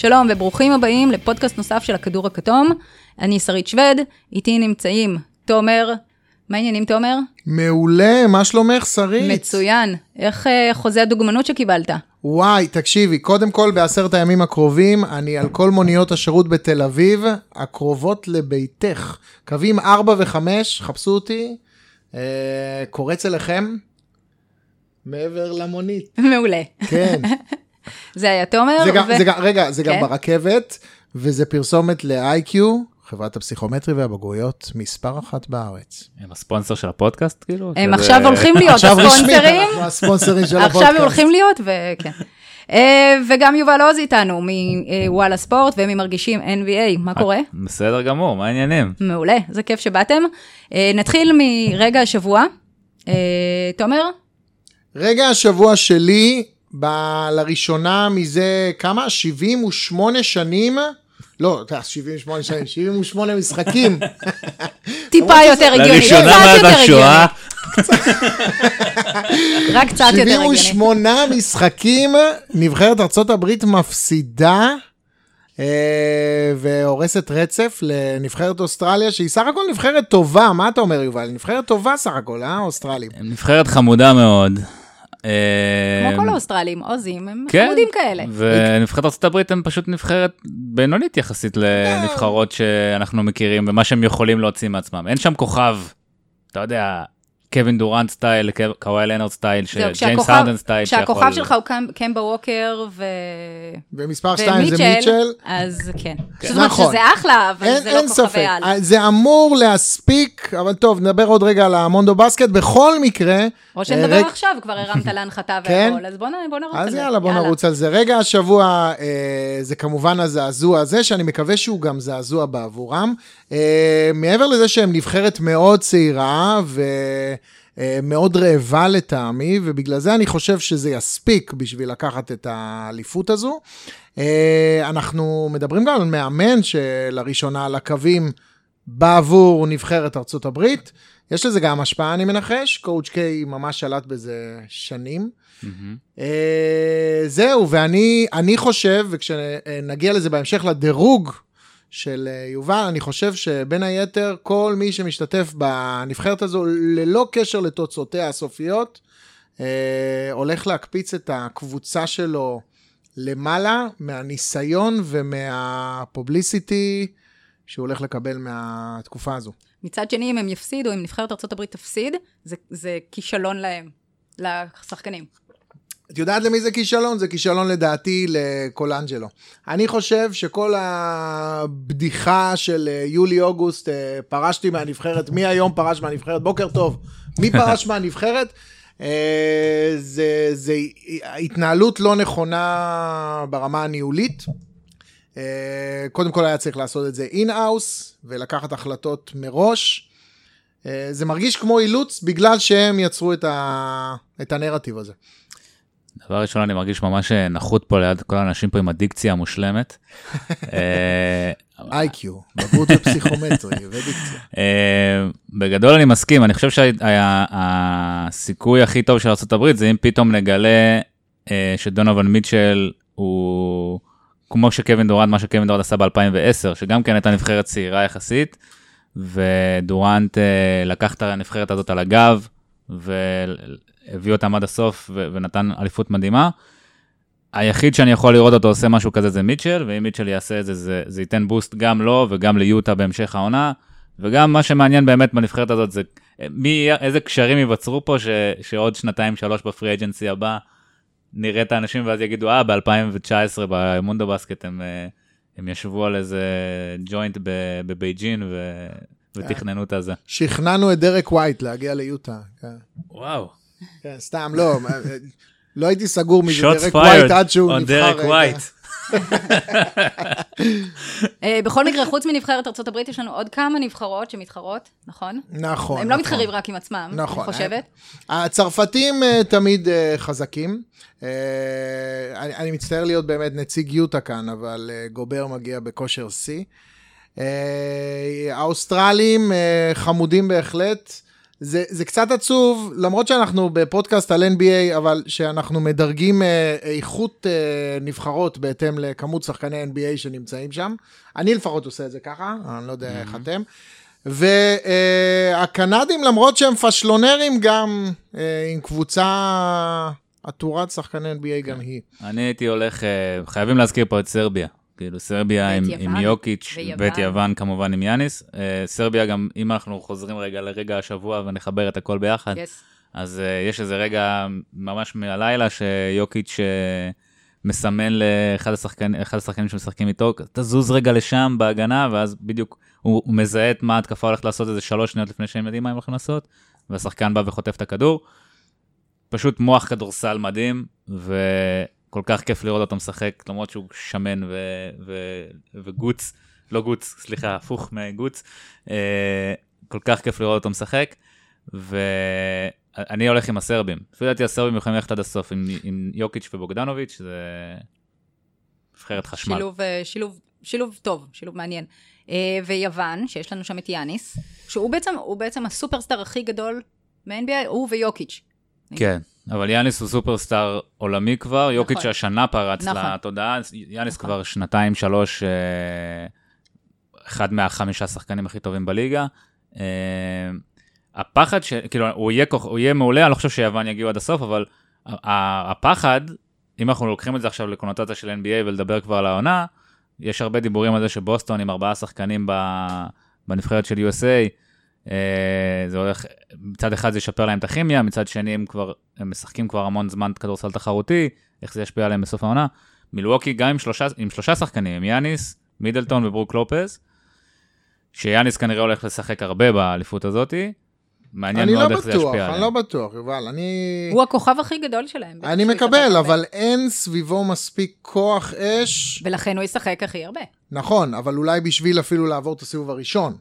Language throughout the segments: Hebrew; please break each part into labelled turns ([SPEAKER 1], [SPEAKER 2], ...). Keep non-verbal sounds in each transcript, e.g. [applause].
[SPEAKER 1] שלום וברוכים הבאים לפודקאסט נוסף של הכדור הכתום. אני שרית שווד, איתי נמצאים תומר. מה העניינים, תומר?
[SPEAKER 2] מעולה, מה שלומך, שרית?
[SPEAKER 1] מצוין. איך אה, חוזה הדוגמנות שקיבלת?
[SPEAKER 2] וואי, תקשיבי, קודם כל בעשרת הימים הקרובים, אני על כל מוניות השירות בתל אביב, הקרובות לביתך. קווים 4 ו-5, חפשו אותי, אה, קורץ אליכם, מעבר למונית. [laughs]
[SPEAKER 1] מעולה.
[SPEAKER 2] כן.
[SPEAKER 1] זה היה תומר.
[SPEAKER 2] זה גם,
[SPEAKER 1] ו-
[SPEAKER 2] זה גם, רגע, זה גם
[SPEAKER 1] כן.
[SPEAKER 2] ברכבת, וזה פרסומת ל-IQ, חברת הפסיכומטרי והבגרויות, מספר אחת בארץ.
[SPEAKER 3] הם הספונסר של הפודקאסט, כאילו?
[SPEAKER 1] הם
[SPEAKER 3] שזה-
[SPEAKER 1] עכשיו הולכים להיות
[SPEAKER 2] עכשיו רשמית,
[SPEAKER 1] הספונסרים.
[SPEAKER 2] אנחנו [laughs] הספונסרים של הפודקאסט.
[SPEAKER 1] עכשיו הם הולכים להיות, וכן. אה, וגם יובל עוז איתנו מוואלה ספורט וממרגישים NBA, מה קורה?
[SPEAKER 3] בסדר גמור, מה העניינים?
[SPEAKER 1] מעולה, זה כיף שבאתם. אה, נתחיל מרגע השבוע. אה, תומר?
[SPEAKER 2] רגע השבוע שלי, ב- לראשונה מזה כמה? 78 שנים? לא, אתה יודע, 78 שנים, [laughs] 78 משחקים. [laughs]
[SPEAKER 1] טיפה יותר הגיוני,
[SPEAKER 3] לראשונה
[SPEAKER 1] קצת
[SPEAKER 3] מאז
[SPEAKER 1] יותר
[SPEAKER 3] השואה,
[SPEAKER 1] הגיוני. רק קצת יותר הגיוני.
[SPEAKER 2] 78 משחקים, נבחרת ארה"ב מפסידה. אה, והורסת רצף לנבחרת אוסטרליה, שהיא סך הכל נבחרת טובה, מה אתה אומר יובל? נבחרת טובה סך הכל, אה? אוסטרלים.
[SPEAKER 3] נבחרת חמודה מאוד.
[SPEAKER 1] כמו כל האוסטרלים, עוזים, הם
[SPEAKER 3] כן,
[SPEAKER 1] חמודים כאלה.
[SPEAKER 3] ונבחרת הברית הם פשוט נבחרת בינונית יחסית לנבחרות שאנחנו מכירים ומה שהם יכולים להוציא מעצמם. אין שם כוכב, אתה יודע, קווין דורנט style, קוואי לנרד
[SPEAKER 1] style,
[SPEAKER 3] ג'יימס הרדן style,
[SPEAKER 1] כשהכוכב שלך הוא קמ- קמבה ווקר ו...
[SPEAKER 2] ומספר 2 זה מיטשל.
[SPEAKER 1] אז כן. זאת אומרת
[SPEAKER 2] נכון.
[SPEAKER 1] שזה אחלה, אבל זה לא
[SPEAKER 2] אין
[SPEAKER 1] כוכבי
[SPEAKER 2] ספק,
[SPEAKER 1] על.
[SPEAKER 2] זה אמור להספיק, אבל טוב, נדבר עוד רגע על המונדו בסקט. בכל מקרה,
[SPEAKER 1] או
[SPEAKER 2] אה,
[SPEAKER 1] שנדבר עכשיו, כבר הרמת להנחתה
[SPEAKER 2] כן?
[SPEAKER 1] והכל, אז בוא נ- בוא נרוץ על
[SPEAKER 2] אז
[SPEAKER 1] זה.
[SPEAKER 2] יאללה, בוא נרוץ על זה. רגע השבוע אה, זה כמובן הזעזוע הזה, שאני מקווה שהוא גם זעזוע בעבורם. אה, מעבר לזה שהם נבחרת מאוד צעירה ומאוד רעבה לטעמי, ובגלל זה אני חושב שזה יספיק בשביל לקחת את האליפות הזו. אה, אנחנו מדברים גם על מאמן שלראשונה על הקווים בעבור נבחרת ארצות הברית. יש לזה גם השפעה, אני מנחש, קואוצ' קיי ממש שלט בזה שנים.
[SPEAKER 3] מהמם.
[SPEAKER 2] אה, זהו, ואני אני חושב, וכשנגיע לזה בהמשך לדירוג של אה, יובל, אני חושב שבין היתר, כל מי שמשתתף בנבחרת הזו, ללא קשר לתוצאותיה הסופיות, אה, הולך להקפיץ את הקבוצה שלו למעלה מהניסיון ומהפובליסיטי שהוא הולך לקבל מהתקופה הזו.
[SPEAKER 1] מצד שני, אם הם יפסידו, אם נבחרת ארה"ב תפסיד, זה- זה כישלון להם, לשחקנים.
[SPEAKER 2] את יודעת למי זה כישלון? זה כישלון לדעתי לקולנג'לו. אני חושב שכל הבדיחה של אה, יולי-אוגוסט, אה, פרשתי מהנבחרת, [laughs] מי היום פרש מהנבחרת? בוקר טוב. מי [laughs] פרש מהנבחרת? אה, זה, זה התנהלות לא נכונה ברמה הניהולית. קודם כל היה צריך לעשות את זה in-house ולקחת החלטות מראש. זה מרגיש כמו אילוץ בגלל שהם יצרו את, ה... את הנרטיב הזה.
[SPEAKER 3] דבר ראשון, אני מרגיש ממש אה, נחות פה ליד כל האנשים פה עם הדיקציה המושלמת. [laughs] אה,
[SPEAKER 2] IQ, בגרות בפסיכומטרי [laughs] ודיקציה.
[SPEAKER 3] אה, בגדול אני מסכים, אני חושב שהסיכוי הכי טוב של ארה"ב זה אם פתאום נגלה שדונובל מיטשל הוא כמו שקווין דורנט, מה שקווין דורנט עשה ב-2010, שגם כן הייתה נבחרת צעירה יחסית, ודורנט לקח את הנבחרת הזאת על הגב, והביא אותם עד הסוף ו- ונתן אליפות מדהימה. היחיד שאני יכול לראות אותו עושה משהו כזה זה מיטשל, ואם מיטשל יעשה את זה, זה, זה ייתן בוסט גם לו וגם ליוטה בהמשך העונה. וגם מה שמעניין באמת בנבחרת הזאת זה מי, איזה קשרים ייווצרו פה ש, שעוד שנתיים שלוש בפרי אג'נסי הבא נראה את האנשים ואז יגידו אה ב-2019 במונדו בסקט הם, אה, הם ישבו על איזה ג'וינט בבייג'ין ו, ותכננו את הזה.
[SPEAKER 2] שכנענו את דרק ווייט להגיע ליוטה. כן,
[SPEAKER 3] וואו.
[SPEAKER 2] כן סתם, לא, לא הייתי סגור מזה דרק ווייט
[SPEAKER 3] fired
[SPEAKER 2] עד שהוא
[SPEAKER 3] on
[SPEAKER 2] נבחר. [laughs]
[SPEAKER 1] אה, בכל מקרה, חוץ מנבחרת ארה"ב, יש לנו עוד כמה נבחרות שמתחרות, נכון?
[SPEAKER 2] נכון.
[SPEAKER 1] הם לא
[SPEAKER 2] נכון.
[SPEAKER 1] מתחרים רק עם עצמם,
[SPEAKER 2] נכון.
[SPEAKER 1] אני חושבת.
[SPEAKER 2] הצרפתים אה, תמיד אה, חזקים. אה, אני, מצטער להיות באמת נציג יוטה כאן, אבל אה, גובר מגיע בכושר שיא. אה, האוסטרלים אה, חמודים בהחלט. זה, זה קצת עצוב, למרות שאנחנו בפודקאסט על NBA, אבל שאנחנו מדרגים אה, איכות אה, נבחרות בהתאם לכמות שחקני NBA שנמצאים שם. אני לפחות עושה את זה ככה, אני לא יודע איך אתם. והקנדים, למרות שהם פשלונרים גם, אה, עם קבוצה עטורת שחקני NBA גם היא.
[SPEAKER 3] אני הייתי הולך, אה, חייבים להזכיר פה את סרביה. כאילו סרביה עם,
[SPEAKER 1] יוון,
[SPEAKER 3] עם יוקיץ'
[SPEAKER 1] ויוון.
[SPEAKER 3] ואת יוון כמובן עם יאניס. אה, סרביה גם, אם אנחנו חוזרים רגע לרגע השבוע ונחבר את הכל ביחד,
[SPEAKER 1] Yes.
[SPEAKER 3] אז uh, יש איזה רגע ממש מהלילה שיוקיץ' uh, מסמן לאחד השחקנים, אחד השחקנים שמשחקים איתו, תזוז רגע לשם בהגנה, ואז בדיוק הוא, הוא מזהה את מה ההתקפה הולכת לעשות איזה שלוש שניות לפני שהם יודעים מה הם הולכים לעשות, והשחקן בא וחוטף את הכדור. פשוט מוח כדורסל מדהים, וכל כך כיף לראות אותו משחק, למרות שהוא שמן ו, ו, וגוץ, לא גוץ, סליחה, הפוך מגוץ. אה, כל כך כיף לראות אותו משחק, ואני הולך עם הסרבים. לפי דעתי הסרבים יכולים ללכת עד הסוף עם, עם יוקיץ' ובוגדנוביץ', זה נבחרת חשמל.
[SPEAKER 1] שילוב, אה, שילוב, שילוב טוב, שילוב מעניין. אה, ויוון, שיש לנו שם את יאניס, שהוא בעצם, בעצם הסופרסטאר הכי גדול מ-NBA, הוא ויוקיץ'.
[SPEAKER 3] כן, אבל יאניס הוא סופרסטאר עולמי כבר, יוקיץ'
[SPEAKER 1] נכון.
[SPEAKER 3] השנה פרץ
[SPEAKER 1] נכון.
[SPEAKER 3] לתודעה, יאניס
[SPEAKER 1] נכון.
[SPEAKER 3] כבר שנתיים, שלוש, אה, אחד מהחמישה שחקנים הכי טובים בליגה. אה, הפחד, ש... כאילו, הוא יהיה, כוח- הוא יהיה מעולה, אני לא חושב שיוון יגיעו עד הסוף, אבל הפחד, אם אנחנו לוקחים את זה עכשיו לקונוטציה של NBA ולדבר כבר על העונה, יש הרבה דיבורים על זה שבוסטון עם ארבעה שחקנים בנבחרת של USA, זה הולך, מצד אחד זה ישפר להם את הכימיה, מצד שני הם כבר, הם משחקים כבר המון זמן כדורסל תחרותי, איך זה ישפיע עליהם בסוף העונה. מילווקי גם עם שלושה, עם שלושה שחקנים, עם יאניס, מידלטון וברוק לופז, שיאניס כנראה הולך לשחק הרבה באליפות הזאתי, מעניין
[SPEAKER 2] אני לא
[SPEAKER 3] מאוד איך זה
[SPEAKER 2] בטוח,
[SPEAKER 3] ישפיע
[SPEAKER 2] אני
[SPEAKER 3] עליהם.
[SPEAKER 2] לא בטוח, יובל, אני...
[SPEAKER 1] הוא הכוכב הכי גדול שלהם.
[SPEAKER 2] אני מקבל,
[SPEAKER 1] הרבה.
[SPEAKER 2] אבל אין סביבו מספיק כוח אש.
[SPEAKER 1] ולכן הוא ישחק הכי הרבה.
[SPEAKER 2] נכון, אבל אולי בשביל אפילו לעבור את הסיבוב הראשון.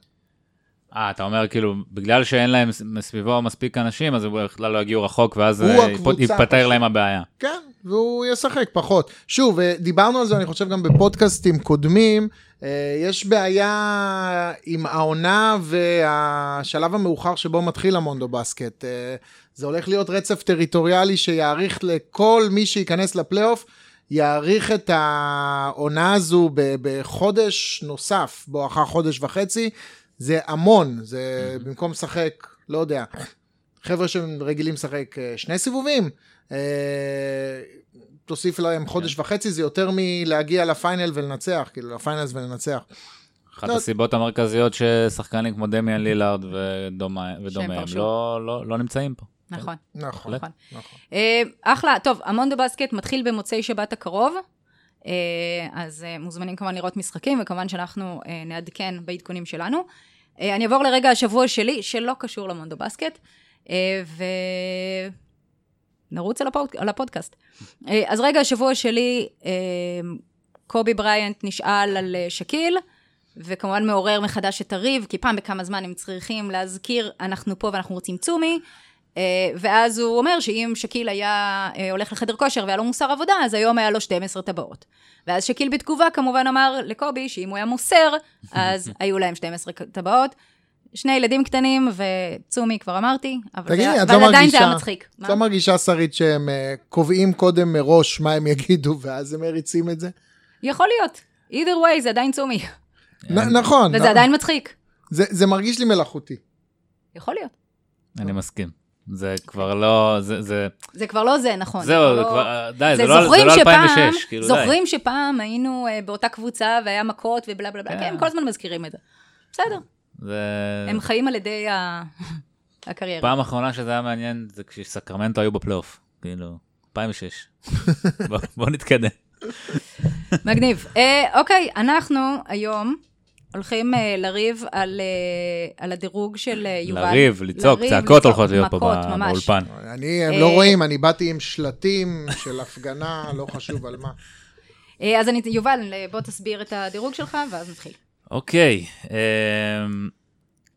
[SPEAKER 3] אה, אתה אומר כאילו, בגלל שאין להם מסביבו מספיק אנשים, אז הם בכלל לא יגיעו רחוק, ואז אה, ייפתר. להם הבעיה.
[SPEAKER 2] כן, והוא ישחק פחות. שוב, אה, דיברנו על זה, אני חושב, גם בפודקאסטים קודמים. אה, יש בעיה עם העונה והשלב המאוחר שבו מתחיל המונדו בסקט. זה הולך להיות רצף טריטוריאלי שיאריך לכל מי שייכנס לפלייאוף, יאריך את העונה הזו בחודש נוסף, בואכה חודש וחצי. זה המון, זה במקום לשחק, לא יודע, חבר'ה שרגילים לשחק אה, שני סיבובים, אה, תוסיף להם חודש וחצי, זה יותר מלהגיע לפיינל ולנצח, כאילו לפיינלס ולנצח.
[SPEAKER 3] אחת
[SPEAKER 2] לא.
[SPEAKER 3] הסיבות המרכזיות ששחקנים כמו דמיאן לילארד ודומה- ודומיהם. לא- לא לא נמצאים פה.
[SPEAKER 1] נכון.
[SPEAKER 2] נכון,
[SPEAKER 1] נכון.
[SPEAKER 2] נכון.
[SPEAKER 1] אה, אחלה, טוב, המונדו בסקט מתחיל במוצאי שבת הקרוב, אז מוזמנים כמובן לראות משחקים, וכמובן שאנחנו נעדכן בעדכונים שלנו. אה, אני אעבור לרגע השבוע שלי, שלא קשור למונדו בסקט, אה, ונרוץ על, הפוד... על הפודקאסט. אה, אז רגע השבוע שלי, קובי בריינט נשאל על שאקיל, וכמובן מעורר מחדש את הריב, כי פעם בכמה זמן הם צריכים להזכיר, אנחנו פה ואנחנו רוצים צומי, ואז הוא אומר שאם שקיל היה אה, הולך לחדר כושר והיה לו מוסר עבודה, אז היום היה לו 12 טבעות. ואז שקיל בתגובה כמובן אמר לקובי שאם הוא היה מוסר, אז [laughs] היו להם 12 טבעות. שני ילדים קטנים וצומי כבר אמרתי, אבל,
[SPEAKER 2] תגידי,
[SPEAKER 1] זה, אבל
[SPEAKER 2] לא
[SPEAKER 1] עדיין זה היה
[SPEAKER 2] מרגישה,
[SPEAKER 1] מצחיק.
[SPEAKER 2] את
[SPEAKER 1] מה?
[SPEAKER 2] לא מרגישה, שרית, שהם אה, קובעים קודם מראש מה הם יגידו, ואז הם מריצים את זה?
[SPEAKER 1] יכול להיות. either way זה עדיין צומי,
[SPEAKER 2] נ- נכון.
[SPEAKER 1] וזה
[SPEAKER 2] נ-
[SPEAKER 1] עדיין מצחיק.
[SPEAKER 2] זה זה מרגיש לי מלאכותי.
[SPEAKER 1] יכול להיות.
[SPEAKER 3] אני מסכים. זה כבר לא, זה, זה,
[SPEAKER 1] זה כבר לא זה, נכון.
[SPEAKER 3] זהו, זה
[SPEAKER 1] לא-
[SPEAKER 3] כבר, די, זה
[SPEAKER 1] זה
[SPEAKER 3] לא, זה
[SPEAKER 1] זוכרים
[SPEAKER 3] לא
[SPEAKER 1] שפעם,
[SPEAKER 3] 2006, כאילו, די.
[SPEAKER 1] זוכרים שפעם היינו אה, באותה קבוצה והיה מכות ובלה בלה בלה,
[SPEAKER 3] כן.
[SPEAKER 1] כן, הם כל הזמן מזכירים את זה. בסדר,
[SPEAKER 3] זה...
[SPEAKER 1] הם חיים על ידי ה- [laughs] הקריירה.
[SPEAKER 3] פעם אחרונה שזה היה מעניין זה כשסקרמנטו היו בפלייאוף, כאילו, 2006. [laughs] בוא, בוא נתקדם.
[SPEAKER 1] מגניב. אה, אוקיי, אנחנו היום הולכים אה, לריב על, אה, על הדירוג של אה, יובל.
[SPEAKER 3] לריב, לצעוק,
[SPEAKER 1] לריב,
[SPEAKER 3] צעקות
[SPEAKER 1] לצעוק,
[SPEAKER 3] הולכות להיות פה
[SPEAKER 1] מכות,
[SPEAKER 3] ב-
[SPEAKER 1] ממש.
[SPEAKER 3] באולפן.
[SPEAKER 2] אני, הם לא רואים, אני באתי עם שלטים של הפגנה, לא חשוב על מה.
[SPEAKER 1] אז אני, יובל, בוא תסביר את הדירוג שלך, ואז נתחיל.
[SPEAKER 3] אוקיי, אמ,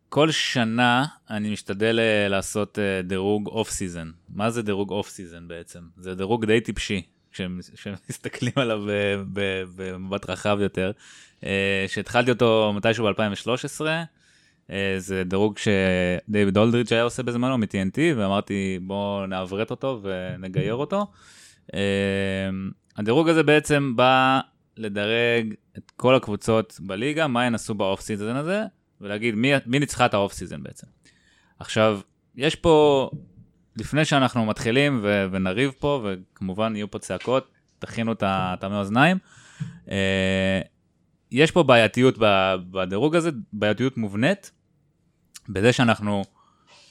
[SPEAKER 3] כל שנה אני משתדל אה, לעשות אה, דירוג off season. מה זה דירוג off season בעצם? זה דירוג די טיפשי, כשמ- כשמסתכלים עליו במבט רחב יותר. אה, שהתחלתי אותו מתישהו ב-2013, אה, זה דירוג שדייוויד אולדריץ' היה עושה בזמנו מ-TNT, ואמרתי בואו נעברת אותו ונגייר אותו. אה, הדירוג הזה בעצם בא לדרג את כל הקבוצות בליגה, מה הן עשו ב off season הזה, ולהגיד מי, מי ניצחה את ה off season בעצם. עכשיו, יש פה, לפני שאנחנו מתחילים ו- ונריב פה, וכמובן יהיו פה צעקות, תכינו את ה- את המאזניים, אה, יש פה בעייתיות בדירוג הזה, בעייתיות מובנית, בזה שאנחנו,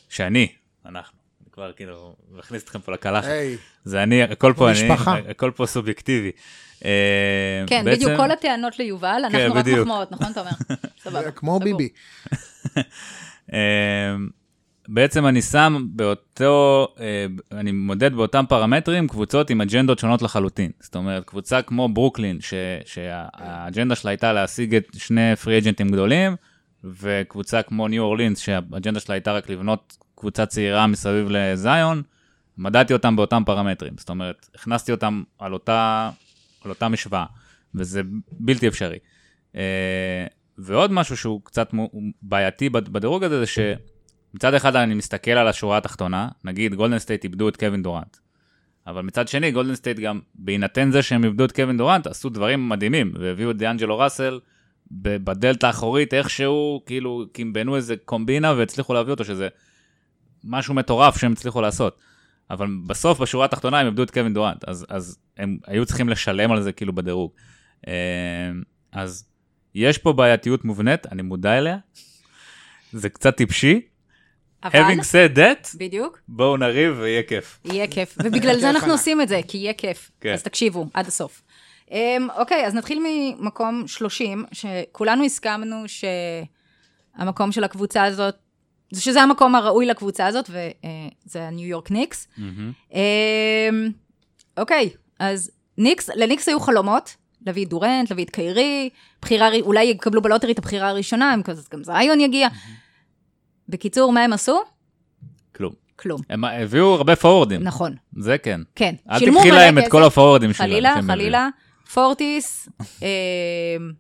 [SPEAKER 3] שאני, אנחנו, אני כבר כאילו מכניס אתכם פה לקלחת,
[SPEAKER 2] היי,
[SPEAKER 3] זה אני, הכל פה אני,
[SPEAKER 2] משפחה.
[SPEAKER 3] הכל פה סובייקטיבי. אה,
[SPEAKER 1] כן,
[SPEAKER 3] בעצם-
[SPEAKER 1] בדיוק, כל הטענות ליובל, אנחנו רק
[SPEAKER 3] בדיוק.
[SPEAKER 1] מחמאות, נכון, תומר? סבבה. [laughs]
[SPEAKER 2] זה כמו. ביבי. [laughs]
[SPEAKER 3] בעצם אני שם באותו, אה, אני מודד באותם פרמטרים קבוצות עם אג'נדות שונות לחלוטין. זאת אומרת, קבוצה כמו ברוקלין, ש- שהאג'נדה שלה הייתה להשיג את שני פרי אג'נטים גדולים, וקבוצה כמו ניו אורלינס, שהאג'נדה שלה הייתה רק לבנות קבוצה צעירה מסביב לזיון, מדדתי אותם באותם פרמטרים. זאת אומרת, הכנסתי אותם על אותה, על אותה משוואה, וזה בלתי אפשרי. אה, ועוד משהו שהוא קצת בעייתי בד- בדירוג הזה, זה שמצד אחד אני מסתכל על השורה התחתונה, נגיד גולדן סטייט איבדו את קווין דורנט. אבל מצד שני, גולדן סטייט גם, בהינתן זה שהם איבדו את קווין דורנט, עשו דברים מדהימים, והביאו את דיאנג'לו ראסל בדלת האחורית, איכשהו, כאילו, כי הם בנו איזה קומבינה והצליחו להביא אותו, שזה משהו מטורף שהם הצליחו לעשות. אבל בסוף, בשורה התחתונה, הם איבדו את קווין דורנט, אז, אז הם היו צריכים לשלם על זה כאילו בדירוג. אה, אז יש פה בעייתיות מובנית, אני מודע אליה, זה קצת טיפשי.
[SPEAKER 1] אבל,
[SPEAKER 3] Having said that,
[SPEAKER 1] בדיוק,
[SPEAKER 3] בואו נריב ויהיה כיף.
[SPEAKER 1] יהיה כיף. ובגלל זה אנחנו עושים את זה, כי יהיה כיף.
[SPEAKER 3] כן.
[SPEAKER 1] אז תקשיבו, עד הסוף. Um, אוקיי, אז נתחיל ממקום 30, שכולנו הסכמנו שהמקום של הקבוצה הזאת, זה שזה המקום הראוי לקבוצה הזאת, וזה הניו יורק ניקס. אמ, אוקיי, אז ניקס, לניקס היו חלומות, להביא את דורנט, להביא את קיירי, בחירה, אולי יקבלו ב lottery את הבחירה הראשונה, הם כזה, גם זיון יגיע. בקיצור, מה הם עשו?
[SPEAKER 3] כלום.
[SPEAKER 1] כלום.
[SPEAKER 3] הם הביאו הרבה פורורדים,
[SPEAKER 1] נכון,
[SPEAKER 3] זה כן.
[SPEAKER 1] כן.
[SPEAKER 3] אל תקחי להם את
[SPEAKER 1] כסף.
[SPEAKER 3] כל הפורורדים שלהם.
[SPEAKER 1] חלילה, חלילה. פורטיס, אה,
[SPEAKER 3] הביאו.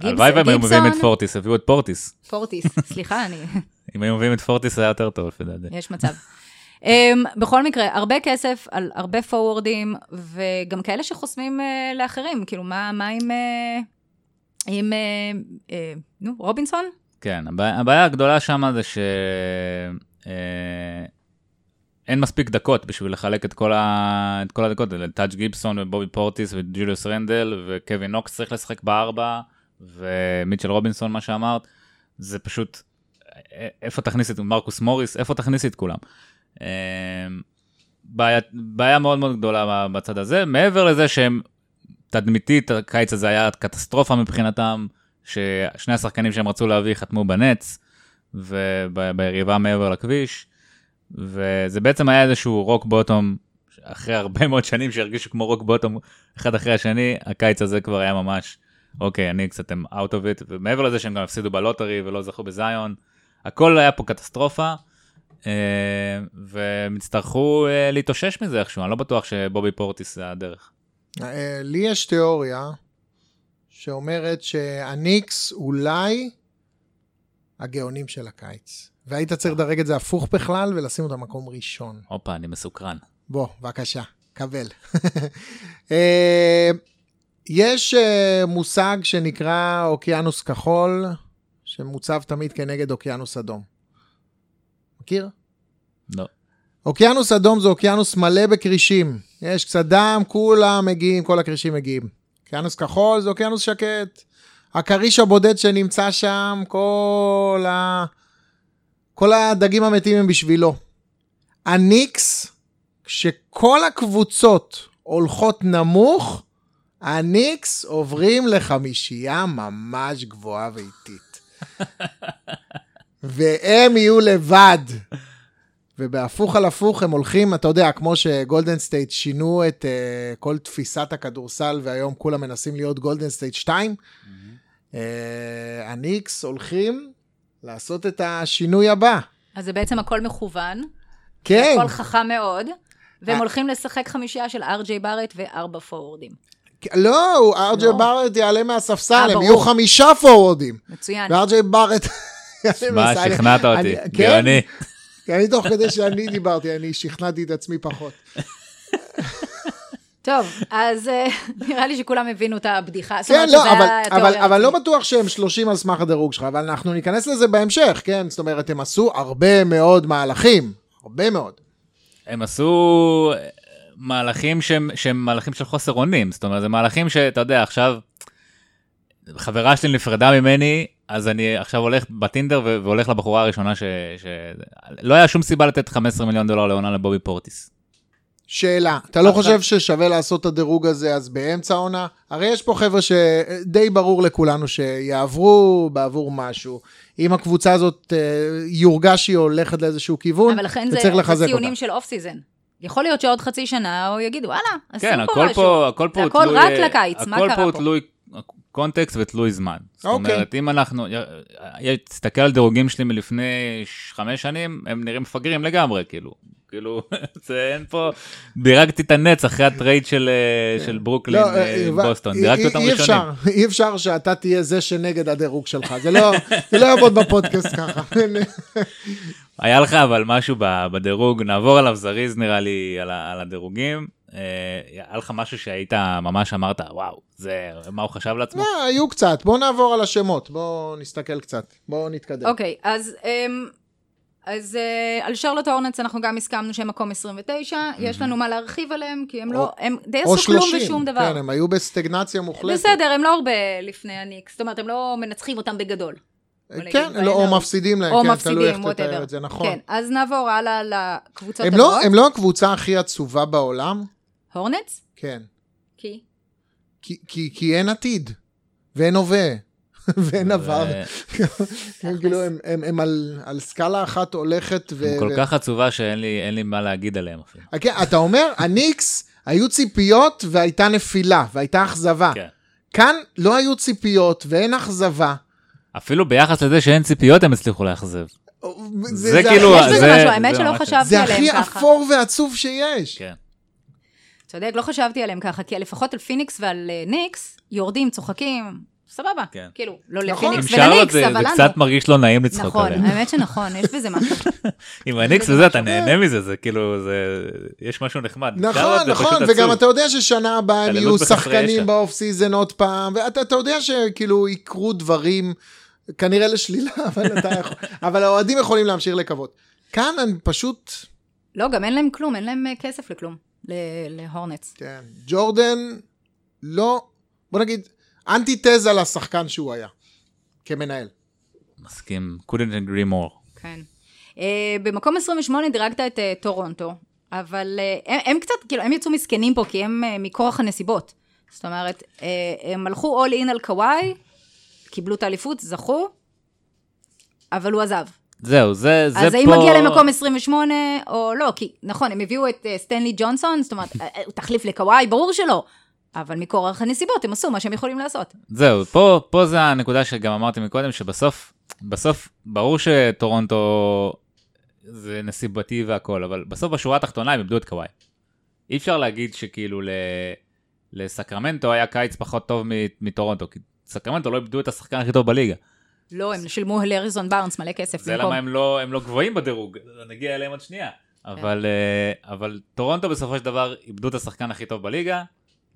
[SPEAKER 1] גיבס-
[SPEAKER 3] הלוואי והם היו מביאים את
[SPEAKER 1] גיבסון,
[SPEAKER 3] פורטיס, הביאו את פורטיס.
[SPEAKER 1] פורטיס, [laughs] סליחה, אני,
[SPEAKER 3] אם היו מביאים את פורטיס היה יותר טוב, לפי דעתי.
[SPEAKER 1] יש מצב. Um, בכל מקרה, הרבה כסף על הרבה פורוורדים, וגם כאלה שחוסמים uh, לאחרים, כאילו, מה, מה עם, uh, עם uh, uh, נו, רובינסון?
[SPEAKER 3] כן, הבעיה, הגדולה שם זה ש... אה, מספיק דקות בשביל לחלק את כל, ה... את כל הדקות, טאג' גיבסון ובובי פורטיס וג'וליוס רנדל וקווין נוקס צריך לשחק בארבע, ומיטשל רובינסון, מה שאמרת, זה פשוט, איפה תכניסי את מרקוס מוריס, איפה תכניסי את כולם. אה, בעיה, בעיה מאוד מאוד גדולה בצד הזה, מעבר לזה שהם, תדמיתית, הקיץ הזה היה קטסטרופה מבחינתם, ששני השחקנים שהם רצו להביא חתמו בנץ, וביריבה מעבר לכביש, וזה בעצם היה איזשהו rock bottom, אחרי הרבה מאוד שנים שהרגישו כמו rock bottom אחד אחרי השני, הקיץ הזה כבר היה ממש, אוקיי, אני קצת הם out of it, ומעבר לזה שהם גם הפסידו ב lottery ולא זכו בזיון, הכל היה פה קטסטרופה, אה, והם יצטרכו אה, להתאושש מזה איכשהו, אני לא בטוח שבובי פורטיס זה הדרך.
[SPEAKER 2] אה, לי יש תיאוריה שאומרת שהניקס אולי הגאונים של הקיץ. והיית צריך לדרג את זה הפוך בכלל ולשים אותם מקום ראשון.
[SPEAKER 3] הופה, אני מסוקרן.
[SPEAKER 2] בוא, בבקשה, קבל. [laughs] אה, יש אה, מושג שנקרא אוקיינוס כחול, שמוצב תמיד כנגד אוקיינוס אדום. מכיר?
[SPEAKER 3] לא.
[SPEAKER 2] אוקיינוס אדום זה אוקיינוס מלא בכרישים. יש קצת דם, כולם מגיעים, כל הכרישים מגיעים. אוקיינוס כחול זה אוקיינוס שקט. הכריש הבודד שנמצא שם, כל ה... כל הדגים המתים הם בשבילו. הניקס, כשכל הקבוצות הולכות נמוך, הניקס עוברים לחמישייה ממש גבוהה ואיטית. [laughs] והם יהיו לבד. ובהפוך על הפוך הם הולכים, אתה יודע, כמו שגולדן סטייט שינו את אה, כל תפיסת הכדורסל, והיום כולם מנסים להיות גולדן סטייט 2, uh, הניקס הולכים לעשות את השינוי הבא.
[SPEAKER 1] אז זה בעצם הכל מכוון,
[SPEAKER 2] כן,
[SPEAKER 1] הכל חכם מאוד, והם
[SPEAKER 2] אה.
[SPEAKER 1] הולכים לשחק חמישייה של אר.ג'יי בארט וארבע פורוורדים.
[SPEAKER 2] לא, ארג'י
[SPEAKER 1] לא.
[SPEAKER 2] בארט יעלה מהספסל,
[SPEAKER 1] אה,
[SPEAKER 2] הם. יהיו חמישה פורורדים.
[SPEAKER 1] מצוין.
[SPEAKER 2] וארג'י בארט
[SPEAKER 3] מה, [laughs]
[SPEAKER 2] מנסה-
[SPEAKER 3] שכנעת אותי,
[SPEAKER 2] אני- כן?
[SPEAKER 3] גאוני.
[SPEAKER 2] כי אני תוך כדי שאני דיברתי, אני שכנעתי את עצמי פחות.
[SPEAKER 1] טוב, אז אה, נראה לי שכולם הבינו את הבדיחה.
[SPEAKER 2] כן, לא, אבל, אבל, אבל לא. בטוח שהם 30 על סמך הדירוג שלך, אבל אנחנו ניכנס לזה בהמשך, כן? זאת אומרת, הם עשו הרבה מאוד מהלכים, הרבה מאוד.
[SPEAKER 3] הם עשו אה, מהלכים שהם, שהם מהלכים של חוסר אונים, זאת אומרת, זה מהלכים שאתה יודע, עכשיו, חברה שלי נפרדה ממני, אז אני עכשיו הולך בטינדר ו- והולך לבחורה הראשונה ש... ש... לא היה שום סיבה לתת 15 מיליון דולר לעונה לבובי פורטיס.
[SPEAKER 2] שאלה, אתה לא חושב ששווה לעשות את הדירוג הזה אז באמצע העונה? הרי יש פה חבר'ה שדי ברור לכולנו שיעברו בעבור משהו. אם הקבוצה הזאת אה, יורגש שהיא הולכת לאיזשהו כיוון,
[SPEAKER 1] אבל לכן זה
[SPEAKER 2] וצריך
[SPEAKER 1] זה
[SPEAKER 2] לחזק
[SPEAKER 1] ציונים
[SPEAKER 2] אותה.
[SPEAKER 1] של off season. יכול להיות שעוד חצי שנה, או יגידו, וואלה, עשו
[SPEAKER 3] כן,
[SPEAKER 1] פה
[SPEAKER 3] הכל
[SPEAKER 1] משהו.
[SPEAKER 3] פה, הכל פה
[SPEAKER 1] זה הכל
[SPEAKER 3] תלוי,
[SPEAKER 1] רק
[SPEAKER 3] אה,
[SPEAKER 1] לקיץ, מה
[SPEAKER 3] הכל
[SPEAKER 1] קרה
[SPEAKER 3] פה
[SPEAKER 1] פה?
[SPEAKER 3] תלוי קונטקסט ותלוי זמן. זאת
[SPEAKER 2] אוקיי.
[SPEAKER 3] אומרת, אם אנחנו, תסתכל על דירוגים שלי מלפני חמש שנים, הם נראים מפגרים לגמרי, כאילו. כאילו, [laughs] זה אין פה, דירגתי את הנץ אחרי ה trade של, אה, של ברוקלין,
[SPEAKER 2] לא,
[SPEAKER 3] אה, בוסטון, דירגתי אותם ראשונים.
[SPEAKER 2] אפשר, אי אפשר שאתה תהיה זה שנגד הדירוג שלך, זה לא, זה לא יעבוד בפודקאסט ככה. [laughs]
[SPEAKER 3] היה לך אבל משהו בדירוג, נעבור עליו זריז נראה לי, על, על הדירוגים. אה, היה לך משהו שהיית ממש אמרת, וואו, זה, מה הוא חשב לעצמו?
[SPEAKER 2] לא, היו קצת, בואו נעבור על השמות, בואו נסתכל קצת, בואו נתקדם.
[SPEAKER 1] אוקיי, אז... אמ, אז אה, על שרלוט הורנץ אנחנו גם הסכמנו שהם מקום 29, יש לנו מה להרחיב עליהם, כי הם לא, הם די
[SPEAKER 2] או
[SPEAKER 1] עשו כלום
[SPEAKER 2] 30,
[SPEAKER 1] ושום דבר.
[SPEAKER 2] כן, הם היו בסטגנציה מוחלטת.
[SPEAKER 1] בסדר, הם לא הרבה לפני הניקס, זאת אומרת, הם לא מנצחים אותם בגדול. נגיד,
[SPEAKER 2] כן, לא, או. מפסידים להם,
[SPEAKER 1] או
[SPEAKER 2] כן, תלוי איך
[SPEAKER 1] מפסידים,
[SPEAKER 2] תתאר. את זה, נכון.
[SPEAKER 1] כן, אז נעבור הלאה לקבוצות
[SPEAKER 2] הם לא,
[SPEAKER 1] הבאות.
[SPEAKER 2] הם לא הקבוצה הכי עצובה בעולם?
[SPEAKER 1] הורנץ?
[SPEAKER 2] כן.
[SPEAKER 1] כי?
[SPEAKER 2] כי, כי, כי אין עתיד, ואין הווה, [laughs] ואין עבר.
[SPEAKER 3] ו-
[SPEAKER 2] הם כאילו, הם, הם, הם על, על סקאלה אחת הולכת ו...
[SPEAKER 3] כל
[SPEAKER 2] ו-
[SPEAKER 3] כך עצובה שאין לי, לי מה להגיד עליהם אפילו.
[SPEAKER 2] כן, אתה אומר, הניקס, היו ציפיות והייתה נפילה, והייתה אכזבה.
[SPEAKER 3] כן.
[SPEAKER 2] כאן לא היו ציפיות ואין אכזבה.
[SPEAKER 3] אפילו ביחס לזה שאין ציפיות הם הצליחו לאכזב.
[SPEAKER 2] זה,
[SPEAKER 3] כאילו-
[SPEAKER 1] יש בזה
[SPEAKER 3] זה-
[SPEAKER 1] משהו, האמת
[SPEAKER 3] זה
[SPEAKER 1] שלא
[SPEAKER 3] ממש-
[SPEAKER 1] חשבתי
[SPEAKER 2] זה
[SPEAKER 1] עליהם
[SPEAKER 2] הכי
[SPEAKER 1] ככה.
[SPEAKER 2] אפור ועצוב שיש.
[SPEAKER 3] כן.
[SPEAKER 1] צודק, לא חשבתי עליהם ככה, כי לפחות על פיניקס ועל אה, ניקס, יורדים, צוחקים, סבבה.
[SPEAKER 3] כן.
[SPEAKER 1] כאילו, לא
[SPEAKER 2] נכון.
[SPEAKER 1] לפיניקס ולניקס,
[SPEAKER 3] זה,
[SPEAKER 1] אבל
[SPEAKER 3] זה
[SPEAKER 1] לנו.
[SPEAKER 3] קצת מרגיש לא נעים לצחוק
[SPEAKER 1] נכון,
[SPEAKER 3] עליהם.
[SPEAKER 1] האמת שנכון, יש בזה משהו. [laughs]
[SPEAKER 3] עם הניקס וזה אתה. נהנה מזה, זה כאילו, זה, יש משהו נחמד.
[SPEAKER 2] נכון,
[SPEAKER 3] זה
[SPEAKER 2] נכון, וגם. אתה יודע ששנה הבאה הם יהיו שחקנים.
[SPEAKER 3] ב
[SPEAKER 2] off season עוד פעם, ואתה אתה יודע שכאילו יקרו דברים, כנראה לשלילה, [laughs] אבל, אתה יכול, אבל האוהדים יכולים להמשיך לקוות. כאן הם פשוט,
[SPEAKER 1] לא, גם אין להם כלום, אין להם אה, כסף לכלום, להורנץ.
[SPEAKER 2] כן, ג'ורדן לא, בוא נגיד, אנטיתזה לשחקן שהוא היה, כמנהל.
[SPEAKER 3] מסכים, couldn't agree more.
[SPEAKER 1] כן. Uh, במקום 28 דירגת את uh, טורונטו, אבל uh, הם, הם קצת, כאילו, הם יצאו מסכנים פה, כי הם uh, מכורח הנסיבות. זאת אומרת, uh, הם הלכו all in על קוואי, קיבלו את האליפות, זכו, אבל הוא עזב.
[SPEAKER 3] זהו, זה, זה פה...
[SPEAKER 1] אז האם מגיע למקום 28 או לא? כי נכון, הם הביאו את uh, סטנלי ג'ונסון, זאת אומרת, uh, הוא תחליף לקוואי, ברור שלא. אבל מכורח הנסיבות הם עשו מה שהם יכולים לעשות.
[SPEAKER 3] זהו, פה, פה זה הנקודה שגם אמרתי מקודם, שבסוף, בסוף, ברור שטורונטו זה נסיבתי והכל, אבל בסוף בשורה התחתונה הם איבדו את קוואי. אי אפשר להגיד שכאילו ל... לסקרמנטו היה קיץ פחות טוב מטורונטו, כי סקרמנטו לא איבדו את השחקן הכי טוב בליגה.
[SPEAKER 1] לא, הם שילמו להריסון בארנס מלא כסף.
[SPEAKER 3] זה. למה הם לא, הם לא גבוהים בדירוג, נגיע אליהם עוד שנייה. אבל, אה, אבל טורונטו בסופו של דבר איבדו את השחקן הכי טוב בליגה,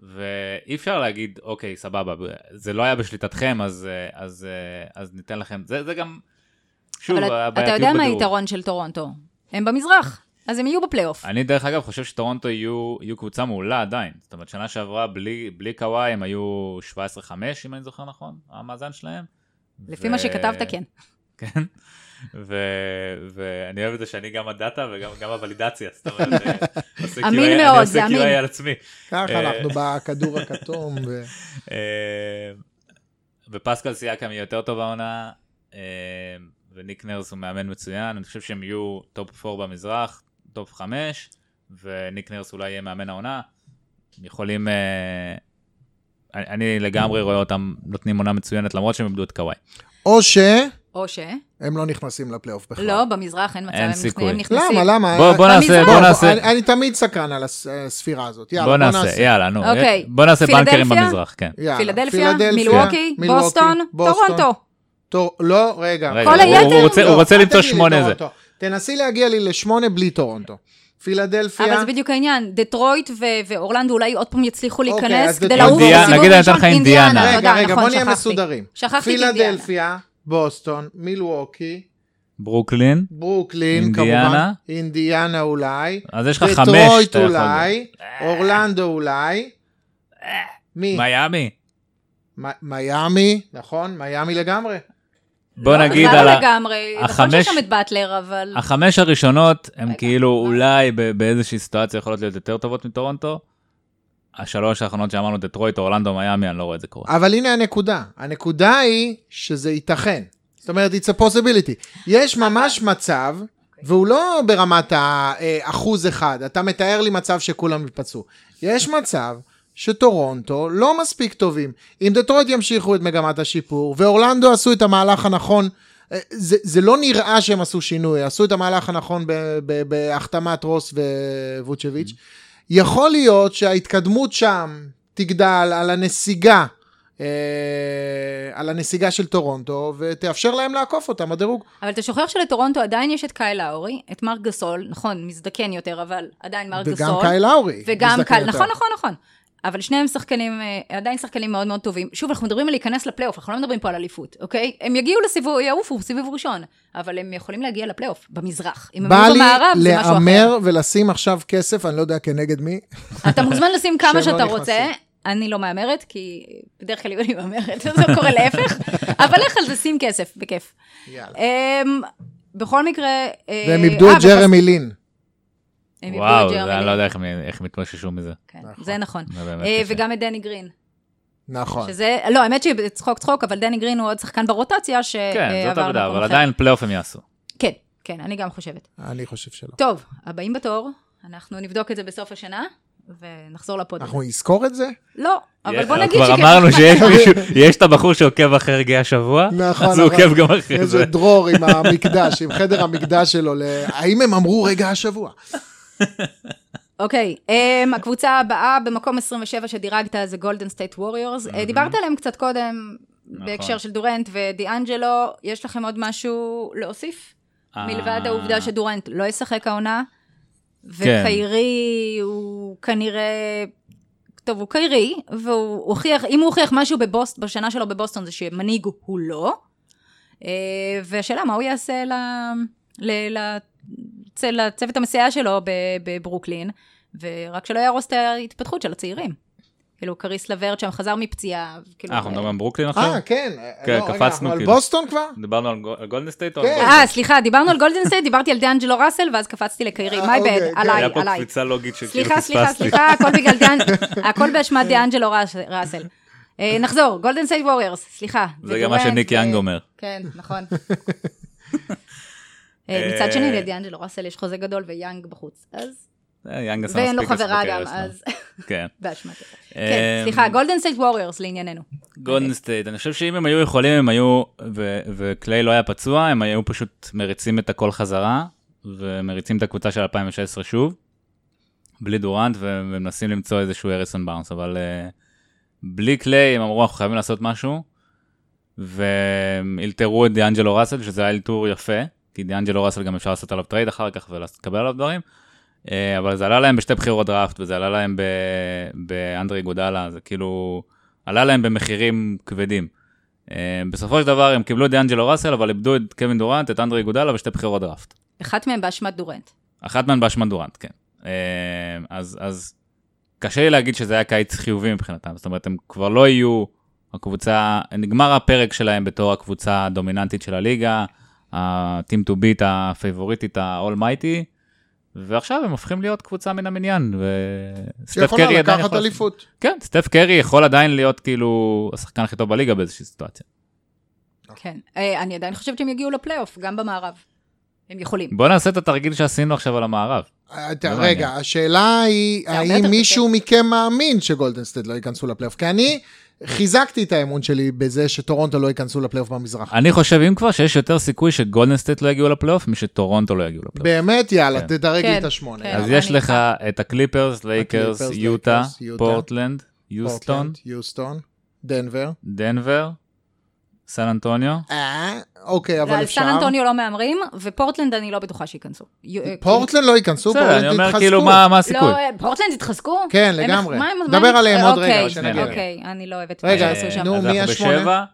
[SPEAKER 3] ואי אפשר להגיד, אוקיי, סבבה, זה לא היה בשליטתכם, אז, אה, אז, אה, אז ניתן לכם, זה, זה גם, שוב,
[SPEAKER 1] אבל אתה
[SPEAKER 3] הבעייתיות
[SPEAKER 1] יודע מה
[SPEAKER 3] בדירוג.
[SPEAKER 1] היתרון של טורונטו? הם במזרח, אז הם יהיו בפלייאוף.
[SPEAKER 3] אני דרך אגב חושב שטורונטו יהיו, יהיו קבוצה מעולה עדיין. זאת אומרת, שנה שעברה בלי, בלי קוואי הם היו 17-5, אם אני זוכר נכון, המאזן שלהם.
[SPEAKER 1] לפי מה שכתבת, כן. [laughs]
[SPEAKER 3] כן. ו- ואני אוהב את זה שאני גם הדאטה וגם גם הוולידציה, זאת אומרת, אה, [laughs] עושה
[SPEAKER 1] אמין מאוד,
[SPEAKER 3] אני
[SPEAKER 1] זה
[SPEAKER 3] עושה
[SPEAKER 1] אמין.
[SPEAKER 3] QA על עצמי.
[SPEAKER 2] ככה
[SPEAKER 3] אה,
[SPEAKER 2] אנחנו [laughs] בכדור הכתום. ו...
[SPEAKER 3] אה, ופסקל סייקם יהיה יותר טוב העונה, וניק נרס הוא מאמן מצוין, אני חושב שהם יהיו top 4 במזרח, top 5, וניק נרס אולי יהיה מאמן העונה. יכולים, אני, אני לגמרי רואה אותם נותנים עונה מצוינת למרות שהם איבדו את קוואי.
[SPEAKER 2] או שהם
[SPEAKER 1] או ש...
[SPEAKER 2] לא נכנסים לפלייאוף בכלל.
[SPEAKER 1] לא, במזרח אין מצב,
[SPEAKER 3] אין
[SPEAKER 1] הם
[SPEAKER 3] סיכוי.
[SPEAKER 1] הם נכנסים.
[SPEAKER 2] למה, למה?
[SPEAKER 3] בוא, בוא נעשה,
[SPEAKER 1] במזרח.
[SPEAKER 3] בוא
[SPEAKER 2] בוא,
[SPEAKER 3] נעשה,
[SPEAKER 2] אני, אני תמיד סקרן על הס- הספירה הזאת. יאללה,
[SPEAKER 3] בוא נעשה, יאללה, נו.
[SPEAKER 1] אוקיי.
[SPEAKER 3] בוא נעשה בנקרים
[SPEAKER 1] פילדלפיה?
[SPEAKER 3] במזרח, כן.
[SPEAKER 2] יאללה.
[SPEAKER 1] פילדלפיה, מילווקי, בוסטון, טורונטו.
[SPEAKER 2] טור- לא, רגע.
[SPEAKER 3] רגע,
[SPEAKER 1] כל
[SPEAKER 3] הוא-
[SPEAKER 1] היתר?
[SPEAKER 3] הוא רוצה-
[SPEAKER 2] לא,
[SPEAKER 3] הוא רוצה למצוא שמונה זה.
[SPEAKER 2] תנסי להגיע לי לשמונה בלי טורונטו. פילדלפיה.
[SPEAKER 1] אבל זה בדיוק העניין, דטרויט ו- ואורלנדו אולי עוד פעם יצליחו
[SPEAKER 2] אוקיי,
[SPEAKER 1] להיכנס כדי לעוף בסיבוב
[SPEAKER 3] נגיד אני. אתן לך אינדיאנה.
[SPEAKER 2] רגע, רגע,
[SPEAKER 1] נכון,
[SPEAKER 2] בוא נהיה. מסודרים.
[SPEAKER 1] שכחתי את אינדיאנה.
[SPEAKER 2] פילדלפיה, בוסטון, מילווקי,
[SPEAKER 3] ברוקלין,
[SPEAKER 2] ברוקלין,
[SPEAKER 3] אינדיאנה.
[SPEAKER 2] כמובן, אינדיאנה אולי,
[SPEAKER 3] אז יש לך חמש,
[SPEAKER 2] דטרויט אולי, אורלנדו אולי, מי?
[SPEAKER 3] מיאמי.
[SPEAKER 2] מ- מיאמי, נכון, מיאמי לגמרי.
[SPEAKER 3] בוא
[SPEAKER 1] לא,
[SPEAKER 3] נגיד
[SPEAKER 1] בכלל
[SPEAKER 3] על
[SPEAKER 1] לא
[SPEAKER 3] ה-
[SPEAKER 1] לגמרי, נכון
[SPEAKER 3] החמש-
[SPEAKER 1] שיש שם את באטלר, אבל...
[SPEAKER 3] החמש הראשונות
[SPEAKER 1] רגע,
[SPEAKER 3] כאילו? אולי באיזושהי סיטואציה יכולות להיות יותר טובות מטורונטו. השלוש האחרונות שאמרנו, דטרויט, אורלנדו, מיאמי, אני לא רואה את זה קורה.
[SPEAKER 2] אבל הנה הנקודה, הנקודה היא שזה ייתכן. זאת אומרת, it's a possibility. יש ממש מצב, והוא לא ברמת האחוז אחד, אתה מתאר לי מצב שכולם ייפצעו. יש מצב שטורונטו לא מספיק טובים. אם דטרויט ימשיכו את מגמת השיפור, ואורלנדו עשו את המהלך הנכון, אה, זה, זה לא נראה שהם עשו שינוי, עשו את המהלך הנכון בהחתמת רוס וווצ'ביץ'. יכול להיות שההתקדמות שם תגדל על הנסיגה, אה, על הנסיגה של טורונטו, ותאפשר להם לעקוף אותם בדירוג.
[SPEAKER 1] אבל אתה שוכח שלטורונטו עדיין יש את קייל לאורי, את מרק גסול, נכון, מזדקן יותר, אבל עדיין מרק גסול.
[SPEAKER 2] וגם קאי לאורי.
[SPEAKER 1] וגם קייל. נכון, נכון, נכון. אבל שניהם שחקנים, אה, עדיין שחקנים מאוד מאוד טובים. שוב, אנחנו מדברים על להיכנס לפלייאוף, אנחנו לא מדברים פה על אליפות, אוקיי? הם יגיעו לסיבוב, יעופו סיבוב ראשון, אבל הם יכולים להגיע לפלייאוף, במזרח. אם הם
[SPEAKER 2] בא
[SPEAKER 1] יהיו
[SPEAKER 2] לי
[SPEAKER 1] במערב, זה משהו אחר.
[SPEAKER 2] להמר ולשים עכשיו כסף, אני לא יודע כנגד מי.
[SPEAKER 1] אתה מוזמן לשים כמה [laughs] שאתה. רוצה. אני לא מהמרת, כי בדרך כלל אני מהמרת, [laughs] זה קורה להפך, אבל לך על זה, שים כסף, בכיף.
[SPEAKER 2] יאללה.
[SPEAKER 1] אמ, בכל מקרה... אה,
[SPEAKER 2] והם איבדו
[SPEAKER 1] אה,
[SPEAKER 2] את
[SPEAKER 1] ופס-
[SPEAKER 2] ג'רמי לין.
[SPEAKER 1] הם
[SPEAKER 3] וואו,
[SPEAKER 1] את
[SPEAKER 3] זה- אני. לא יודע איך הם- איך הם התאוששו מזה.
[SPEAKER 1] כן,
[SPEAKER 2] נכון.
[SPEAKER 1] זה נכון.
[SPEAKER 3] זה באמת
[SPEAKER 1] אה,
[SPEAKER 3] קשה.
[SPEAKER 1] וגם את דני גרין.
[SPEAKER 2] נכון.
[SPEAKER 1] שזה, לא, האמת שצחוק צחוק, אבל דני גרין הוא עוד שחקן ברוטציה שעבר
[SPEAKER 3] כן, זאת
[SPEAKER 1] למקום
[SPEAKER 3] עבודה, אבל
[SPEAKER 1] אחר.
[SPEAKER 3] עדיין פלייאוף הם יעשו.
[SPEAKER 1] כן, כן, אני גם חושבת.
[SPEAKER 2] אני חושב שלא.
[SPEAKER 1] טוב, הבאים בתור, אנחנו נבדוק את זה בסוף השנה, ונחזור לפוד.
[SPEAKER 2] אנחנו נזכור את זה?
[SPEAKER 1] לא, אבל בוא נגיד
[SPEAKER 3] כבר
[SPEAKER 1] שכן.
[SPEAKER 3] אמרנו שיש [laughs] מישהו, יש את הבחור שעוקב אחרי רגעי השבוע,
[SPEAKER 2] נכון,
[SPEAKER 3] אז הוא. עוקב גם אחרי
[SPEAKER 2] איזה
[SPEAKER 3] זה.
[SPEAKER 2] דרור עם המקדש, עם חדר המקדש שלו. האם הם אמרו רגע השבוע?
[SPEAKER 1] אוקיי, um, הקבוצה הבאה במקום 27 שדירגת זה גולדן סטייט ווריורס. דיברת עליהם קצת קודם,
[SPEAKER 3] נכון.
[SPEAKER 1] בהקשר של דורנט ודיאנג'לו. יש לכם עוד משהו להוסיף?
[SPEAKER 3] אה,
[SPEAKER 1] מלבד העובדה שדורנט לא ישחק העונה,
[SPEAKER 3] כן.
[SPEAKER 1] וקיירי הוא כנראה... טוב, הוא קיירי, והוא הוכיח, אם הוא הוכיח משהו בבוסט, בשנה שלו בבוסטון זה שמנהיג הוא לא. אה, והשאלה, מה הוא יעשה ל, ל, לצ, לצוות המסייע שלו בברוקלין, ורק שלא יהרוס את ההתפתחות של הצעירים. כאילו, קריס לברט שם חזר מפציעה. כאילו,
[SPEAKER 3] אה, אנחנו מדברים על ברוקלין
[SPEAKER 2] אה,
[SPEAKER 3] עכשיו?
[SPEAKER 2] כן.
[SPEAKER 3] כן,
[SPEAKER 2] לא,
[SPEAKER 3] קפצנו
[SPEAKER 2] אנחנו על
[SPEAKER 3] כאילו.
[SPEAKER 2] בוסטון כבר?
[SPEAKER 3] דיברנו על גול- על גולדן סטייט או על
[SPEAKER 2] כן.
[SPEAKER 1] אה, סליחה, דיברנו על גולדן סטייט, דיברתי על דיאנג'לו ראסל, ואז קפצתי לקיירי.
[SPEAKER 2] אה,
[SPEAKER 1] my
[SPEAKER 2] אוקיי,
[SPEAKER 1] bad,
[SPEAKER 2] כן.
[SPEAKER 1] עליי,
[SPEAKER 3] היה פה
[SPEAKER 1] עליי.
[SPEAKER 3] קפיצה לוגית שכאילו
[SPEAKER 1] סליחה, סליחה,
[SPEAKER 3] פספסתי.
[SPEAKER 1] סליחה, הכל בגלל דיאנ... הכל באשמת דיאנג'לו ראס- ראסל. אה, נחזור, גולדן סטייט ווריורס, סליחה.
[SPEAKER 3] זה גם מה שניק יאנג אומר.
[SPEAKER 1] כן, נכון. [laughs] אה, מצד שני, לדיאנג'לו ראסל יש חוזה גדול ויאנג בחוץ, אז...
[SPEAKER 3] אה, יאנג עשה
[SPEAKER 1] ואין לו
[SPEAKER 3] מספיק
[SPEAKER 1] חברה גם. אז
[SPEAKER 3] כן.
[SPEAKER 1] באשמתו. כן, [laughs]
[SPEAKER 3] אמ,
[SPEAKER 1] סליחה, גולדן סטייט ווריורס לענייננו.
[SPEAKER 3] גולדן סטייט, אני חושב שאם הם היו יכולים, הם היו, וקליי לא היה פצוע, הם היו פשוט מריצים את הכל חזרה, ומריצים את הקבוצה של 2016 שוב, בלי דורנט, ומנסים למצוא איזשהו אריסון באונס, אבל uh, בלי קליי, הם אמרו, אנחנו חייבים לעשות משהו, ואילתרו את דיאנג'לו ראסל, שזה היה אילתור יפה, כי דיאנג'לו ראסל גם אפשר לעשות עליו trade אחר כך ולקבל עליו דברים, אה, אבל זה עלה להם בשתי בחירות דראפט, וזה עלה להם באנדרה איגודלה, זה כאילו, עלה להם במחירים כבדים. אה, בסופו של דבר הם קיבלו את דיאנג'לו ראסל, אבל איבדו את קווין דורנט, את אנדרה איגודלה בשתי בחירות דראפט.
[SPEAKER 1] אחת מהן באשמת דורנט.
[SPEAKER 3] אחת מהן באשמת דורנט, כן. אה, אז, אז קשה לי להגיד שזה היה קיץ חיובי מבחינתם, זאת אומרת, הם כבר לא יהיו הקבוצה, נגמר הפרק שלהם בתור הקבוצה הדומיננטית של הליגה, ה-team to beat הפייבוריטית ה-all-mighty, ועכשיו הם הופכים להיות קבוצה מן המניין, וסטף
[SPEAKER 2] שיכולה
[SPEAKER 3] קרי עדיין
[SPEAKER 2] לקחת
[SPEAKER 3] יכול...
[SPEAKER 2] אליפות.
[SPEAKER 3] כן, סטף קרי יכול עדיין להיות כאילו השחקן הכי טוב בליגה באיזושהי סיטואציה.
[SPEAKER 1] כן. אה, אני עדיין חושבת שהם יגיעו לפלייאוף, גם במערב. הם יכולים.
[SPEAKER 3] בוא נעשה את התרגיל שעשינו עכשיו על המערב.
[SPEAKER 2] אה, רגע. השאלה היא, האם מישהו מכם מאמין שגולדן סטייט לא ייכנסו לפלייאוף? כי אני חיזקתי את האמון שלי בזה שטורונטו לא ייכנסו לפלייאוף במזרח.
[SPEAKER 3] אני חושב, אם כבר, שיש יותר סיכוי שגולדן סטייט לא יגיעו לפלייאוף, משטורונטו לא יגיעו לפלייאוף.
[SPEAKER 2] באמת, יאללה,
[SPEAKER 3] כן.
[SPEAKER 2] תדרג לי
[SPEAKER 1] כן,
[SPEAKER 2] את השמונה.
[SPEAKER 1] כן.
[SPEAKER 3] אז
[SPEAKER 1] אני
[SPEAKER 3] יש לך
[SPEAKER 1] איתך.
[SPEAKER 3] את הקליפרס, לייקרס, יוטה,
[SPEAKER 2] לייקרס, יוטה,
[SPEAKER 3] פורטלנד, יוסטון,
[SPEAKER 2] פורטלנד, יוסטון, דנבר,
[SPEAKER 3] דנבר, סן אנטוניו.
[SPEAKER 2] אה, אוקיי, אבל אפשר.
[SPEAKER 1] סן אנטוניו לא מהמרים, ופורטלנד אני לא בטוחה שייכנסו. אה,
[SPEAKER 2] פורטלנד לא ייכנסו,
[SPEAKER 3] בסדר, אני
[SPEAKER 2] פורטלנד
[SPEAKER 3] אומר
[SPEAKER 2] יתחזקו.
[SPEAKER 3] כאילו מה הסיכוי.
[SPEAKER 1] לא, אה, פורטלנד התחזקו?
[SPEAKER 2] כן, לגמרי.
[SPEAKER 1] הם-
[SPEAKER 2] עליהם עוד
[SPEAKER 1] אוקיי,
[SPEAKER 2] רגע,
[SPEAKER 3] שנגיע.
[SPEAKER 1] אוקיי, אני לא אוהבת
[SPEAKER 2] רגע,
[SPEAKER 1] שם.
[SPEAKER 2] נו, מי השמונה?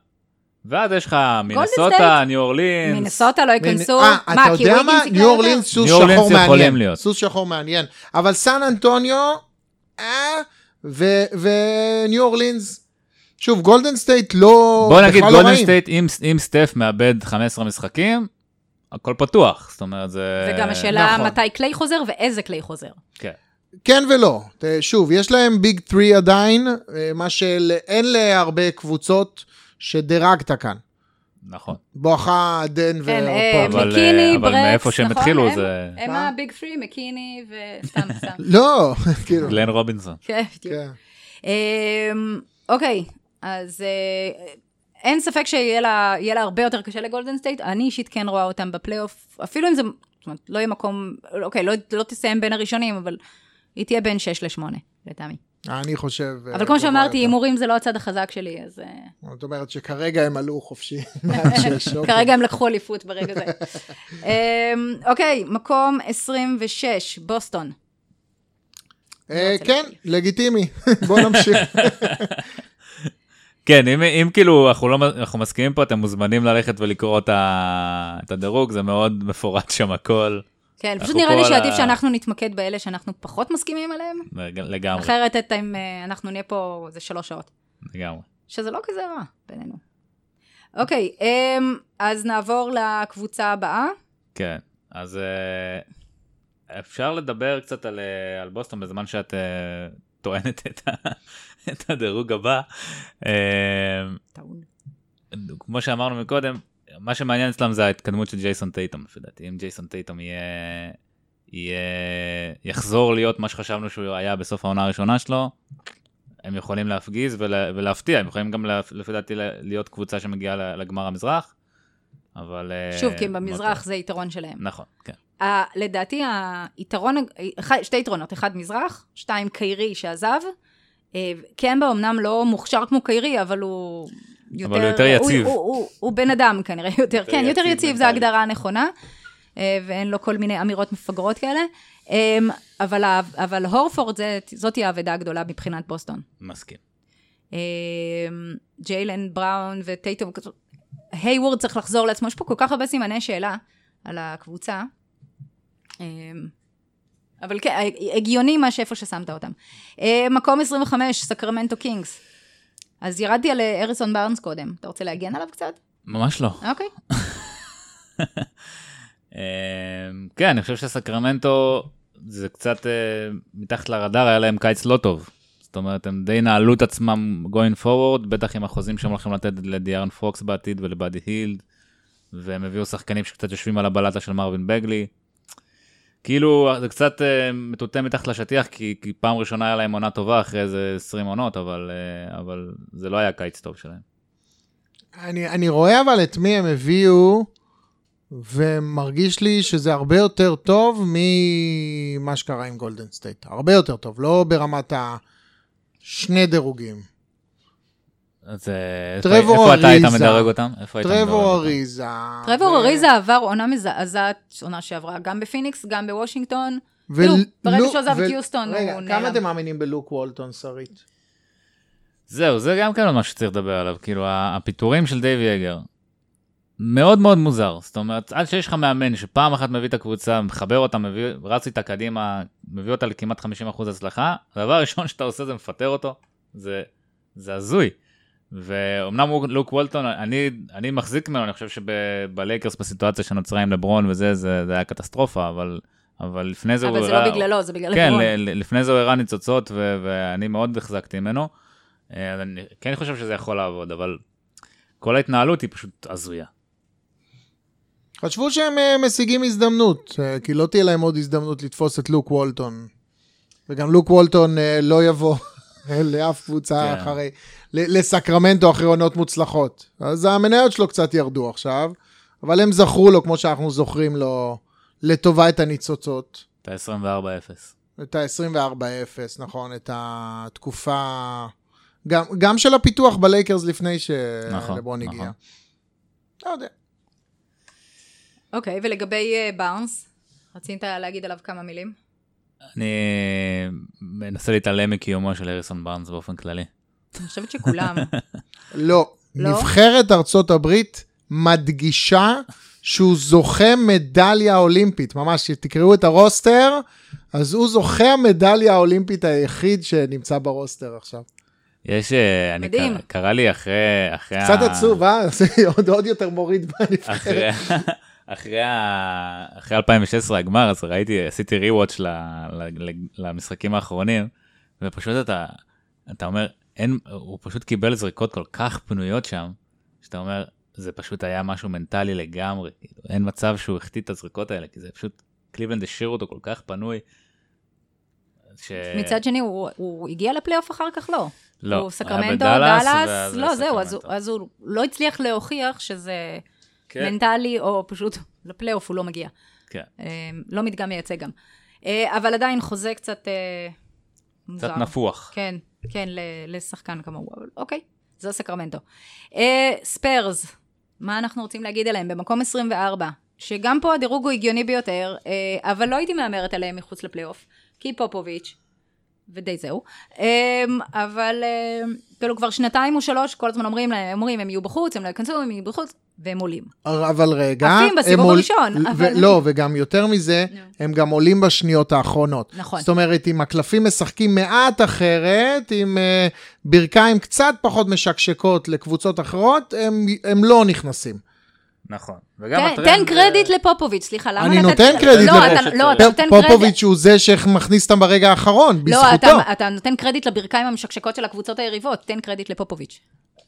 [SPEAKER 3] ואז יש לך. מינסוטה, ניו אורלינס.
[SPEAKER 1] מינסוטה לא ייכנסו.
[SPEAKER 2] אה,
[SPEAKER 1] מה,
[SPEAKER 2] אתה
[SPEAKER 1] כי
[SPEAKER 2] יודע
[SPEAKER 1] וויגינס
[SPEAKER 2] מה?
[SPEAKER 1] יקרה
[SPEAKER 2] ניו? אורלינס סוס
[SPEAKER 3] ניו אורלינס
[SPEAKER 2] שחור
[SPEAKER 3] יכולים
[SPEAKER 2] מעניין.
[SPEAKER 3] להיות.
[SPEAKER 2] סוס שחור מעניין. אבל סן אנטוניו, אה, ו- וניו אורלינס, שוב, גולדן סטייט לא,
[SPEAKER 3] בוא נגיד
[SPEAKER 2] לא
[SPEAKER 3] גולדן. סטייט, אם- אם סטף מאבד 15 משחקים, הכל פתוח. זאת אומרת, זה...
[SPEAKER 1] וגם השאלה
[SPEAKER 2] נכון.
[SPEAKER 1] מתי קליי חוזר ואיזה קליי חוזר.
[SPEAKER 3] כן.
[SPEAKER 2] כן ולא. שוב, יש להם ביג 3 עדיין, אה, מה שאין להרבה קבוצות שדירגת כאן.
[SPEAKER 3] נכון.
[SPEAKER 2] בואכה דן
[SPEAKER 1] כן,
[SPEAKER 2] ועוד
[SPEAKER 1] אה.
[SPEAKER 3] אבל,
[SPEAKER 1] מקיני,
[SPEAKER 3] אבל
[SPEAKER 1] ברקס,
[SPEAKER 3] מאיפה שהם
[SPEAKER 1] נכון?
[SPEAKER 3] התחילו
[SPEAKER 1] הם-
[SPEAKER 3] זה-
[SPEAKER 1] הם? הביג 3, מקיני וסתם, סתם. [laughs]
[SPEAKER 2] לא, [laughs] כאילו.
[SPEAKER 3] גלן רובינסון.
[SPEAKER 1] כן, בדיוק.
[SPEAKER 2] כן.
[SPEAKER 1] אמ, אוקיי, אז אה, אין ספק שיהיה לה, לה הרבה יותר קשה לגולדן סטייט. אני אישית כן רואה אותם בפלייאוף, אפילו אם זה, זאת אומרת, לא יהיה מקום, אוקיי, לא, לא תסיים בין הראשונים, אבל היא תהיה בין 6 ל-8, לטעמי.
[SPEAKER 2] אני חושב... אה,
[SPEAKER 1] אבל כמו שאמרתי. הימורים זה לא הצד החזק שלי, אז אה,
[SPEAKER 2] זאת אומרת שכרגע הם עלו חופשי. [laughs] [laughs] אוקיי.
[SPEAKER 1] כרגע הם לקחו אליפות ברגע זה. אמ, אוקיי, מקום 26, בוסטון.
[SPEAKER 2] אה,
[SPEAKER 1] רוצה
[SPEAKER 2] כן, לגיטימי. [laughs] בוא נמשיך.
[SPEAKER 3] כן, אם, אם כאילו אנחנו, לא, אנחנו מסכימים פה, אתם מוזמנים ללכת ולקרוא את, ה, את הדירוג, זה מאוד מפורט שם הכל,
[SPEAKER 1] כן, פשוט נראה לי שעדיף
[SPEAKER 3] ה-
[SPEAKER 1] שאנחנו נתמקד באלה שאנחנו פחות מסכימים עליהם.
[SPEAKER 3] לגמרי,
[SPEAKER 1] אחרת אתם, אה, אנחנו נהיה פה איזה שלוש שעות.
[SPEAKER 3] לגמרי.
[SPEAKER 1] שזה לא כזה רע בינינו. אוקיי, אמ, אז נעבור לקבוצה הבאה.
[SPEAKER 3] כן, אז אה, אפשר לדבר קצת על, אה, על בוסטון בזמן שאת טוענת את, ה, את הדירוג הבא. אה,
[SPEAKER 1] טעון.
[SPEAKER 3] כמו שאמרנו מקודם, מה שמעניין אצלם זה ההתקדמות של ג'ייסון טייטום, לפי דעתי. אם ג'ייסון טייטום יהיה, יהיה, יחזור להיות מה שחשבנו שהוא היה בסוף העונה הראשונה שלו, הם יכולים להפגיז ולה, ולהפתיע, הם יכולים גם לה- לפי דעתי להיות קבוצה שמגיעה לגמר המזרח, אבל... אה,
[SPEAKER 1] שוב, כי במזרח. זה יתרון שלהם.
[SPEAKER 3] נכון, כן.
[SPEAKER 1] ה- לדעתי היתרון, שתי יתרונות, אחד מזרח, שתיים קיירי שעזב. אה, קמבה אמנם לא מוכשר כמו קיירי, אבל הוא יותר...
[SPEAKER 3] אבל הוא יותר יציב.
[SPEAKER 1] הוא, הוא, הוא, הוא בן אדם כנראה [laughs] יותר, כן, יותר
[SPEAKER 3] יציב
[SPEAKER 1] זו. ההגדרה הנכונה, אה, ואין לו כל מיני אמירות מפגרות כאלה. אה, אבל, אבל הורפורד, זה- זאת תהיה האבדה הגדולה מבחינת בוסטון.
[SPEAKER 3] מסכים.
[SPEAKER 1] ג'יילן בראון וטייטום, היוורד צריך לחזור לעצמו, יש פה כל כך הרבה סימני שאלה על הקבוצה. אה, אבל כן, הגיוני מה שאיפה ששמת אותם. אה, מקום 25, סקרמנטו קינגס. אז ירדתי על אה, הריסון בארנס קודם. אתה רוצה להגן עליו קצת?
[SPEAKER 3] ממש לא.
[SPEAKER 1] אוקיי. [laughs]
[SPEAKER 3] אה, כן, אני חושב שסקרמנטו זה קצת אה, מתחת לרדאר, היה להם קיץ לא טוב. זאת אומרת, הם די נעלו את עצמם going forward, בטח עם החוזים שהם הולכים לתת לדיארן פוקס בעתיד ולבאדי הילד, והם הביאו שחקנים שקצת יושבים על הבלטה של מרווין בגלי. כאילו, זה קצת אה, מטואטא מתחת לשטיח, כי, כי פעם ראשונה היה להם עונה טובה אחרי איזה 20 עונות, אבל, אה, אבל זה לא היה קיץ טוב שלהם.
[SPEAKER 2] אני, אני רואה אבל את מי הם הביאו, ומרגיש לי שזה הרבה יותר טוב ממה שקרה עם גולדן סטייט. הרבה יותר טוב, לא ברמת השני דירוגים.
[SPEAKER 3] אז אה, איפה,
[SPEAKER 2] טרבור
[SPEAKER 3] איפה אתה היית
[SPEAKER 2] אריזה.
[SPEAKER 3] מדרג אותם? איפה היית מדרג
[SPEAKER 2] טרבור? אריזה.
[SPEAKER 1] טרבור אריזה עבר עונה מזעזעת, עונה שעברה גם בפיניקס, גם בוושינגטון. כאילו, ברגע שהוא עזב את יוסטון,
[SPEAKER 2] רגע,
[SPEAKER 1] הוא
[SPEAKER 2] כמה
[SPEAKER 1] נעלם.
[SPEAKER 2] אתם מאמינים בלוק וולטון, שרית?
[SPEAKER 3] זהו, זה גם כן עוד משהו שצריך לדבר עליו, כאילו הפיטורים של דייב יגר. מאוד מאוד מוזר, זאת אומרת, עד שיש לך מאמן שפעם אחת מביא את הקבוצה, מחבר אותה, מביא, רץ איתה קדימה, מביא אותה לכמעט 50% הצלחה, הדבר הראשון שאתה עושה זה מפטר אותו, זה, זה הזוי. ואומנם הוא לוק וולטון, אני, אני מחזיק ממנו, אני חושב שבלייקרס בסיטואציה שנוצרה עם לברון וזה, זה, זה היה קטסטרופה, אבל, אבל לפני זה הוא
[SPEAKER 1] אבל זה לא בגללו, זה בגלל
[SPEAKER 3] כן,
[SPEAKER 1] לברון.
[SPEAKER 3] ל- לפני זה הוא הראה ניצוצות, ו- ואני מאוד החזקתי ממנו. אה, אז אני כן חושב שזה יכול לעבוד, אבל כל ההתנהלות היא פשוט הזויה.
[SPEAKER 2] חשבו שהם אה, משיגים הזדמנות, אה, כי לא תהיה להם עוד הזדמנות לתפוס את לוק וולטון. וגם לוק וולטון לא יבוא [laughs] לאף קבוצה
[SPEAKER 3] כן.
[SPEAKER 2] אחרי, לסקרמנטו אחרי עונות מוצלחות. אז המניות שלו קצת ירדו עכשיו, אבל הם זכרו לו, כמו שאנחנו זוכרים לו, לטובה את הניצוצות.
[SPEAKER 3] את ה-24-0.
[SPEAKER 2] את ה-24-0, נכון, את התקופה, גם, גם של הפיתוח בלייקרס לפני
[SPEAKER 3] נכון,
[SPEAKER 2] שלברון
[SPEAKER 3] נכון.
[SPEAKER 2] הגיע. לא יודע.
[SPEAKER 1] אוקיי, ולגבי אה, בארנס, רצית להגיד עליו כמה מילים?
[SPEAKER 3] אני מנסה להתעלם מקיומו של הריסון בארנס באופן כללי.
[SPEAKER 1] אני חושבת שכולם. [laughs]
[SPEAKER 2] לא.
[SPEAKER 1] לא?
[SPEAKER 2] נבחרת ארצות הברית מדגישה שהוא זוכה מדליה אולימפית. ממש, תקראו את הרוסטר, אז הוא זוכה המדליה האולימפית היחיד שנמצא ברוסטר עכשיו.
[SPEAKER 3] יש, אה, אני
[SPEAKER 1] מדהים.
[SPEAKER 3] קרא- קרא לי אחרי, אחרי,
[SPEAKER 2] קצת
[SPEAKER 3] ה-
[SPEAKER 2] עצוב, אה? [laughs] זה עוד, עוד יותר מוריד בנבחרת.
[SPEAKER 3] אחרי, [laughs] אחרי, ה- אחרי 2016 הגמר, אז ראיתי, עשיתי ריוואץ' למשחקים האחרונים, ופשוט אתה, אתה אומר, אין, הוא פשוט קיבל זריקות כל כך פנויות שם, שאתה אומר, זה פשוט היה משהו מנטלי לגמרי, כאילו, אין מצב שהוא החטיא את הזריקות האלה, כי זה פשוט, קליבלנד השאיר אותו כל כך פנוי. ש...
[SPEAKER 1] מצד שני, הוא, הוא הגיע לפלייאוף אחר כך? לא.
[SPEAKER 3] לא,
[SPEAKER 1] הוא
[SPEAKER 3] היה
[SPEAKER 1] סקרמנטו,
[SPEAKER 3] בדאלאס,
[SPEAKER 1] דאלאס,
[SPEAKER 3] ואז
[SPEAKER 1] לא, זהו, אז. אז הוא לא הצליח להוכיח שזה
[SPEAKER 3] כן.
[SPEAKER 1] מנטלי, או פשוט לפלייאוף הוא לא מגיע.
[SPEAKER 3] כן.
[SPEAKER 1] אה, לא מדגם מייצג גם. אה, אבל עדיין חוזה קצת אה, מוזר.
[SPEAKER 3] קצת נפוח.
[SPEAKER 1] כן, כן, לשחקן כמוהו, אבל אוקיי, זו סקרמנטו. אה, ספיירס, מה אנחנו רוצים להגיד עליהם? במקום 24, שגם פה הדירוג הוא הגיוני ביותר, אה, אבל לא הייתי מהמרת עליהם מחוץ לפלייאוף, כי פופוביץ', ודי זהו. אה, אבל כאילו כבר שנתיים או שלוש, כל הזמן אומרים להם, אומרים, הם יהיו בחוץ, הם לא ייכנסו, הם יהיו בחוץ, והם עולים.
[SPEAKER 2] אבל רגע,
[SPEAKER 1] עפים בסיבוב
[SPEAKER 2] הם עול-
[SPEAKER 1] הראשון,
[SPEAKER 2] ו-
[SPEAKER 1] אבל-
[SPEAKER 2] לא, וגם יותר מזה, הם גם עולים בשניות האחרונות.
[SPEAKER 1] נכון.
[SPEAKER 2] זאת אומרת, אם הקלפים משחקים מעט אחרת, עם אה, ברכיים קצת פחות משקשקות לקבוצות אחרות, הם, הם לא נכנסים.
[SPEAKER 3] נכון. וגם
[SPEAKER 1] תן,
[SPEAKER 3] הטרנד...
[SPEAKER 1] תן קרדיט לפופוביץ', סליחה, למה
[SPEAKER 2] אני. נותן קרדיט
[SPEAKER 1] לא,
[SPEAKER 3] לפופוביץ'.
[SPEAKER 1] לא, אתה נותן קרדיט...
[SPEAKER 2] פופוביץ' הוא זה שמכניס אותם ברגע האחרון,
[SPEAKER 1] לא,
[SPEAKER 2] בזכותו.
[SPEAKER 1] אתה, אתה נותן קרדיט לברכיים המשקשקות של הקבוצות היריבות, תן קרדיט לפופוביץ'.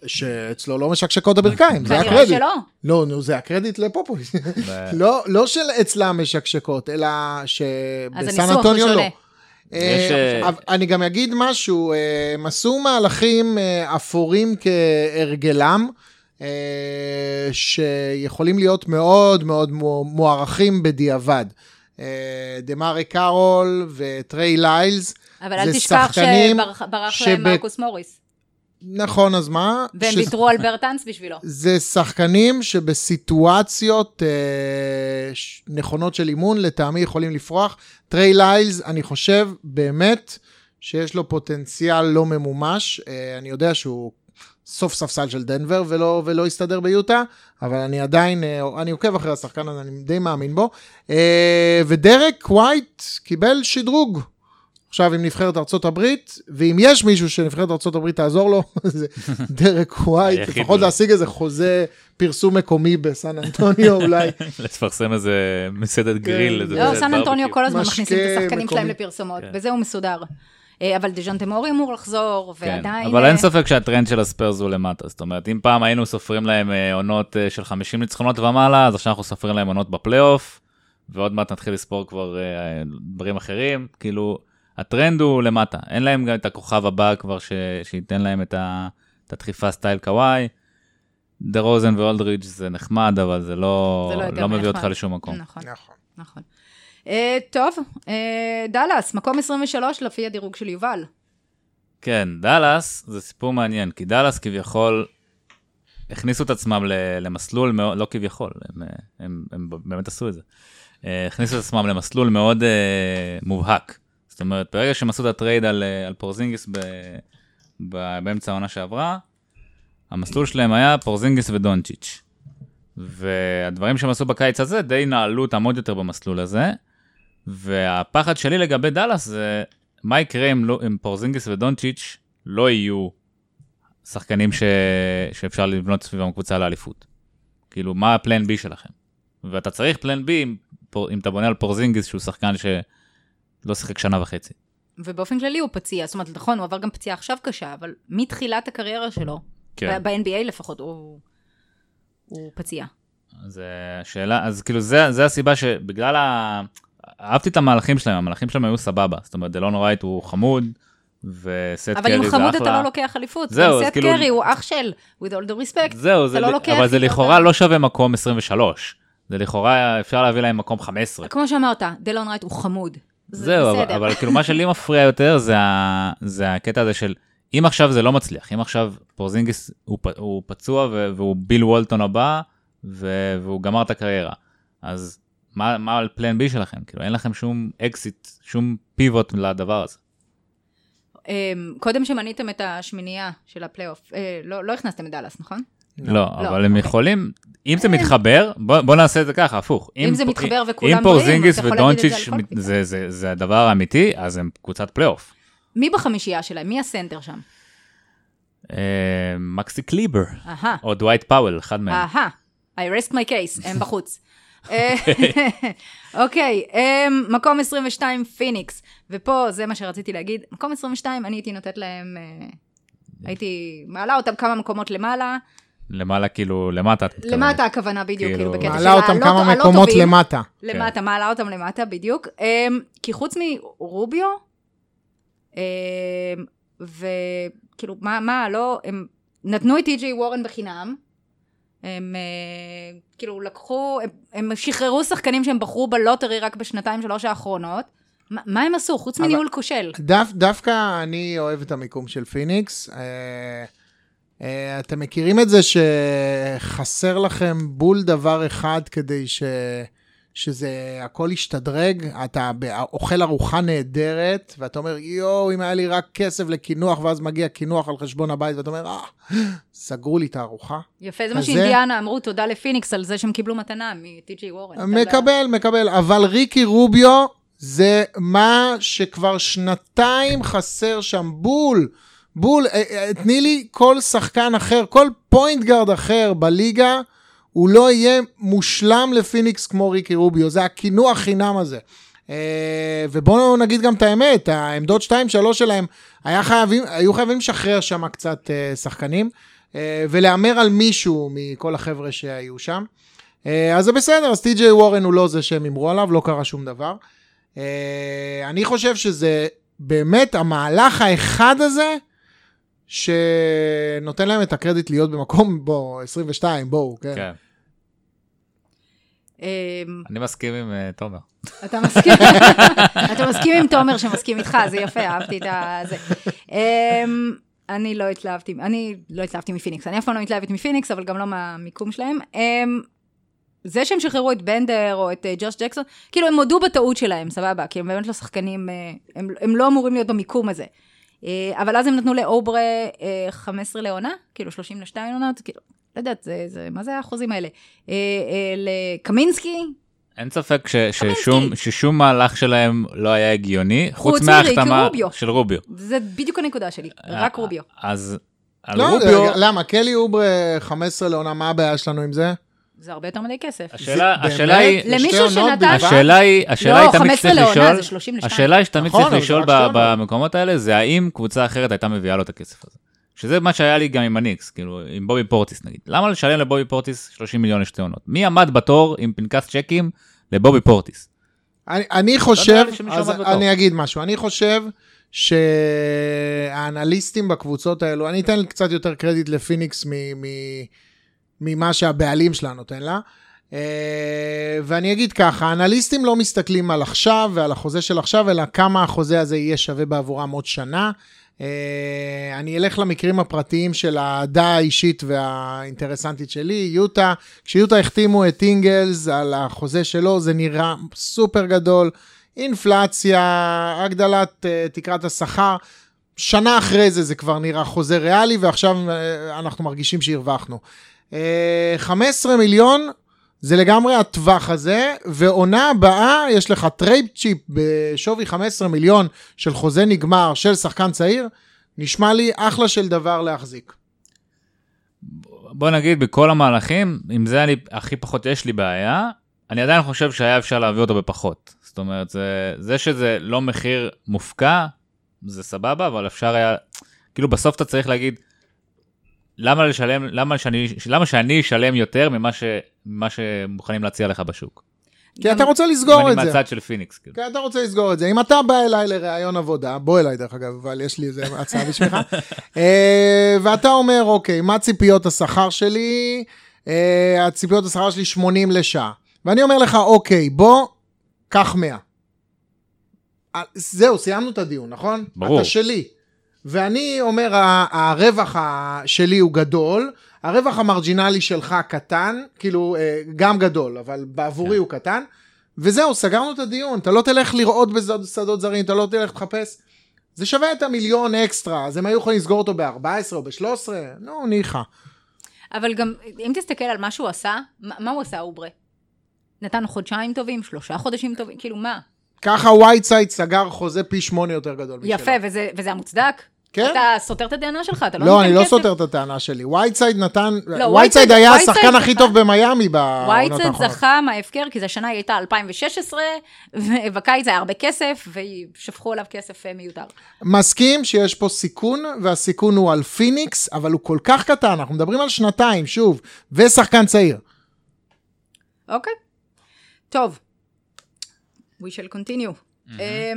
[SPEAKER 2] שאצלו לא משקשקות הברכיים, זה
[SPEAKER 1] כנראה
[SPEAKER 2] הקרדיט.
[SPEAKER 1] שלא.
[SPEAKER 2] לא, נו, זה הקרדיט לפופוביץ'. [laughs] לא, לא של אצלם משקשקות, אלא שבסן אנטוניו לא.
[SPEAKER 3] יש,
[SPEAKER 2] אה,
[SPEAKER 3] אה,
[SPEAKER 2] אני גם אגיד משהו, אה, הם עשו מהלכים אה, אפורים כהרגלם, אה, שיכולים להיות מאוד מאוד מו- מוערכים בדיעבד. אה, דמרי קארול וטריי ליילס,
[SPEAKER 1] אבל אל
[SPEAKER 2] זה
[SPEAKER 1] תשכח
[SPEAKER 2] שחקנים
[SPEAKER 1] שברח ברח
[SPEAKER 2] שב-
[SPEAKER 1] להם מרקוס מוריס.
[SPEAKER 2] נכון, אז מה?
[SPEAKER 1] והם
[SPEAKER 2] ש-
[SPEAKER 1] ויתרו על ברטנס בשבילו.
[SPEAKER 2] זה שחקנים שבסיטואציות אה, נכונות של אימון, לטעמי יכולים לפרוח. טריי ליילס, אני חושב באמת שיש לו פוטנציאל לא ממומש. אה, אני יודע שהוא סוף ספסל של דנבר ולא, ולא הסתדר ביוטה, אבל אני עדיין, אה, אני עוקב אחרי השחקן הזה, אני די מאמין בו. אה, ודרק ווייט קיבל שדרוג. עכשיו עם נבחרת ארצות הברית, ואם יש מישהו שנבחרת ארצות הברית תעזור לו, [laughs] זה דרק ווייט, לפחות
[SPEAKER 3] אולי.
[SPEAKER 2] להשיג איזה חוזה פרסום מקומי בסן אנטוניו [laughs] אולי.
[SPEAKER 3] לפרסם איזה מסעדת גריל. איזה
[SPEAKER 1] לא, סן אנטוניו. כל הזמן מכניסים את השחקנים. שלהם לפרסומות,
[SPEAKER 3] כן.
[SPEAKER 1] בזה הוא מסודר. אה, אבל דז'אנטה מורי אמור לחזור,
[SPEAKER 3] כן,
[SPEAKER 1] ועדיין...
[SPEAKER 3] אבל
[SPEAKER 1] אה,
[SPEAKER 3] אין ספק שהטרנד של הספיירס הוא למטה. זאת אומרת, אם פעם היינו סופרים להם אה, עונות אה, של 50 ניצחונות ומעלה, אז עכשיו אנחנו סופרים להם עונות בפלייאוף, ועוד מעט נתחיל לספור כבר אה, דברים אחרים. כאילו, הטרנד הוא למטה. אין להם גם את הכוכב הבא כבר ש... שייתן להם את, ה... את הדחיפה סטייל קוואי. דה רוזן ואולדריץ' זה נחמד, אבל זה לא,
[SPEAKER 1] זה לא
[SPEAKER 3] לא מביא אותך
[SPEAKER 1] מנחמד.
[SPEAKER 3] לשום מקום.
[SPEAKER 1] נכון,
[SPEAKER 2] נכון.
[SPEAKER 1] נכון. אה, טוב, אה, דאלאס, מקום 23 לפי הדירוג של יובל.
[SPEAKER 3] כן, דאלאס זה סיפור מעניין, כי דאלאס כביכול הכניסו את עצמם למסלול מאוד, לא כביכול, הם, הם, הם באמת עשו את זה. אה, הכניסו את עצמם למסלול מאוד אה, מובהק. זאת אומרת, ברגע שהם עשו את ה trade על, אה, על פורזינגיס ב, ב, באמצע העונה שעברה, המסלול שלהם היה פורזינגיס ודונצ'יץ'. והדברים שהם עשו בקיץ הזה די נעלו אותם עוד יותר במסלול הזה. והפחד שלי לגבי דאלאס זה מה יקרה אם, לא, אם פורזינגיס ודונצ'יץ' לא יהיו שחקנים ש... שאפשר לבנות סביבם קבוצה לאליפות. כאילו, מה הפלן בי שלכם? ואתה צריך פלן בי אם, אם אתה בונה על פורזינגיס שהוא שחקן שלא שיחק שנה וחצי.
[SPEAKER 1] ובאופן כללי הוא פציע, זאת אומרת, נכון, הוא עבר גם פציעה עכשיו קשה, אבל מתחילת הקריירה שלו,
[SPEAKER 3] כן.
[SPEAKER 1] ב-NBA לפחות, הוא, הוא פציע.
[SPEAKER 3] אז אה, השאלה, אז כאילו זה, זה הסיבה שבגלל ה... אהבתי את המהלכים שלהם, המהלכים שלהם היו סבבה. זאת אומרת, דלון רייט הוא חמוד, וסט
[SPEAKER 1] אבל
[SPEAKER 3] קרי
[SPEAKER 1] עם
[SPEAKER 3] זה אחלה.
[SPEAKER 1] חמוד אתה לא לוקח אליפות.
[SPEAKER 3] זהו,
[SPEAKER 1] סט
[SPEAKER 3] כאילו-
[SPEAKER 1] קרי הוא אח של, with all the respect.
[SPEAKER 3] זהו, זה,
[SPEAKER 1] אתה לא לוקח
[SPEAKER 3] אבל זה לכאורה לא שווה מקום 23. זה לכאורה, אפשר להביא להם מקום 15.
[SPEAKER 1] כמו שאמרת, דלון רייט הוא חמוד. זה
[SPEAKER 3] זהו, אבל. אבל כאילו מה שלי מפריע יותר זה, ה, זה הקטע הזה של אם עכשיו זה לא מצליח, אם עכשיו פורזינגיס הוא, הוא פצוע והוא ביל וולטון הבא, והוא גמר את הקריירה. אז מה, מה על plan B שלכם? כאילו, אין לכם שום אקזיט, שום pivot לדבר הזה.
[SPEAKER 1] אמ, קודם שמניתם את השמינייה של הפלייאוף, אה, לא לא הכנסתם את דאלאס, נכון?
[SPEAKER 3] לא,
[SPEAKER 1] לא,
[SPEAKER 3] אבל הם
[SPEAKER 1] אוקיי.
[SPEAKER 3] יכולים, אם זה מתחבר, בוא, בוא נעשה את זה ככה, הפוך.
[SPEAKER 1] אם זה מתחבר וכולם
[SPEAKER 3] אם
[SPEAKER 1] בריאים,
[SPEAKER 3] פורזינגיס
[SPEAKER 1] אתה יכול להגיד את זה
[SPEAKER 3] ודונצ'יץ'
[SPEAKER 1] על כל
[SPEAKER 3] מת-
[SPEAKER 1] קבוצה.
[SPEAKER 3] זה, זה, זה הדבר האמיתי, אז הם קבוצת פלייאוף.
[SPEAKER 1] מי בחמישייה שלהם? מי הסנטר שם?
[SPEAKER 3] אה, מקסי קליבר,
[SPEAKER 1] אהה,
[SPEAKER 3] או דווייט פאוול, אחד מהם.
[SPEAKER 1] אהה, I rest my case, הם בחוץ. אה, [laughs] אוקיי, אמ, מקום 22 פיניקס, ופה זה מה שרציתי להגיד, מקום 22 אני הייתי נותנת להם, אה, הייתי מעלה אותם כמה מקומות למעלה,
[SPEAKER 3] למעלה כאילו, למטה את מתכוונת.
[SPEAKER 1] למטה הכוונה בדיוק,
[SPEAKER 3] כאילו-
[SPEAKER 1] כאילו בקטע של
[SPEAKER 2] מעלה אותם
[SPEAKER 1] הלא-
[SPEAKER 2] כמה
[SPEAKER 1] הלא
[SPEAKER 2] מקומות
[SPEAKER 1] טובים.
[SPEAKER 2] למטה.
[SPEAKER 1] למטה, מעלה אותם למטה, בדיוק. Um, כי חוץ מרוביו, um, וכאילו, מה, מה, לא, הם נתנו את טי.ג'יי וורן בחינם, הם uh, כאילו לקחו, הם, הם שחררו שחקנים שהם בחרו ב lottery רק בשנתיים שלוש האחרונות. מה, מה הם עשו, חוץ מניהול כושל?
[SPEAKER 2] דו, דווקא אני אוהב את המיקום של פיניקס. אה, אה, אתם מכירים את זה שחסר לכם בול דבר אחד כדי ש... שזה הכל ישתדרג, אתה אוכל ארוחה נהדרת, ואתה אומר, יואו, אם היה לי רק כסף לקינוח, ואז מגיע קינוח על חשבון הבית, ואתה אומר, אה, סגרו לי את הארוחה.
[SPEAKER 1] יפה, זה מה שאינדיאנה אמרו, תודה לפיניקס על זה שהם קיבלו מתנה מטי.ג'יי וורן.
[SPEAKER 2] מקבל, מקבל, אבל ריקי רוביו זה מה שכבר שנתיים חסר שם, בול. בול, אה, אה, תני לי כל שחקן אחר, כל point guard אחר בליגה, הוא לא יהיה מושלם לפיניקס כמו ריקי רוביו, זה הקינוח חינם הזה. אה, ובואו נגיד גם את האמת, העמדות 2-3 שלהם היה חייבים, היו חייבים לשחרר שם קצת אה, שחקנים, אה, ולהמר על מישהו מכל החבר'ה שהיו שם. אז זה בסדר, אז טי.ג'יי וורן הוא לא זה שהם הימרו עליו, לא קרה שום דבר. אני חושב שזה באמת המהלך האחד הזה, שנותן להם את הקרדיט להיות במקום, בוא, 22, בואו, כן.
[SPEAKER 3] כן.
[SPEAKER 1] אמ,
[SPEAKER 3] אני מסכים עם אה, תומר.
[SPEAKER 1] אתה מסכים, [laughs] אתה מסכים עם תומר שמסכים איתך, זה יפה, אהבתי את זה. אמ, אני לא התלהבתי, אני לא התלהבתי מפיניקס, אני אף פעם לא מתלהבת מפיניקס, אבל גם לא מהמיקום שלהם. אמ, זה שהם שחררו את בנדר או את אה, ג'וש ג'קסון, כאילו הם הודו בטעות שלהם, סבבה, כי הם באמת לא שחקנים, אה, הם, הם לא אמורים להיות במיקום הזה. אה, אבל אז הם נתנו לאוברה אה, 15 לעונה, כאילו 32 עונות, כאילו, לא יודעת, זה, זה, מה זה האחוזים האלה? אה, אה, לקמינסקי,
[SPEAKER 3] אין ספק ש, ששום, ששום מהלך שלהם לא היה הגיוני,
[SPEAKER 1] חוץ
[SPEAKER 3] חוץ מההחתמה. של רוביו.
[SPEAKER 1] זה בדיוק הנקודה שלי, רק רוביו.
[SPEAKER 3] אז על
[SPEAKER 2] לא,
[SPEAKER 3] רוביו,
[SPEAKER 2] למה? קלי אוברה 15 לעונה, מה הבעיה שלנו עם זה?
[SPEAKER 1] זה הרבה יותר מדי כסף.
[SPEAKER 3] השאלה,
[SPEAKER 2] זה
[SPEAKER 3] השאלה היא?
[SPEAKER 1] למישהו שנתן-?
[SPEAKER 3] השאלה היא, השאלה
[SPEAKER 1] לא,
[SPEAKER 3] היא תמיד
[SPEAKER 1] 15
[SPEAKER 3] שצריך
[SPEAKER 1] לעונה,
[SPEAKER 3] לשאול,
[SPEAKER 1] זה 32.
[SPEAKER 3] השאלה היא שתמיד
[SPEAKER 2] נכון,
[SPEAKER 3] צריך
[SPEAKER 2] זה
[SPEAKER 3] לשאול. במקומות האלה, זה האם קבוצה אחרת הייתה מביאה לו את הכסף הזה. שזה מה שהיה לי גם עם הניקס, כאילו, עם בובי פורטיס נגיד. למה לשלם לבובי פורטיס 30 מיליון לשתי עונות? מי עמד בתור עם פנקס צ'קים לבובי פורטיס?
[SPEAKER 2] אני, אני חושב,
[SPEAKER 3] שמישהו
[SPEAKER 2] אז. אני אגיד משהו, אני חושב שהאנליסטים בקבוצות האלו, אני אתן קצת יותר קרדיט לפיניקס מ- מ- ממה שהבעלים שלה נותן לה. אה, ואני אגיד ככה, האנליסטים לא מסתכלים על עכשיו ועל החוזה של עכשיו, אלא כמה החוזה הזה יהיה שווה בעבורם עוד שנה. אה, אני אלך למקרים הפרטיים של האהדה האישית והאינטרסנטית שלי, יוטה, כשיוטה החתימו את אינגלס על החוזה שלו, זה נראה סופר גדול, אינפלציה, הגדלת אה, תקרת השכר, שנה אחרי זה זה כבר נראה חוזה ריאלי, ועכשיו אנחנו מרגישים שהרווחנו. אה, 15 מיליון זה לגמרי הטווח הזה, ועונה הבאה יש לך trade chip בשווי 15 מיליון של חוזה נגמר של שחקן צעיר, נשמע לי אחלה של דבר להחזיק.
[SPEAKER 3] בוא נגיד, בכל המהלכים, עם זה אני, הכי פחות יש לי בעיה, אני עדיין חושב שהיה אפשר להביא אותו בפחות. זאת אומרת, זה, זה שזה לא מחיר מופקע, זה סבבה, אבל אפשר היה, כאילו בסוף אתה צריך להגיד, למה לשלם, למה שאני, למה שאני אשלם יותר ממה, ש, ממה שמוכנים להציע לך בשוק?
[SPEAKER 2] כי אתה רוצה לסגור
[SPEAKER 3] אני
[SPEAKER 2] את זה.
[SPEAKER 3] מהצד של פיניקס, כאילו.
[SPEAKER 2] כי אתה רוצה לסגור את זה. אם אתה בא אליי לראיון עבודה, בוא אליי דרך אגב, אבל יש לי איזה הצעה בשבילך, [laughs] אה, ואתה אומר, אוקיי, מה ציפיות השכר שלי? אה, הציפיות השכר שלי 80 לשעה. ואני אומר לך, אוקיי, בוא, קח 100. אה, זהו, סיימנו את הדיון, נכון?
[SPEAKER 3] ברור.
[SPEAKER 2] אתה שלי. ואני אומר, הרווח שלי הוא גדול, הרווח המרג'ינלי שלך קטן, כאילו, אה, גם גדול, אבל בעבורי
[SPEAKER 3] כן.
[SPEAKER 2] הוא קטן, וזהו, סגרנו את הדיון, אתה לא תלך לראות בשדות זרים, אתה לא תלך לחפש. זה שווה את המיליון אקסטרה, אז הם היו יכולים לסגור אותו ב-14 או ב-13, נו, ניחא.
[SPEAKER 1] אבל גם, אם תסתכל על מה שהוא עשה, מה, מה הוא עשה, אוברה? נתן חודשיים טובים, שלושה חודשים טובים, כאילו מה?
[SPEAKER 2] ככה וייטסייד סגר חוזה פי שמונה יותר גדול משלו.
[SPEAKER 1] יפה, וזה, וזה המוצדק?
[SPEAKER 2] כן.
[SPEAKER 1] אתה סותר את הטענה שלך, אתה לא
[SPEAKER 2] לא,
[SPEAKER 1] נותן
[SPEAKER 2] אני לא
[SPEAKER 1] כסף?
[SPEAKER 2] סותר את הטענה שלי. וייטסייד נתן,
[SPEAKER 1] לא,
[SPEAKER 2] וייטסייד
[SPEAKER 1] וייטסייד-
[SPEAKER 2] היה
[SPEAKER 1] וייטסייד
[SPEAKER 2] השחקן הכי טוב במיאמי בעונות האחרונות.
[SPEAKER 1] זכה מההפקר, כי זו השנה היא הייתה 2016, ובקיץ היה הרבה כסף, ושפכו עליו כסף אה, מיותר.
[SPEAKER 2] מסכים שיש פה סיכון, והסיכון הוא על פיניקס, אבל הוא כל כך קטן, אנחנו מדברים על שנתיים, שוב, ושחקן צעיר.
[SPEAKER 1] אוקיי. טוב. We shall continue. Um,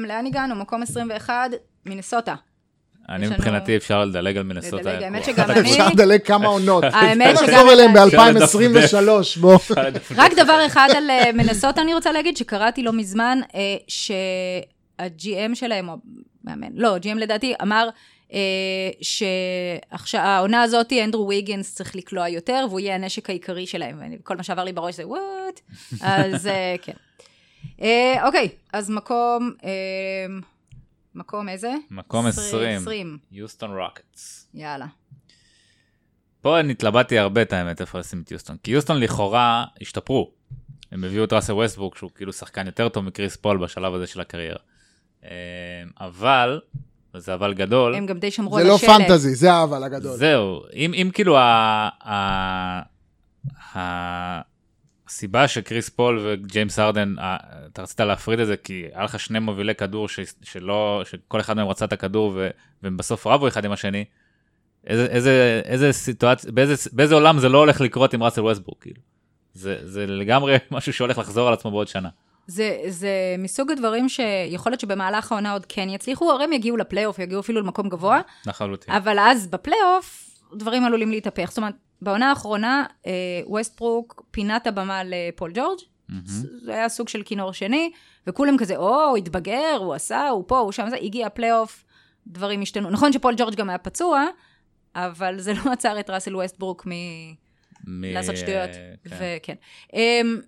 [SPEAKER 1] לאן הגענו? מקום 21, מינסוטה.
[SPEAKER 3] אני
[SPEAKER 1] יש לנו-
[SPEAKER 3] מבחינתי אפשר לדלג על מנסות.
[SPEAKER 1] לדלג, האמת שגם אני-
[SPEAKER 2] אפשר לדלג כמה עונות. [laughs]
[SPEAKER 1] האמת שגם
[SPEAKER 2] נחזור אליהם
[SPEAKER 1] אני-
[SPEAKER 2] ב-2023, בוא.
[SPEAKER 1] רק דבר אחד על אה, מנסוטה אני רוצה להגיד, שקראתי לא מזמן, אה, שה-GM שלהם, או מאמן, לא, GM לדעתי, אמר אה, שהעונה הזאת, אנדרו ויגנס צריך לקלוע יותר, והוא יהיה הנשק העיקרי שלהם. וכל מה שעבר לי בראש זה וואט, [laughs] אז כן. אה, אוקיי, אז מקום, אה, מקום איזה?
[SPEAKER 3] מקום 20.
[SPEAKER 1] 20,
[SPEAKER 3] יוסטון רוקטס.
[SPEAKER 1] יאללה.
[SPEAKER 3] פה אני התלבטתי הרבה את האמת איפה לשים את יוסטון. כי יוסטון לכאורה השתפרו. הם הביאו את ראסל ווסטברוק שהוא כאילו שחקן יותר טוב מקריס פול בשלב הזה של הקריירה. אה, אבל, וזה אבל גדול,
[SPEAKER 1] הם גם די שמרו
[SPEAKER 2] זה
[SPEAKER 1] על
[SPEAKER 2] לא
[SPEAKER 1] השלד.
[SPEAKER 2] fantasy, זה האבל הגדול.
[SPEAKER 3] זהו, אם, אם כאילו ה, ה, ה, הסיבה שקריס פול וג'יימס הארדן, ה- אתה רצית להפריד את זה כי היה לך שני מובילי כדור ש, שלא, שכל אחד מהם רצה את הכדור ו, והם בסוף רבו אחד עם השני, איזה, איזה, איזה סיטואציה, באיזה, באיזה עולם זה לא הולך לקרות עם ראסל ווסטברוק, כאילו. זה, זה לגמרי [laughs] משהו שהולך לחזור על עצמו בעוד שנה.
[SPEAKER 1] זה, זה מסוג הדברים שיכול להיות שבמהלך העונה עוד כן יצליחו, הרי הם יגיעו לפלייאוף, יגיעו אפילו למקום גבוה,
[SPEAKER 3] לחלוטין.
[SPEAKER 1] אבל אז בפלייאוף דברים עלולים להתהפך. זאת אומרת, בעונה האחרונה, אה, ווסטברוק פינה את הבמה לפול ג'ורג', זה היה סוג של כינור שני, וכולם כזה, או, הוא התבגר, הוא עשה, הוא פה, הוא שם, זה, הגיע הפלייאוף, דברים השתנו. נכון שפול ג'ורג' גם היה פצוע, אבל זה [laughs] לא עצר את ראסל ווסטברוק מ...
[SPEAKER 3] מ-
[SPEAKER 1] לעשות שטויות.
[SPEAKER 3] כן.
[SPEAKER 1] וכן. אמ,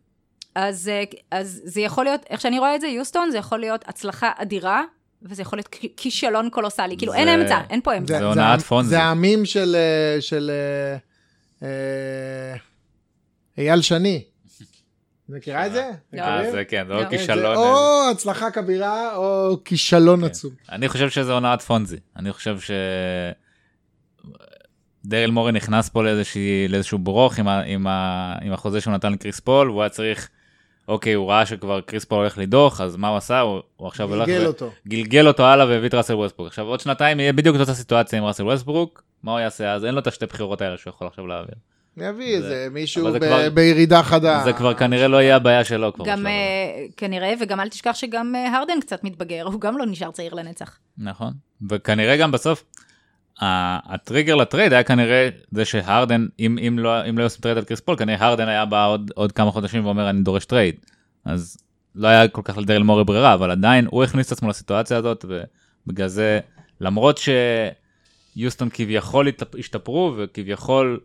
[SPEAKER 1] אז, אה, אז זה יכול להיות, איך שאני רואה את זה, יוסטון, זה יכול להיות הצלחה אדירה, וזה יכול להיות כישלון קולוסלי. כאילו, אין אמצע, אין פה אמצע.
[SPEAKER 3] זה הונאת פונזי.
[SPEAKER 2] זה המים של... אה, אייל שני. מכירה את זה?
[SPEAKER 1] לא.
[SPEAKER 3] זה כן, זה
[SPEAKER 1] לא.
[SPEAKER 3] או כישלון.
[SPEAKER 2] זה או הצלחה כבירה או כישלון
[SPEAKER 3] כן.
[SPEAKER 2] עצום.
[SPEAKER 3] אני חושב שזה הונאת פונזי. אני חושב ש... דריל מורי נכנס פה לאיזשהו ברוך עם, ה, עם, ה, עם החוזה שהוא נתן לקריס פול, והוא היה צריך, אוקיי, הוא ראה שכבר קריס פול הולך לדעוך, אז מה הוא עשה? הוא, הוא עכשיו הולך...
[SPEAKER 2] גלגל אותו.
[SPEAKER 3] גלגל אותו הלאה והביא את ראסל ווסטברוק. עכשיו עוד שנתיים יהיה בדיוק את אותה סיטואציה עם ראסל ווסטברוק, מה הוא יעשה אז? אין לו את השתי בחירות האלה שהוא יכול עכשיו להעביר.
[SPEAKER 2] יביא
[SPEAKER 3] זה-
[SPEAKER 2] איזה מישהו ב-
[SPEAKER 3] כבר-
[SPEAKER 2] בירידה חדה.
[SPEAKER 3] זה כבר כנראה לא יהיה הבעיה שלו כבר.
[SPEAKER 1] גם. אה, כנראה, וגם אל תשכח שגם אה, הרדן קצת מתבגר, הוא גם לא נשאר צעיר לנצח.
[SPEAKER 3] נכון, וכנראה גם בסוף, הטריגר ל trade היה כנראה זה שהרדן, אם, אם לא, אם לא עושים trade על קריס פול, כנראה הרדן היה בא עוד, עוד כמה חודשים ואומר אני דורש trade. אז לא היה כל כך לדרל מורי ברירה, אבל עדיין הוא הכניס את עצמו לסיטואציה הזאת, ובגלל זה, למרות שיוסטון כביכול השתפרו, וכביכול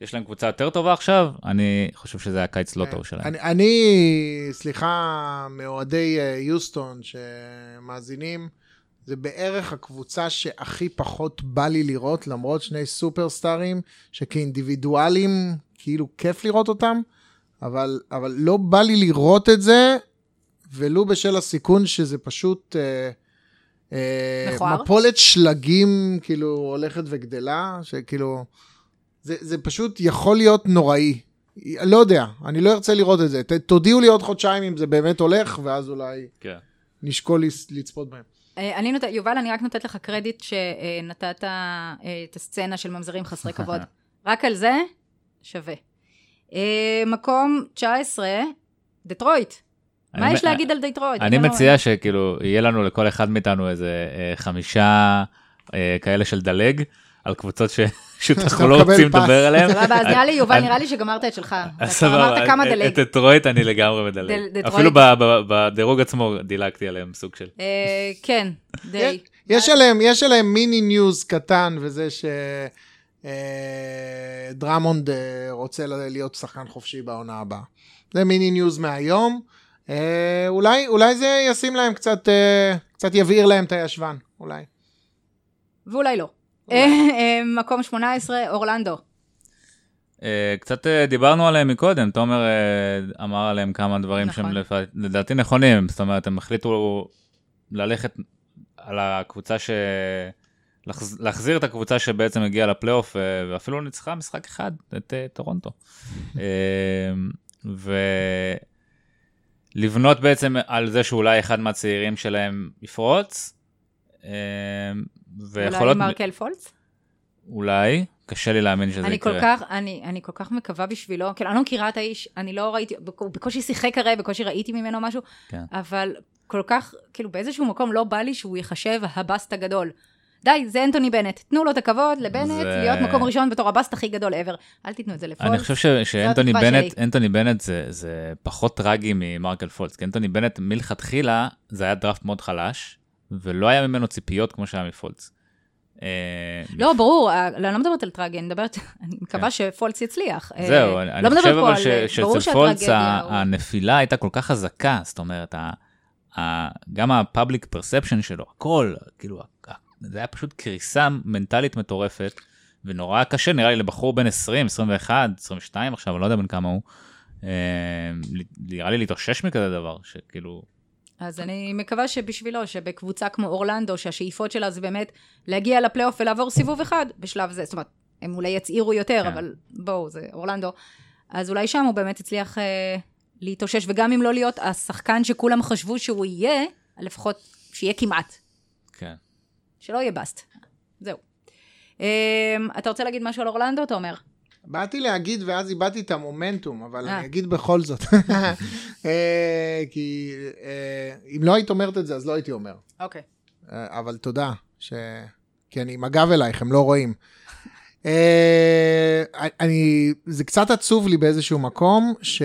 [SPEAKER 3] יש להם קבוצה יותר טובה עכשיו, אני חושב שזה היה קיץ לא טוב שלהם.
[SPEAKER 2] אני, אני, סליחה, מאוהדי אה, יוסטון שמאזינים, זה בערך הקבוצה שהכי פחות בא לי לראות, למרות שני סופרסטארים, שכאינדיבידואלים, כאילו כיף לראות אותם, אבל, אבל לא בא לי לראות את זה, ולו בשל הסיכון שזה פשוט... אה, אה,
[SPEAKER 1] מכוער?
[SPEAKER 2] מפולת שלגים, כאילו, הולכת וגדלה, שכאילו... זה, זה פשוט יכול להיות נוראי. לא יודע, אני לא ארצה לראות את זה. ת, תודיעו לי עוד חודשיים אם זה באמת הולך, ואז אולי
[SPEAKER 3] כן.
[SPEAKER 2] נשקול לצ- לצפות בהם.
[SPEAKER 1] אה, אני נות... יובל, אני רק נותנת לך קרדיט שנתת אה, את הסצנה של ממזרים חסרי כבוד. [laughs] רק על זה, שווה. אה, מקום 19, דטרויט. מה יש להגיד על דטרויט?
[SPEAKER 3] אני
[SPEAKER 1] לנו-
[SPEAKER 3] מציע שכאילו יהיה לנו לכל אחד מאיתנו איזה חמישה כאלה של דלג על קבוצות ש- [laughs] שאנחנו לא רוצים. לדבר עליהן. [laughs]
[SPEAKER 1] סבבה, אז נראה לי, יובל, נראה לי שגמרת את שלך.
[SPEAKER 3] סבבה,
[SPEAKER 1] אמרת כמה
[SPEAKER 3] את-
[SPEAKER 1] דלג.
[SPEAKER 3] את דטרויט אני לגמרי מדלג. אפילו ב- ב- בדירוג עצמו דילגתי עליהם סוג של.
[SPEAKER 1] אה, כן, די.
[SPEAKER 2] יש עליהם, יש עליהם mini news קטן, וזה אה, דרמונד אה, רוצה להיות שחקן חופשי בעונה הבאה. זה mini news מהיום. אה, אולי, אולי זה ישים להם קצת, אה, קצת יבעיר להם את הישבן, אולי.
[SPEAKER 1] ואולי לא. [laughs] אה, מקום 18, אורלנדו.
[SPEAKER 3] אה, קצת אה, דיברנו עליהם מקודם, תומר אמר עליהם כמה דברים
[SPEAKER 1] נכון.
[SPEAKER 3] שהם לדעתי נכונים, זאת אומרת, הם החליטו ללכת על הקבוצה ש... להחזיר את הקבוצה שבעצם הגיעה לפלייאוף, ואפילו ניצחה משחק אחד, את טורונטו. [laughs] ולבנות בעצם על זה שאולי אחד מהצעירים שלהם יפרוץ. ויכול
[SPEAKER 1] אולי
[SPEAKER 3] להיות,
[SPEAKER 1] מרקל פולץ?
[SPEAKER 3] אולי, קשה לי להאמין שזה
[SPEAKER 1] אני
[SPEAKER 3] יקרה.
[SPEAKER 1] כל כך, אני, אני כל כך מקווה בשבילו, כאילו, אני לא מכירה את האיש, אני לא ראיתי, הוא בקושי שיחק הרי, בקושי ראיתי ממנו משהו,
[SPEAKER 3] כן.
[SPEAKER 1] אבל כל כך, כאילו, באיזשהו מקום לא בא לי שהוא ייחשב הבאסט הגדול. די, זה אנטוני בנט, תנו לו את הכבוד לבנט,
[SPEAKER 3] זה-
[SPEAKER 1] להיות מקום ראשון בתור הבאסט הכי גדול ever. אל תיתנו את זה לפולס.
[SPEAKER 3] אני חושב ש- שאנטוני בנט. אנטוני בנט זה, זה פחות טרגי ממרקל פולץ, כי אנטוני בנט מלכתחילה זה היה דראפט מאוד חלש, ולא היה ממנו ציפיות כמו שהיה מפולץ. אה,
[SPEAKER 1] לא, ברור, אה, אני לא מדברת על טרגי, אני מדברת, [laughs] אני מקווה שפולס יצליח. אה,
[SPEAKER 3] זהו, אני אני
[SPEAKER 1] לא מדברת
[SPEAKER 3] חושב אבל שאצל פולץ הנפילה הייתה כל כך חזקה, זאת אומרת, גם הפאבליק פרספשן שלו, הכל, כאילו, זה היה פשוט קריסה מנטלית מטורפת, ונורא קשה, נראה לי לבחור בן 20, 21, 22 עכשיו, אני לא יודע בן כמה הוא, אה, נראה לי להתאושש מכזה דבר, שכאילו,
[SPEAKER 1] אז אני מקווה שבשבילו, שבקבוצה כמו אורלנדו, שהשאיפות שלה זה באמת להגיע לפלייאוף ולעבור סיבוב אחד בשלב זה, זאת אומרת, הם אולי יצעירו יותר,
[SPEAKER 3] כן.
[SPEAKER 1] אבל בואו, זה אורלנדו. אז אולי שם הוא באמת הצליח אה, להתאושש, וגם אם לא להיות השחקן שכולם חשבו שהוא יהיה, לפחות שיהיה כמעט,
[SPEAKER 3] כן.
[SPEAKER 1] שלא יהיה באסט. זהו. אה, אתה רוצה להגיד משהו על אורלנדו, אתה אומר?
[SPEAKER 2] באתי להגיד ואז איבדתי את המומנטום, אבל
[SPEAKER 1] אה.
[SPEAKER 2] אני אגיד בכל זאת. [laughs] אה, כי אה, אם לא היית אומרת את זה, אז לא הייתי אומר.
[SPEAKER 1] אוקיי.
[SPEAKER 2] אבל תודה, ש... כי אני עם הגב אלייך, הם לא רואים. [laughs] אני, זה קצת עצוב לי באיזשהו מקום, ש...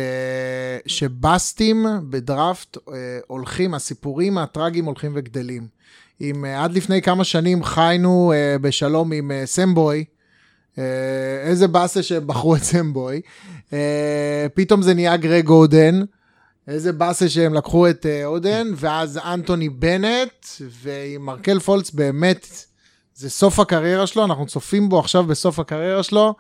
[SPEAKER 2] שבאסטים בדראפט הולכים, הסיפורים הטראגיים הולכים וגדלים. אם עד לפני כמה שנים חיינו בשלום עם סמבוי, איזה באסה שבחרו את סמבוי, אה, פתאום זה נהיה גרג אודן, איזה באסה שהם לקחו את אה, אודן, ואז אנטוני בנט, ועם מרקל פולץ באמת, זה סוף הקריירה שלו, אנחנו צופים בו עכשיו בסוף הקריירה שלו.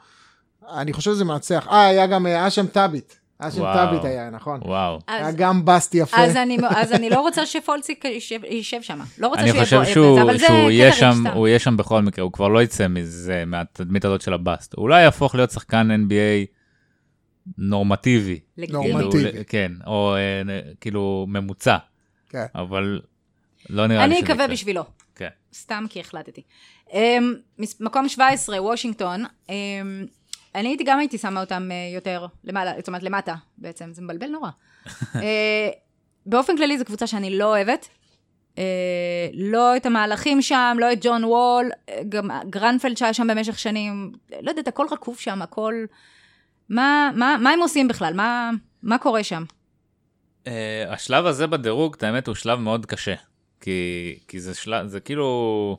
[SPEAKER 2] אני חושב שזה מנצח. אה, היה גם אה, אשם טאביט. אשם
[SPEAKER 3] וואו.
[SPEAKER 2] טאביט היה, נכון.
[SPEAKER 3] וואו.
[SPEAKER 2] היה גם באסט יפה.
[SPEAKER 1] אז, אני, אז אני לא רוצה שפולציק יישב, שם. לא רוצה
[SPEAKER 3] אני
[SPEAKER 1] שהוא
[SPEAKER 3] חושב
[SPEAKER 1] יבוא,
[SPEAKER 3] שהוא,
[SPEAKER 1] אבל זה
[SPEAKER 3] שהוא
[SPEAKER 1] קטע
[SPEAKER 3] יהיה
[SPEAKER 1] ריק
[SPEAKER 3] שם,
[SPEAKER 1] סתם.
[SPEAKER 3] הוא יהיה שם בכל מקרה, הוא כבר לא יצא מזה, מהתדמית הזאת של הבאסט. הוא אולי יהפוך להיות שחקן NBA נורמטיבי.
[SPEAKER 1] לגיטימי.
[SPEAKER 2] נורמטיבי.
[SPEAKER 3] כאילו, כן, או אה, כאילו ממוצע,
[SPEAKER 2] כן.
[SPEAKER 3] אבל לא נראה לי
[SPEAKER 1] אני
[SPEAKER 3] שזה
[SPEAKER 1] אקווה
[SPEAKER 3] יקרה.
[SPEAKER 1] בשבילו.
[SPEAKER 3] כן.
[SPEAKER 1] סתם כי החלטתי. Um, מקום 17, וושינגטון. אני הייתי גם הייתי שמה אותם uh, יותר למעלה, זאת אומרת למטה בעצם, זה מבלבל נורא. uh, [laughs] באופן כללי זו קבוצה שאני לא אוהבת. Uh, לא את המהלכים שם, לא את ג'ון וול, אה, גם גרנפלד שהיה שם במשך שנים, לא יודעת, הכל רקוב שם, הכל... מה, מה, מה הם עושים בכלל? מה, מה קורה שם?
[SPEAKER 3] Uh, השלב הזה בדירוג, את האמת, הוא שלב מאוד קשה. כי, כי זה שלב, זה כאילו...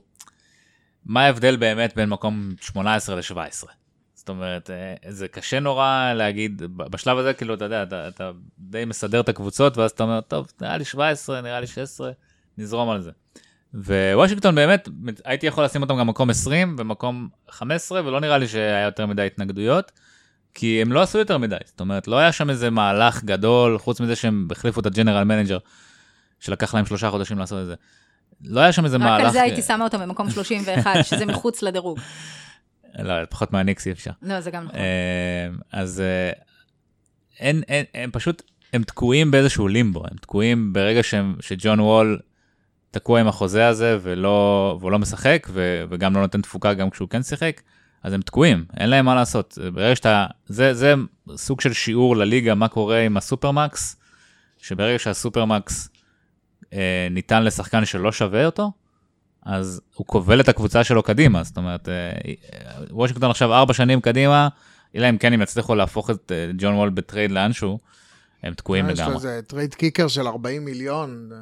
[SPEAKER 3] מה ההבדל באמת בין מקום 18 ל-17? זאת אומרת, אה, זה קשה נורא להגיד, בשלב הזה, כאילו, אתה יודע, אתה, אתה די מסדר את הקבוצות, ואז אתה אומר, טוב, נראה לי 17, נראה לי 16, נזרום על זה. ווושינגטון באמת, הייתי יכול לשים אותם גם מקום 20 ומקום 15, ולא נראה לי שהיה יותר מדי התנגדויות, כי הם לא עשו יותר מדי. זאת אומרת, לא היה שם איזה מהלך גדול, חוץ מזה שהם החליפו את ה general manager, שלקח להם שלושה חודשים לעשות את זה. לא היה שם איזה
[SPEAKER 1] רק
[SPEAKER 3] מהלך...
[SPEAKER 1] על זה הייתי שמה אותם במקום 31, שזה מחוץ לדירוג. [laughs]
[SPEAKER 3] לא, פחות מהניקס אי אפשר.
[SPEAKER 1] לא, זה גם נכון.
[SPEAKER 3] אה, אז אה, אין, אין, הם פשוט, הם תקועים באיזשהו לימבו, הם תקועים ברגע שהם, שג'ון וול תקוע עם החוזה הזה ולא, והוא לא משחק ו, וגם לא נותן תפוקה גם כשהוא כן שיחק, אז הם תקועים, אין להם מה לעשות. ברגע שאתה, זה, זה סוג של שיעור לליגה, מה קורה עם הסופרמקס, שברגע שהסופרמקס אה, ניתן לשחקן שלא שווה אותו, אז הוא כובל את הקבוצה שלו קדימה, זאת אומרת, אה, וושינגטון עכשיו ארבע שנים קדימה, אלא אם כן הם יצליחו להפוך את אה, ג'ון וול ב trade לאנשהו, הם תקועים
[SPEAKER 2] יש לו
[SPEAKER 3] לגמרי.
[SPEAKER 2] איזה trade kicker של 40 מיליון. אה,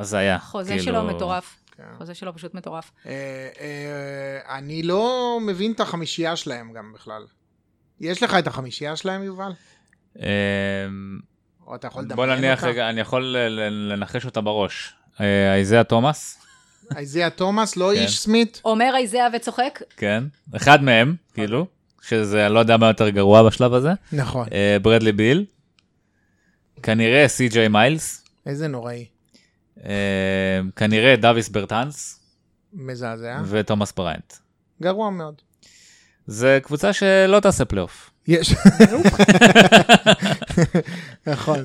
[SPEAKER 3] אז היה.
[SPEAKER 1] החוזה
[SPEAKER 3] כאילו,
[SPEAKER 1] שלו מטורף.
[SPEAKER 2] כן.
[SPEAKER 1] החוזה שלו פשוט מטורף.
[SPEAKER 2] אה, אה, אני לא מבין את החמישייה שלהם גם בכלל. יש לך את החמישייה שלהם, יובל?
[SPEAKER 3] אה,
[SPEAKER 2] או אתה יכול לדמיין
[SPEAKER 3] בוא
[SPEAKER 2] אותה?
[SPEAKER 3] נניח רגע, אני יכול לנחש אותה בראש. אה, איזיה תומאס,
[SPEAKER 2] איזיה תומאס, לא
[SPEAKER 3] כן.
[SPEAKER 2] איש סמית'?
[SPEAKER 1] אומר איזאה וצוחק,
[SPEAKER 3] כן, אחד מהם, כאילו, שזה, אני לא יודע מה יותר גרוע בשלב הזה.
[SPEAKER 2] נכון.
[SPEAKER 3] אה, ברדלי ביל, כנראה סי.ג'יי מיילס,
[SPEAKER 2] איזה נוראי.
[SPEAKER 3] אה, כנראה דייוויס ברטאנס
[SPEAKER 2] מזעזע.
[SPEAKER 3] ותומאס בריינט.
[SPEAKER 2] גרוע מאוד.
[SPEAKER 3] זה קבוצה שלא תעשה פלייאוף.
[SPEAKER 2] יש. [laughs] נכון.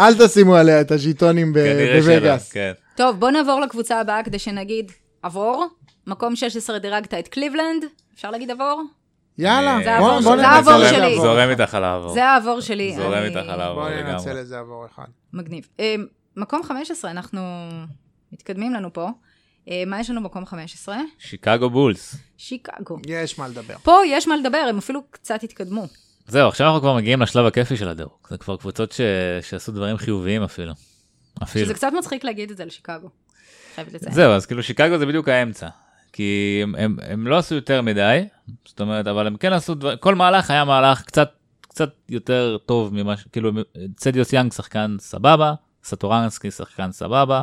[SPEAKER 2] אל תשימו עליה את הז'יטונים ב-
[SPEAKER 3] כנראה שלא,
[SPEAKER 2] בווגאס.
[SPEAKER 3] כן.
[SPEAKER 1] טוב, בוא נעבור לקבוצה הבאה כדי שנגיד עבור. מקום 16 דירגת את קליבלנד, אפשר להגיד עבור?
[SPEAKER 2] יאללה,
[SPEAKER 1] זה
[SPEAKER 2] בוא
[SPEAKER 1] העבור
[SPEAKER 2] בוא
[SPEAKER 1] שלי. זה
[SPEAKER 2] ננצל
[SPEAKER 1] העבור שלי.
[SPEAKER 3] זורם איתך על העבור.
[SPEAKER 1] זה העבור שלי.
[SPEAKER 3] זורם איתך על העבור
[SPEAKER 2] בוא
[SPEAKER 3] לגמרי.
[SPEAKER 2] ננצל את זה עבור אחד.
[SPEAKER 1] מגניב. אה, מקום 15, אנחנו מתקדמים לנו פה. אה, מה יש לנו במקום 15?
[SPEAKER 3] שיקגו בולס.
[SPEAKER 1] שיקגו.
[SPEAKER 2] יש מה לדבר.
[SPEAKER 1] פה יש מה לדבר, הם אפילו קצת התקדמו.
[SPEAKER 3] זהו, עכשיו אנחנו כבר מגיעים לשלב הכיפי של הדירוג. זה כבר קבוצות ש... שעשו דברים חיוביים אפילו. אפילו.
[SPEAKER 1] שזה קצת מצחיק להגיד את זה. חייבת לציין.
[SPEAKER 3] זהו, אז כאילו שיקגו זה בדיוק האמצע. כי הם, הם, הם לא עשו יותר מדי, זאת אומרת, אבל הם כן עשו דבר, כל מהלך היה מהלך קצת, קצת יותר טוב ממה ש... כאילו, צדיוס יאנג שחקן סבבה, סטורנסקי שחקן סבבה,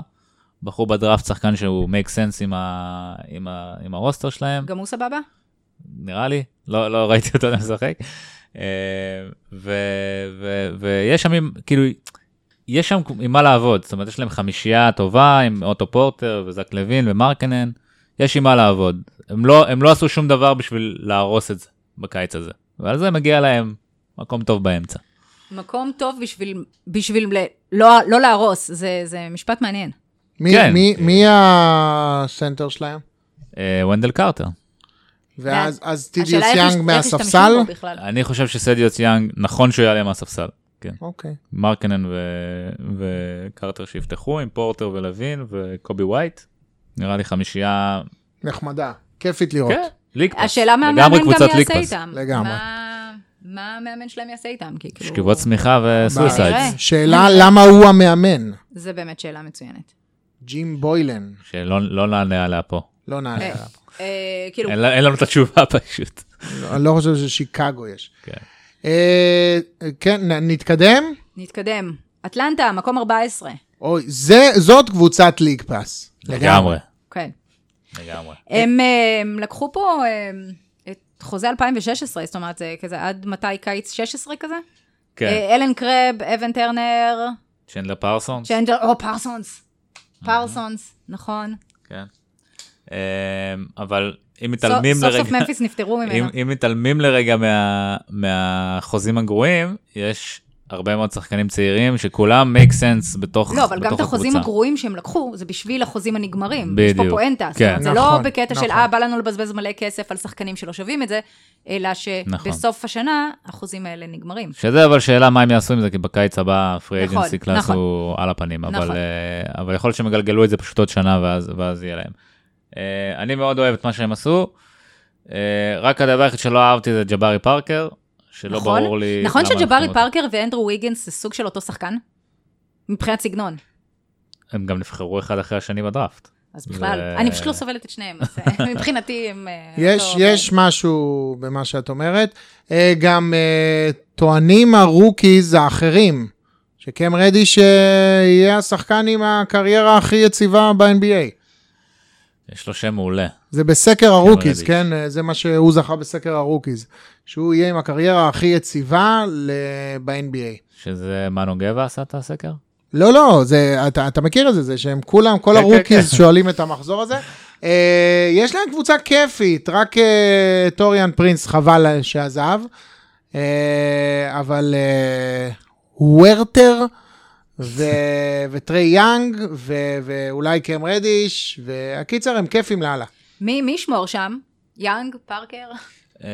[SPEAKER 3] בחור בדראפט שחקן שהוא make sense עם, ה, עם, ה, עם הרוסטר שלהם,
[SPEAKER 1] גם הוא סבבה?
[SPEAKER 3] נראה לי, לא, לא ראיתי אותו [laughs] משחק. אה, ויש שם, כאילו, יש שם עם מה לעבוד, זאת אומרת, יש להם חמישייה טובה עם אוטו פורטר וזק לוין ומרקנן, יש עם מה לעבוד. הם לא, הם לא עשו שום דבר בשביל להרוס את זה בקיץ הזה, ועל זה מגיע להם מקום טוב באמצע.
[SPEAKER 1] מקום טוב בשביל, בשביל ל, לא, לא להרוס, זה, זה משפט מעניין.
[SPEAKER 2] מי-
[SPEAKER 3] כן.
[SPEAKER 2] מי- מי הסנטר שלהם?
[SPEAKER 3] אה, ונדל קרטר,
[SPEAKER 2] ואז אז
[SPEAKER 1] ת'דיוס
[SPEAKER 2] יאנג מהספסל?
[SPEAKER 3] אני חושב שסדיוס יאנג, נכון שהוא יעלה מהספסל. כן.
[SPEAKER 2] אוקיי.
[SPEAKER 3] מרקנן ו- וקרטר שיפתחו עם פורטר ולוין וקובי ווייט. נראה לי חמישייה
[SPEAKER 2] נחמדה. כיפית לראות.
[SPEAKER 3] כן, league pass.
[SPEAKER 1] השאלה מה המאמן גם יעשה
[SPEAKER 3] פאס.
[SPEAKER 1] איתם.
[SPEAKER 2] לגמרי.
[SPEAKER 1] מה, מה המאמן שלהם יעשה איתם? כי כאילו...
[SPEAKER 3] שכיבות צמיחה. וסואיסיידס,
[SPEAKER 2] שאלה למה הוא המאמן?
[SPEAKER 1] זה באמת שאלה מצוינת.
[SPEAKER 2] ג'ים בוילן.
[SPEAKER 3] שלא לא נענה עליה פה.
[SPEAKER 2] לא נעלה
[SPEAKER 1] אה,
[SPEAKER 2] עליו.
[SPEAKER 1] אה, כאילו,
[SPEAKER 3] אין לנו את התשובה [laughs] פשוט.
[SPEAKER 2] אני לא חושב ששיקגו יש.
[SPEAKER 3] כן.
[SPEAKER 2] אה, כן, נתקדם?
[SPEAKER 1] נתקדם. אטלנטה, מקום 14.
[SPEAKER 2] אוי, זה- זאת קבוצת ליג פאס.
[SPEAKER 3] לגמרי.
[SPEAKER 1] כן.
[SPEAKER 3] לגמרי.
[SPEAKER 1] הם, אה, הם לקחו פה אה, את חוזה 2016, זאת אומרת, זה כזה עד מתי קיץ 16 כזה?
[SPEAKER 3] כן,
[SPEAKER 1] אה, אלן קרב, אבן טרנר,
[SPEAKER 3] צ'נדלר פרסון.
[SPEAKER 1] צ'נדלר, או פרסונס. פרסונס, נכון.
[SPEAKER 3] כן. אמ, אבל אם מתעלמים
[SPEAKER 1] סוף סוף
[SPEAKER 3] לרגע,
[SPEAKER 1] ממפיס נפטרו
[SPEAKER 3] אם,
[SPEAKER 1] ממנו.
[SPEAKER 3] אם מתעלמים לרגע מה, מהחוזים הגרועים, יש הרבה מאוד שחקנים צעירים שכולם make sense בתוך,
[SPEAKER 1] לא, אבל גם את החוזים
[SPEAKER 3] הקבוצה.
[SPEAKER 1] הגרועים שהם לקחו, זה בשביל החוזים הנגמרים. יש פה
[SPEAKER 3] בדיוק.
[SPEAKER 1] פואנטה. זאת
[SPEAKER 3] כן.
[SPEAKER 1] אומרת, זה
[SPEAKER 2] נכון,
[SPEAKER 1] לא בקטע של,
[SPEAKER 2] נכון.
[SPEAKER 1] אה, בא לנו לבזבז מלא כסף על שחקנים שלא שווים את זה, אלא
[SPEAKER 3] נכון.
[SPEAKER 1] שבסוף השנה, החוזים האלה נגמרים.
[SPEAKER 3] שזה אבל שאלה מה הם יעשו עם זה, כי בקיץ הבא free
[SPEAKER 1] נכון,
[SPEAKER 3] agency class
[SPEAKER 1] נכון.
[SPEAKER 3] הוא על הפנים, אבל,
[SPEAKER 1] נכון.
[SPEAKER 3] אה, אבל יכול להיות שהם יגלגלו את זה פשוט עוד שנה ואז, ואז יהיה להם. אה, אני מאוד אוהב את מה שהם עשו, אה, רק הדבר היחיד שלא אהבתי זה ג'בארי פארקר, שלא
[SPEAKER 1] נכון?
[SPEAKER 3] ברור לי...
[SPEAKER 1] נכון שג'בארי פארקר ואנדרו ויגנס זה סוג של אותו שחקן? מבחינת סגנון.
[SPEAKER 3] הם גם נבחרו אחד אחרי השני בדראפט.
[SPEAKER 1] אז בכלל,
[SPEAKER 3] ו-
[SPEAKER 1] אני פשוט לא סובלת את שניהם, אז אה, [laughs] מבחינתי הם... אה,
[SPEAKER 2] יש,
[SPEAKER 1] לא-
[SPEAKER 2] יש משהו במה שאת אומרת. גם טוענים הרוקיז האחרים, שקם רדיש יהיה השחקן עם הקריירה הכי יציבה ב-NBA.
[SPEAKER 3] יש לו שם מעולה.
[SPEAKER 2] זה בסקר הרוקיז. כן? אה, זה מה שהוא זכה בסקר הרוקיז. שהוא יהיה עם הקריירה הכי יציבה ל- ב-NBA.
[SPEAKER 3] שזה מנו גבע עשה את הסקר?
[SPEAKER 2] לא, לא, זה, אתה, אתה מכיר את זה, זה שהם כולם, כל
[SPEAKER 3] כן,
[SPEAKER 2] הרוקיז
[SPEAKER 3] כן.
[SPEAKER 2] שואלים את המחזור הזה. אה, יש להם קבוצה כיפית, רק אה, טוריאן פרינס חבל שעזב, אבל הורטר ו- [laughs] וטרי יאנג ו- ואולי קם רדיש, והקיצר הם כיפים לאללה.
[SPEAKER 1] מי מי ישמור שם? יאנג? פארקר?
[SPEAKER 3] אמ,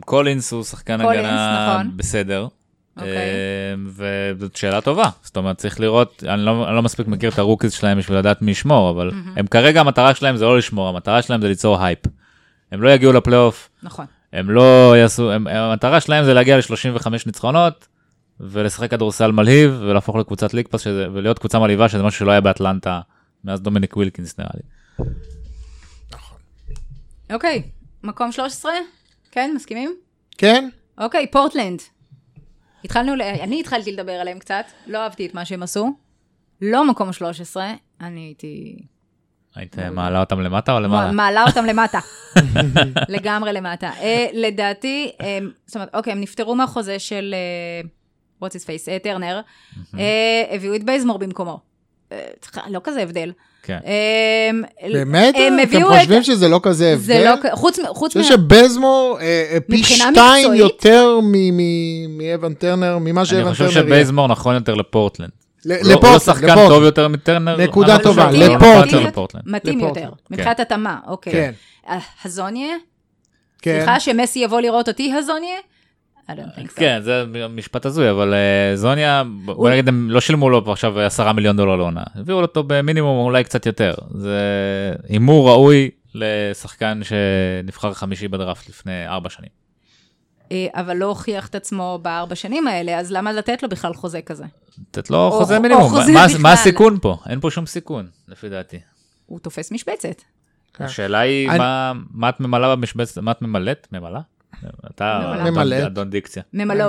[SPEAKER 3] קולינס הוא שחקן
[SPEAKER 1] קולינס,
[SPEAKER 3] הגנה
[SPEAKER 1] נכון.
[SPEAKER 3] בסדר.
[SPEAKER 1] אוקיי.
[SPEAKER 3] אמ, וזאת שאלה טובה. זאת אומרת, צריך לראות, אני לא, אני לא מספיק מכיר את הרוקיז שלהם בשביל לדעת מי ישמור, אבל הם כרגע, המטרה שלהם זה לא לשמור, המטרה שלהם זה ליצור הייפ. הם לא יגיעו לפלייאוף,
[SPEAKER 1] נכון.
[SPEAKER 3] הם לא יעשו, הם, המטרה שלהם זה להגיע ל-35 ניצחונות, ולשחק כדורסל מלהיב, ולהפוך לקבוצת league pass, שזה- ולהיות קבוצה מלהיבה, שזה משהו שלא היה באטלנטה, מאז דומיניק ווילקינס נראה לי.
[SPEAKER 1] אוקיי, מקום 13? כן, מסכימים?
[SPEAKER 2] כן?
[SPEAKER 1] אוקיי, פורטלנד. התחלנו, ל- אני התחלתי לדבר עליהם קצת, לא אהבתי את מה שהם עשו. לא מקום 13, אני הייתי...
[SPEAKER 3] היית מעלה אותם למטה או למעלה?
[SPEAKER 1] מעלה אותם למטה. [laughs] לגמרי למטה. אה, לדעתי, זאת אומרת, אוקיי, הם נפטרו מהחוזה של אה, what's his face, אה, טרנר, אה, הביאו את בייזמור במקומו. אה, לא כזה הבדל.
[SPEAKER 3] כן.
[SPEAKER 2] באמת? אתם חושבים שזה לא כזה
[SPEAKER 1] זה
[SPEAKER 2] הבדל?
[SPEAKER 1] לא, כ- חוץ מ- חוץ
[SPEAKER 2] אני. חושב אה, פי שתיים? יותר מאבן טרנר, ממה
[SPEAKER 3] אני
[SPEAKER 2] שאבן
[SPEAKER 3] חושב
[SPEAKER 2] טרנר יהיה.
[SPEAKER 3] שבייזמור נכון יותר לפורטלנד. לא- לא
[SPEAKER 2] לפורטלנד,
[SPEAKER 3] שחקן
[SPEAKER 2] לפורטלנד.
[SPEAKER 3] טוב יותר מטרנר.
[SPEAKER 2] נקודה
[SPEAKER 3] אבל
[SPEAKER 2] טובה, לפורטלנד.
[SPEAKER 3] מתאים יותר
[SPEAKER 1] מבחינת התאמה, אוקיי.
[SPEAKER 2] כן,
[SPEAKER 1] הזוניה?
[SPEAKER 2] כן.
[SPEAKER 1] סליחה שמסי יבוא לראות אותי הזוניה? I don't think so.
[SPEAKER 3] כן, זה משפט הזוי, אבל אה, זוניה, בוא נגיד, הם לא שילמו לו עכשיו עשרה מיליון דולר לעונה. הביאו אותו במינימום אולי קצת יותר. זה הימור ראוי לשחקן שנבחר חמישי בדראפט לפני ארבע שנים.
[SPEAKER 1] אה, אבל לא הוכיח את עצמו בארבע שנים האלה, אז למה לתת לו בכלל חוזה כזה?
[SPEAKER 3] לתת לו חוזה מינימום. מה-
[SPEAKER 1] בכלל.
[SPEAKER 3] מה הסיכון פה? אין פה שום סיכון, לפי דעתי.
[SPEAKER 1] הוא תופס משבצת.
[SPEAKER 2] כן.
[SPEAKER 3] השאלה היא מה- מה את ממלאה במשבצת, מה את ממלאת? ממלאה? אתה
[SPEAKER 1] ממלאה.
[SPEAKER 3] אדון-
[SPEAKER 2] ממלאת.
[SPEAKER 3] אדון דיקציה.
[SPEAKER 2] ממלא.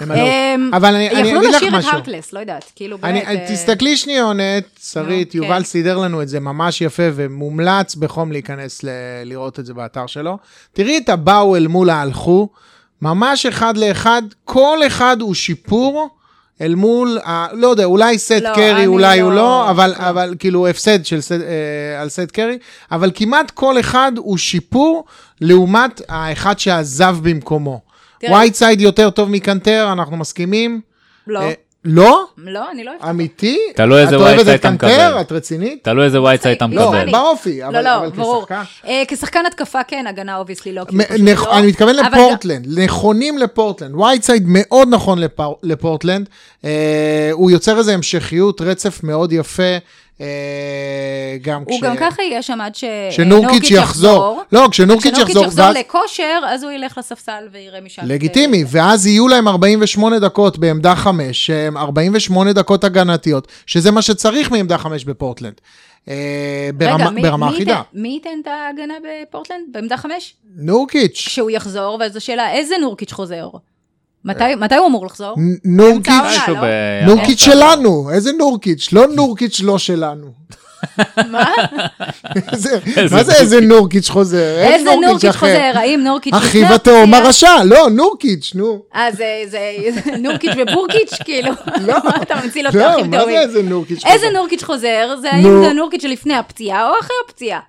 [SPEAKER 2] הם
[SPEAKER 1] אמ,
[SPEAKER 2] אבל אני אני
[SPEAKER 1] יכלו
[SPEAKER 2] אגיד לך
[SPEAKER 1] לשיר את
[SPEAKER 2] משהו.
[SPEAKER 1] הרקלס, לא יודעת, כאילו
[SPEAKER 2] אני,
[SPEAKER 1] באמת... אה,
[SPEAKER 2] תסתכלי שניונת, שרית, יובל
[SPEAKER 1] כן.
[SPEAKER 2] סידר לנו את זה ממש יפה ומומלץ בחום להיכנס ל- לראות את זה באתר שלו. תראי את הבאו אל מול ההלכו, ממש אחד לאחד, כל אחד הוא שיפור אל מול, ה, לא יודע, אולי סט
[SPEAKER 1] לא,
[SPEAKER 2] קרי, אולי
[SPEAKER 1] לא-
[SPEAKER 2] הוא לא, אבל,
[SPEAKER 1] לא.
[SPEAKER 2] אבל כאילו הפסד של סט, אה, על סט קרי, אבל כמעט כל אחד הוא שיפור לעומת האחד שעזב במקומו.
[SPEAKER 1] תראה.
[SPEAKER 2] וייטסייד יותר טוב מקנטר, אנחנו מסכימים?
[SPEAKER 1] לא,
[SPEAKER 2] אה, לא?
[SPEAKER 1] לא, אני לא אוהבת.
[SPEAKER 2] אמיתי?
[SPEAKER 3] תלוי איזה
[SPEAKER 2] את אוהבת
[SPEAKER 3] וייטסייד
[SPEAKER 2] את
[SPEAKER 3] אתה
[SPEAKER 2] קנטר?
[SPEAKER 3] מקבל.
[SPEAKER 2] את רצינית?
[SPEAKER 3] תלוי איזה וייטסייד את
[SPEAKER 1] לא,
[SPEAKER 2] לא,
[SPEAKER 3] מקבל.
[SPEAKER 1] אני-
[SPEAKER 2] באופי,
[SPEAKER 1] לא,
[SPEAKER 2] אבל
[SPEAKER 1] לא.
[SPEAKER 2] כשחקן.
[SPEAKER 1] אה, כשחקן התקפה כן, הגנה obviously לא, לא.
[SPEAKER 2] אני מתכוון לפורטלנד, נכונים לפורטלנד. וייטסייד מאוד נכון לפורטלנד. אה, הוא יוצר איזו המשכיות, רצף מאוד יפה. אה, גם
[SPEAKER 1] הוא
[SPEAKER 2] כש...
[SPEAKER 1] גם ככה יהיה שם עד ש-
[SPEAKER 2] שנורקיץ' יחזור. לא, כשנורקיץ'
[SPEAKER 1] כשנורקיץ'
[SPEAKER 2] יחזור,
[SPEAKER 1] יחזור
[SPEAKER 2] ואז...
[SPEAKER 1] לכושר, אז הוא ילך לספסל ויראה משם.
[SPEAKER 2] לגיטימי, ואז יהיו להם 48 דקות בעמדה 5, שהם 48 דקות הגנתיות, שזה מה שצריך מעמדה 5 בפורטלנד. אה, ברמה,
[SPEAKER 1] רגע, מי-
[SPEAKER 2] ברמה
[SPEAKER 1] מי
[SPEAKER 2] אחידה.
[SPEAKER 1] ייתן- מי ייתן את ההגנה בפורטלנד? בעמדה חמש?
[SPEAKER 2] נורקיץ',
[SPEAKER 1] כשהוא יחזור, ואז השאלה, איזה נורקיץ' חוזר? מתי מתי הוא אמור לחזור?
[SPEAKER 2] נורקיץ',
[SPEAKER 1] לא?
[SPEAKER 3] ב-
[SPEAKER 2] נורקיץ' שלנו, איזה נורקיץ'? לא נורקיץ' לא שלנו.
[SPEAKER 1] מה?
[SPEAKER 2] איזה-
[SPEAKER 3] איזה
[SPEAKER 2] מה זה איזה נורקיץ' חוזר?
[SPEAKER 1] איזה נורקיץ'. חוזר? האם נורקיץ'...
[SPEAKER 2] אחיו
[SPEAKER 1] לפני
[SPEAKER 2] התאום? הרשע, לא, נורקיץ', נו.
[SPEAKER 1] אה, זה נורקיץ' ובורקיץ', כאילו?
[SPEAKER 2] לא.
[SPEAKER 1] מה [laughs] אתה ממציא לו את
[SPEAKER 2] לא,
[SPEAKER 1] האחים
[SPEAKER 2] מה זה? איזה נורקיץ'
[SPEAKER 1] איזה
[SPEAKER 2] חוזר?
[SPEAKER 1] נורקיץ' חוזר? זה האם. זה הנורקיץ' שלפני הפציעה או אחרי הפציעה?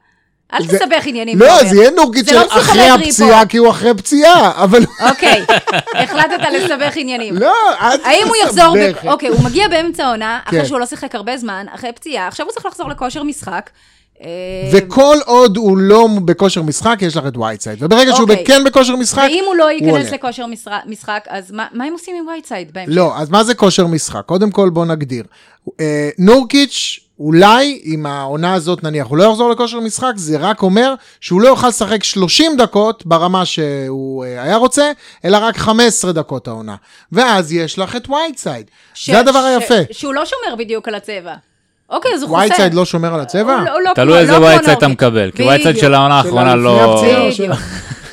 [SPEAKER 1] אל
[SPEAKER 2] זה-
[SPEAKER 1] תסבך עניינים.
[SPEAKER 2] לא. זה יהיה נורקיץ'
[SPEAKER 1] זה לא
[SPEAKER 2] של אחרי הפציעה,
[SPEAKER 1] פה.
[SPEAKER 2] כי הוא אחרי פציעה, אבל...
[SPEAKER 1] אוקיי, [laughs] החלטת לסבך עניינים.
[SPEAKER 2] לא, אל
[SPEAKER 1] האם הוא יחזור, ב-
[SPEAKER 2] תסבך.
[SPEAKER 1] אוקיי, הוא מגיע באמצע העונה, אחרי
[SPEAKER 2] כן.
[SPEAKER 1] שהוא לא שיחק הרבה זמן, אחרי פציעה, עכשיו הוא צריך לחזור לכושר משחק. אה,
[SPEAKER 2] וכל עוד הוא לא בכושר משחק, יש לך את וייטסייד. וברגע שהוא
[SPEAKER 1] אוקיי.
[SPEAKER 2] כן בכושר משחק,
[SPEAKER 1] ואם הוא לא ייכנס. לכושר משחק, אז מה מה הם עושים עם וייטסייד בהמשך?
[SPEAKER 2] לא, אז מה זה כושר משחק? קודם כל בוא נגדיר. אה, נורקיץ', אולי, אם העונה הזאת נניח, הוא לא יחזור לכושר משחק, זה רק אומר שהוא לא יוכל לשחק 30 דקות ברמה שהוא אה, היה רוצה, אלא רק 15 דקות העונה. ואז יש לך את וייטסייד.
[SPEAKER 1] ש-
[SPEAKER 2] זה הדבר
[SPEAKER 1] ש-
[SPEAKER 2] היפה.
[SPEAKER 1] שהוא לא שומר בדיוק על הצבע. אוקיי, אז הוא חוסר.
[SPEAKER 2] וייטסייד לא שומר על הצבע?
[SPEAKER 1] לא- לא
[SPEAKER 3] תלוי איזה
[SPEAKER 1] לא
[SPEAKER 3] וייטסייד אתה. מקבל, כי. וייטסייד של העונה האחרונה לא... [laughs]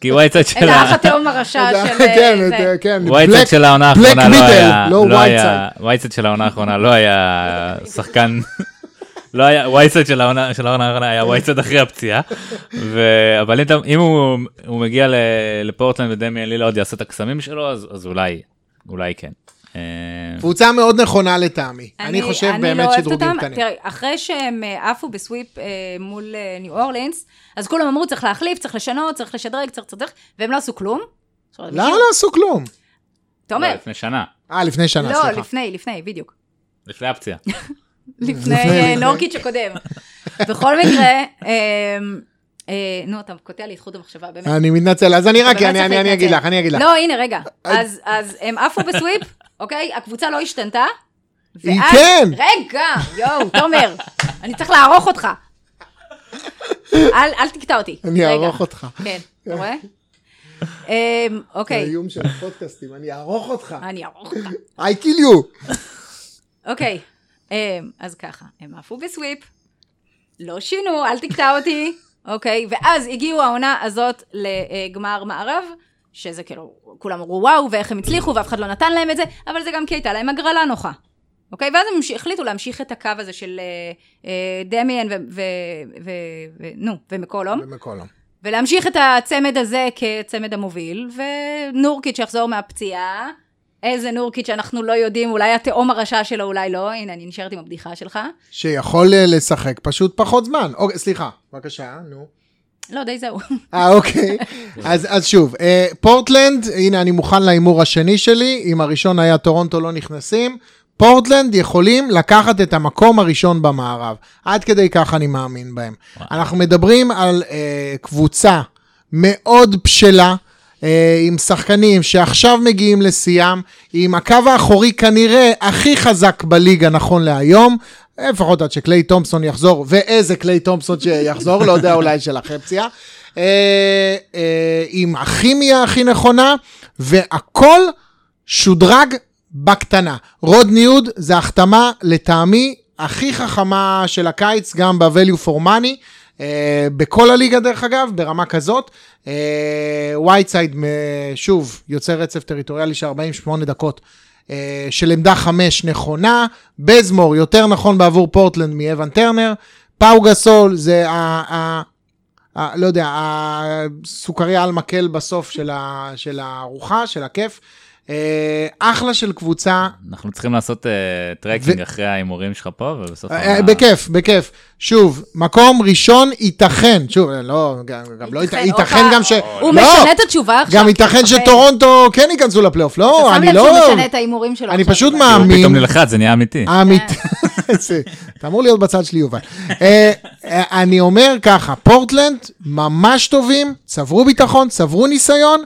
[SPEAKER 3] כי וייטסייד של
[SPEAKER 1] את האח
[SPEAKER 3] ה-
[SPEAKER 1] התאום הרשע של...
[SPEAKER 2] כן,
[SPEAKER 1] אה.
[SPEAKER 2] אה, כן.
[SPEAKER 3] וייטסייד
[SPEAKER 2] Black-
[SPEAKER 3] של העונה האחרונה לא היה...
[SPEAKER 2] לא
[SPEAKER 3] לא היה...
[SPEAKER 2] וייטסייד.
[SPEAKER 3] וייטסייד של העונה האחרונה לא היה שחקן... לא היה, וייטסייד של העונה של העונה האחרונה היה וייטסייד אחרי הפציעה, ו- אבל אם אם הוא הוא מגיע ל- לפורטלנד ודמיאן לילארד יעשה את הקסמים שלו, אז אז אולי, אולי כן. אה,
[SPEAKER 2] קבוצה מאוד נכונה לטעמי. אני חושב
[SPEAKER 1] אני
[SPEAKER 2] באמת
[SPEAKER 1] לא
[SPEAKER 2] שדרוגים. קטנים.
[SPEAKER 1] תראה, אחרי שהם אה, עפו ב sweep אה, מול אה, ניו אורלינס, אז כולם אמרו, צריך להחליף, צריך לשנות, צריך לשדרג, צריך צריך, והם לא עשו כלום.
[SPEAKER 2] למה לא עשו כלום?
[SPEAKER 1] תומר,
[SPEAKER 3] לא, לפני שנה,
[SPEAKER 2] אה, לפני שנה,
[SPEAKER 1] לא,
[SPEAKER 2] סליחה.
[SPEAKER 1] לפני, לפני, בדיוק.
[SPEAKER 3] לפני הפציעה. [laughs]
[SPEAKER 1] לפני נורקיץ' הקודם. בכל מקרה, אה, נו, אתה קוטע לי את חוט המחשבה, באמת.
[SPEAKER 2] אני מתנצל, אז אני רק,
[SPEAKER 1] אתה
[SPEAKER 2] אני-
[SPEAKER 1] צריך
[SPEAKER 2] אני אני אגיד. לך, אני אגיד לך.
[SPEAKER 1] לא, הנה, רגע. אז אז הם עפו בסוויפ, אוקיי? הקבוצה לא השתנתה.
[SPEAKER 2] היא
[SPEAKER 1] ואז-
[SPEAKER 2] כן.
[SPEAKER 1] רגע, יואו, תומר, [laughs] אני צריך לערוך אותך. אל אל תקטע אותי.
[SPEAKER 2] אני
[SPEAKER 1] רגע.
[SPEAKER 2] אערוך אותך.
[SPEAKER 1] כן, אתה רואה? [laughs] אמ,
[SPEAKER 2] זה
[SPEAKER 1] אוקיי,
[SPEAKER 2] האיום של הפודקאסטים, אני אערוך אותך.
[SPEAKER 1] אני אערוך אותך. [laughs]
[SPEAKER 2] I kill you.
[SPEAKER 1] אוקיי, אמ, אז ככה, הם עפו בסוויפ, לא שינו, אל תקטע אותי, אוקיי? ואז הגיעו העונה הזאת לגמר מערב, שזה כאילו, כולם אמרו וואו, ואיך הם הצליחו, ואף אחד לא נתן להם את זה, אבל זה גם כי הייתה להם הגרלה נוחה. אוקיי? ואז הם החליטו להמשיך את הקו הזה של אה, אה, דמיאן ונו, ומקולום.
[SPEAKER 2] ומקולום.
[SPEAKER 1] ולהמשיך את הצמד הזה כצמד המוביל, ונורקיץ' שיחזור מהפציעה. איזה נורקיץ' שאנחנו לא יודעים, אולי התהום הרשע שלו, אולי לא. הנה, אני נשארת עם הבדיחה שלך.
[SPEAKER 2] שיכול אה, לשחק פשוט פחות זמן. אוקיי, סליחה, בבקשה, נו.
[SPEAKER 1] לא, די זהו.
[SPEAKER 2] אה, אוקיי. אז, אז שוב, אה, פורטלנד, הנה, אני מוכן להימור השני שלי. אם הראשון היה טורונטו לא נכנסים. פורטלנד יכולים לקחת את המקום הראשון במערב. עד כדי כך אני מאמין בהם. אנחנו מדברים על אה, קבוצה מאוד בשלה. אה, עם שחקנים שעכשיו מגיעים לשיאם, עם הקו האחורי כנראה הכי חזק בליגה נכון להיום, לפחות עד שקליי תומפסון יחזור, ואיזה קליי תומפסון שיחזור, לא יודע, אולי של אחרי פציעה. אה, אה, עם הכימיה הכי נכונה, והכל שודרג בקטנה. רודני הוד זה החתמה לטעמי הכי חכמה של הקיץ, גם ב-value for money. Uh, בכל הליגה דרך אגב, ברמה כזאת. וייטסייד, uh, שוב, יוצר רצף טריטוריאלי של 48 דקות של עמדה 5 נכונה. בייזמור, יותר נכון בעבור פורטלנד מאבן טרנר. פאו גסול זה ה... ה, ה לא יודע, הסוכריה על מקל בסוף של, ה, של הארוחה, של הכיף. אה, אחלה של קבוצה.
[SPEAKER 3] אנחנו צריכים לעשות uh, tracking. אחרי ההימורים שלך פה, ובסוף...
[SPEAKER 2] Uh, בכיף, בכיף. שוב, מקום ראשון ייתכן, שוב, לא, גם, לא ייתכן, ייתכן גם ש...
[SPEAKER 1] הוא
[SPEAKER 2] לא,
[SPEAKER 1] משנה את התשובה עכשיו.
[SPEAKER 2] גם ייתכן שטורונטו כן ייכנסו לפלייאוף, לא, אני לא...
[SPEAKER 1] אתה שם לב שהוא משנה את ההימורים שלו
[SPEAKER 2] אני. פשוט מאמין...
[SPEAKER 3] פתאום נלחץ, זה נהיה אמיתי.
[SPEAKER 2] אמיתי. [laughs] אתה אמור להיות בצד שלי, יובל. אה, אה, אני אומר ככה, פורטלנד ממש טובים, צברו ביטחון, צברו ניסיון.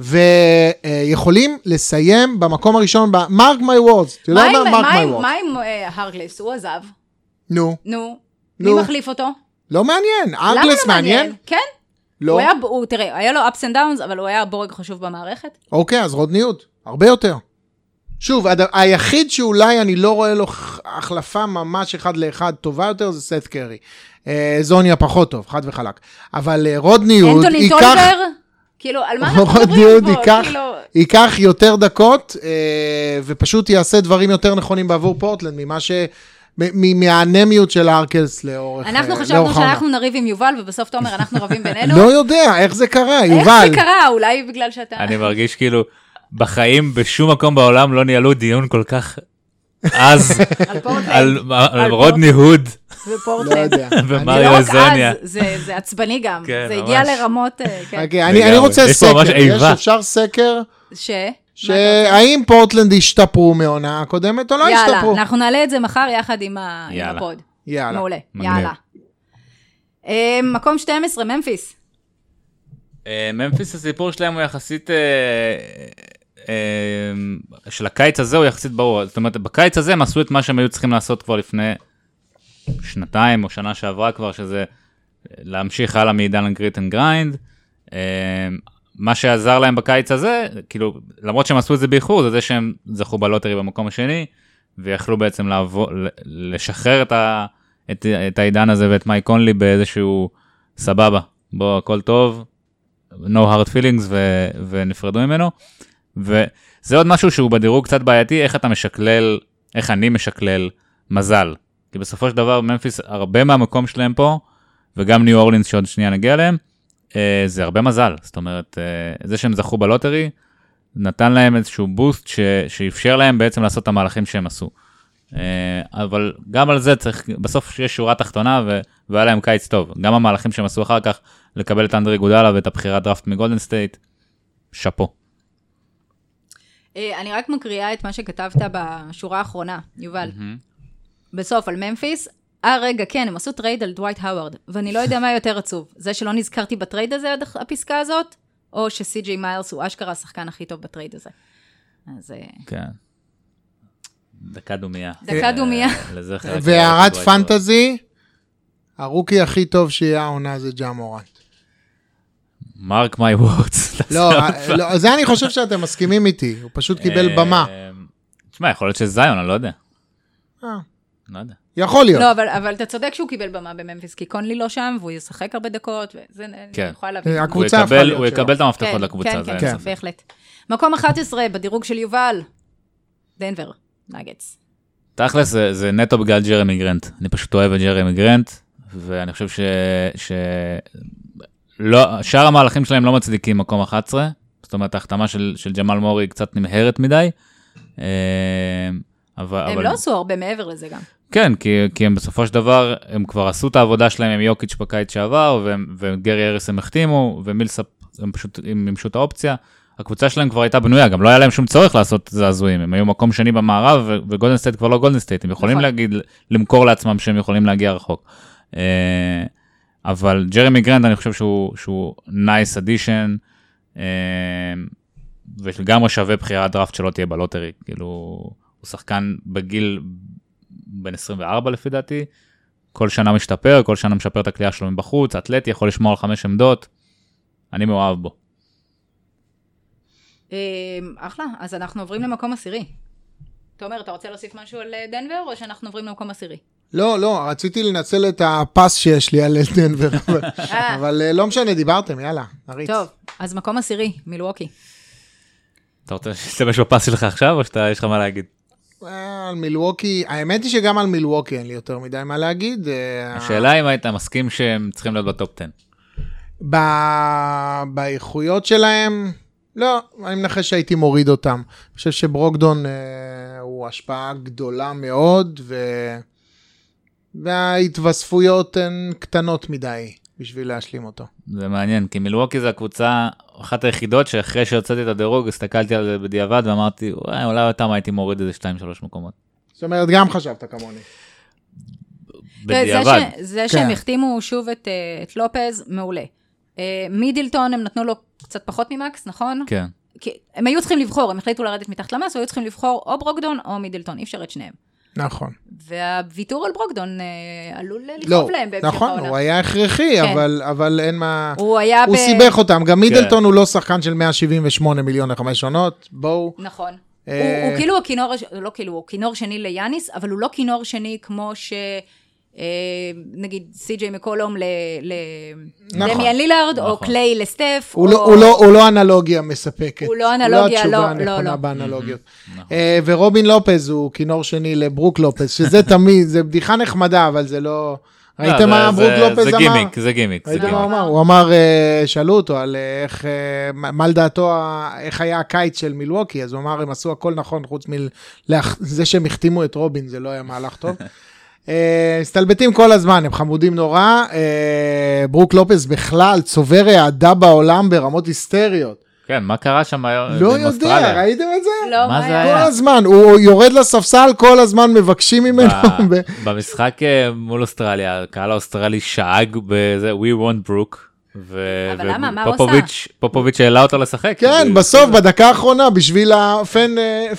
[SPEAKER 2] ויכולים לסיים במקום הראשון, mark my words, אתה יודע מה? mark my words.
[SPEAKER 1] מה עם אה, הרקלס? הוא עזב.
[SPEAKER 2] נו.
[SPEAKER 1] נו. מי. מחליף אותו?
[SPEAKER 2] לא מעניין,
[SPEAKER 1] למה
[SPEAKER 2] ארקלס
[SPEAKER 1] לא
[SPEAKER 2] מעניין?
[SPEAKER 1] כן?
[SPEAKER 2] לא.
[SPEAKER 1] הוא היה, הוא, תראה, היה לו ups and downs, אבל הוא היה בורג חשוב במערכת.
[SPEAKER 2] אוקיי, אז רודניות, הרבה יותר. שוב, הד... היחיד שאולי אני לא רואה לו החלפה ממש אחד לאחד טובה יותר זה סט קרי. אה, זוניה פחות טוב, חד וחלק. אבל אה, רודניות
[SPEAKER 1] אנטוני
[SPEAKER 2] ייקח...
[SPEAKER 1] כאילו, על מה אנחנו מדברים פה?
[SPEAKER 2] ייקח,
[SPEAKER 1] כאילו...
[SPEAKER 2] ייקח יותר דקות אה, ופשוט יעשה דברים יותר נכונים בעבור פורטלנד ממה ש... מהאנמיות של הארקלס לאורך
[SPEAKER 1] אנחנו
[SPEAKER 2] אה,
[SPEAKER 1] חשבנו
[SPEAKER 2] לאורך העונה.
[SPEAKER 1] שאנחנו נריב עם יובל, ובסוף תומר, אנחנו רבים בינינו. [laughs]
[SPEAKER 2] לא יודע, איך זה קרה,
[SPEAKER 1] איך
[SPEAKER 2] יובל.
[SPEAKER 1] זה קרה? אולי בגלל שאתה...
[SPEAKER 3] אני מרגיש כאילו, בחיים בשום מקום בעולם לא ניהלו דיון כל כך עז [laughs]
[SPEAKER 1] על
[SPEAKER 3] רודני הוד
[SPEAKER 2] לא
[SPEAKER 1] ופורטלנד.
[SPEAKER 2] יודע. [laughs]
[SPEAKER 3] ומריו
[SPEAKER 1] לא
[SPEAKER 3] זוניה.
[SPEAKER 1] אז, זה- זה עצבני גם.
[SPEAKER 3] כן,
[SPEAKER 1] זה הגיע. לרמות... אה, כן.
[SPEAKER 2] אוקיי, אני. רוצה
[SPEAKER 3] יש פה ממש
[SPEAKER 2] סקר, יש. אפשר סקר?
[SPEAKER 1] ש...
[SPEAKER 2] שהאם פורטלנד השתפרו מהעונה הקודמת או לא
[SPEAKER 1] יאללה,
[SPEAKER 2] השתפרו?
[SPEAKER 1] אנחנו נעלה את זה מחר יחד עם יאללה. ה pod.
[SPEAKER 3] יאללה.
[SPEAKER 1] מעולה. יאללה. אה, מקום 12, ממפיס.
[SPEAKER 3] אה, ממפיס הסיפור שלהם הוא יחסית, של הקיץ הזה הוא יחסית ברור, זאת אומרת בקיץ הזה הם עשו את מה שהם היו צריכים לעשות כבר לפני שנתיים או שנה שעברה כבר, שזה להמשיך הלאה מעידן ה grit and grind. מה שעזר להם בקיץ הזה, כאילו, למרות שהם עשו את זה באיחור, זה זה שהם זכו ב lottery במקום השני, ויכלו בעצם לעבור, לשחרר את, ה, את, את העידן הזה ואת מייק קונלי באיזשהו סבבה, בוא הכל טוב, no hard feelings ו, ונפרדו ממנו. וזה עוד משהו שהוא בדירוג קצת בעייתי, איך אתה משקלל, איך אני משקלל מזל. כי בסופו של דבר ממפיס, הרבה מהמקום שלהם פה, וגם ניו אורלינס שעוד שנייה נגיע אליהם, אה, זה הרבה מזל. זאת אומרת, אה, זה שהם זכו בלוטרי, נתן להם איזשהו boost ש, שאפשר להם בעצם לעשות את המהלכים שהם עשו. אה, אבל גם על זה צריך, בסוף יש שורה תחתונה ו- והיה להם קיץ טוב. גם המהלכים שהם עשו אחר כך, לקבל את אנדרה איגודלה ואת הבחירת דראפט מגולדן סטייט, שאפו.
[SPEAKER 1] אה, אני רק מקריאה את מה שכתבת בשורה האחרונה, יובל. בסוף, על ממפיס. אה, רגע, כן, הם עשו טרייד על דווייט האווארד, ואני לא יודע מה יותר עצוב. זה שלא נזכרתי בטרייד הזה עד הפסקה הזאת, או שסי.ג'יי מיילס הוא אשכרה השחקן הכי טוב בטרייד הזה. אז אה,
[SPEAKER 3] כן. דקה דומייה.
[SPEAKER 1] דקה דומייה.
[SPEAKER 3] אה, לזכר
[SPEAKER 2] והערת.
[SPEAKER 3] fantasy,
[SPEAKER 2] ה rookie הכי טוב שיהיה העונה זה ג'ה מורנט.
[SPEAKER 3] mark my words.
[SPEAKER 2] לא, לא, זה אני חושב שאתם מסכימים איתי, הוא פשוט קיבל במה.
[SPEAKER 3] תשמע, יכול להיות שזיון, אני לא יודע. לא יודע.
[SPEAKER 2] יכול להיות.
[SPEAKER 1] לא, אבל, אבל אתה צודק שהוא קיבל במה בממפיס, כי קונלי לא שם, והוא ישחק הרבה דקות, וזה,
[SPEAKER 3] כן.
[SPEAKER 1] אני יכולה להבין.
[SPEAKER 2] אה,
[SPEAKER 3] הוא
[SPEAKER 2] הקבוצה הפכה להיות
[SPEAKER 3] הוא
[SPEAKER 2] שלו.
[SPEAKER 3] יקבל את המפתחות
[SPEAKER 1] כן,
[SPEAKER 3] לקבוצה,
[SPEAKER 1] כן,
[SPEAKER 3] זה
[SPEAKER 1] כן, כן. בהחלט. מקום 11 בדירוג של יובל, דנבר, נגטס.
[SPEAKER 3] תכלס זה, זה נטו בגלל ג'רמי גרנט. אני פשוט אוהב את ג'רמי גרנט, ואני חושב ש... ש... לא, שאר המהלכים שלהם לא מצדיקים מקום 11, זאת אומרת ההחתמה של, של ג'מאל מורי קצת נמהרת מדי. אה, אבל,
[SPEAKER 1] הם
[SPEAKER 3] אבל...
[SPEAKER 1] לא עשו הרבה מעבר לזה גם.
[SPEAKER 3] כן, כי, כי הם בסופו של דבר, הם כבר עשו את העבודה שלהם עם יוקיץ' בקיץ שעבר, והם- וגארי האריס הם החתימו, ומילסאפ הם פשוט מימשו את האופציה. הקבוצה שלהם כבר הייתה בנויה, גם לא היה להם שום צורך לעשות זעזועים, הם היו מקום שני במערב, וגולדן סטייט כבר לא גולדן סטייט, הם יכולים
[SPEAKER 1] נכון.
[SPEAKER 3] להגיד, למכור לעצמם שהם יכולים להגיע רחוק. אה, אבל ג'רמי גרנט, אני חושב שהוא, שהוא nice addition, אה, ולגמרי שווה בחירת דראפט שלא תהיה ב lottery, כאילו, הוא שחקן בגיל בן 24 לפי דעתי, כל שנה משתפר, כל שנה משפר את הקליעה שלו מבחוץ, אתלטי, יכול לשמור על חמש עמדות, אני מאוהב בו.
[SPEAKER 1] אה, אחלה, אז אנחנו עוברים למקום עשירי. תומר, אתה רוצה להוסיף משהו על אה, דנבר, או שאנחנו עוברים למקום עשירי?
[SPEAKER 2] לא, לא, רציתי לנצל את הפס שיש לי על דנבר, אבל-
[SPEAKER 1] אה.
[SPEAKER 2] אבל אה, לא משנה, דיברתם, יאללה, נריץ.
[SPEAKER 1] טוב, אז מקום עשירי, מילווקי.
[SPEAKER 3] אתה רוצה להשתמש בפס שלך עכשיו, או שיש לך מה להגיד?
[SPEAKER 2] אה, על מילווקי, האמת היא שגם על מילווקי אין לי יותר מדי מה להגיד. אה,
[SPEAKER 3] השאלה אם היית מסכים שהם צריכים להיות בטופ 10.
[SPEAKER 2] ב- באיכויות שלהם, לא, אני מנחש שהייתי מוריד אותם. אני חושב שברוקדון אה, הוא השפעה גדולה מאוד, ו... וההתווספויות הן קטנות מדי בשביל להשלים אותו.
[SPEAKER 3] זה מעניין, כי מילווקי זה הקבוצה, אחת היחידות שאחרי שהוצאתי את הדירוג, הסתכלתי על זה בדיעבד ואמרתי, וואי, אולי אותם הייתי מוריד איזה 2-3 מקומות.
[SPEAKER 2] זאת אומרת, גם חשבת כמוני.
[SPEAKER 1] זה
[SPEAKER 3] בדיעבד.
[SPEAKER 1] ש- זה שהם
[SPEAKER 2] כן.
[SPEAKER 1] החתימו שוב את, אה, את לופז, מעולה. אה, מידלטון, הם נתנו לו קצת פחות ממקס, נכון?
[SPEAKER 3] כן.
[SPEAKER 1] כי הם היו צריכים לבחור, הם החליטו לרדת מתחת למס, והיו צריכים לבחור או ברוקדון או מידלטון, אי אפשר את שניהם.
[SPEAKER 2] נכון.
[SPEAKER 1] והוויתור על ברוקדון אה, עלול
[SPEAKER 2] לא,
[SPEAKER 1] לכאוב להם בהמשך
[SPEAKER 2] נכון,
[SPEAKER 1] העונה.
[SPEAKER 2] הוא היה הכרחי,
[SPEAKER 1] כן.
[SPEAKER 2] אבל, אבל אין מה...
[SPEAKER 1] הוא היה
[SPEAKER 2] הוא
[SPEAKER 1] ב...
[SPEAKER 2] סיבך אותם, גם מידלטון הוא לא שחקן של 178 מיליון לחמש עונות, בואו.
[SPEAKER 1] נכון.
[SPEAKER 2] אה,
[SPEAKER 1] הוא, הוא כאילו הכינור, לא כאילו, הוא כינור שני ליאניס, אבל הוא לא כינור שני כמו ש... אה, נגיד סי.ג'יי מקולום
[SPEAKER 2] נכון.
[SPEAKER 1] לדמיאן לילארד, או
[SPEAKER 3] נכון.
[SPEAKER 1] קליי לסטף.
[SPEAKER 2] הוא. לא- הוא לא- הוא לא אנלוגיה מספקת.
[SPEAKER 1] הוא לא אנלוגיה,
[SPEAKER 2] הוא
[SPEAKER 1] לא,
[SPEAKER 2] לא
[SPEAKER 1] לא,
[SPEAKER 2] התשובה
[SPEAKER 1] לא.
[SPEAKER 2] הנכונה באנלוגיות. אה, ורובין לופז הוא כינור שני לברוק לופז, שזה [laughs] תמיד, זה בדיחה נחמדה, אבל זה לא...
[SPEAKER 3] לא,
[SPEAKER 2] ראיתם מה ברוק לופז
[SPEAKER 3] זה
[SPEAKER 2] אמר?
[SPEAKER 3] גימיק, זה גימיק. זה
[SPEAKER 2] ראיתם מה
[SPEAKER 3] גימיק.
[SPEAKER 2] הוא אמר? הוא אמר, אה, שאלו אותו על איך, מה לדעתו, איך היה הקיץ של מילווקי, אז הוא אמר, הם עשו הכל נכון, חוץ מזה שהם החתימו את רובין, זה לא היה מהלך טוב. [laughs] אה, מסתלבטים כל הזמן, הם חמודים נורא. אה, ברוק לופז בכלל צובר אהדה בעולם ברמות היסטריות.
[SPEAKER 3] כן, מה קרה שם היום?
[SPEAKER 2] לא יודע,
[SPEAKER 3] אוסטרליה?
[SPEAKER 2] ראיתם את זה?
[SPEAKER 1] לא,
[SPEAKER 3] מה זה
[SPEAKER 1] היה?
[SPEAKER 2] כל? הזמן, הוא יורד לספסל, כל הזמן מבקשים ממנו. [laughs]
[SPEAKER 3] במשחק אה, מול אוסטרליה, הקהל האוסטרלי שאג בזה, We want ברוק. ו-
[SPEAKER 1] אבל למה? מה הוא
[SPEAKER 3] ופופוביץ'- פופוביץ' העלה אותו לשחק.
[SPEAKER 2] כן,
[SPEAKER 3] ו-
[SPEAKER 2] בסוף, בדקה האחרונה, בשביל ה fan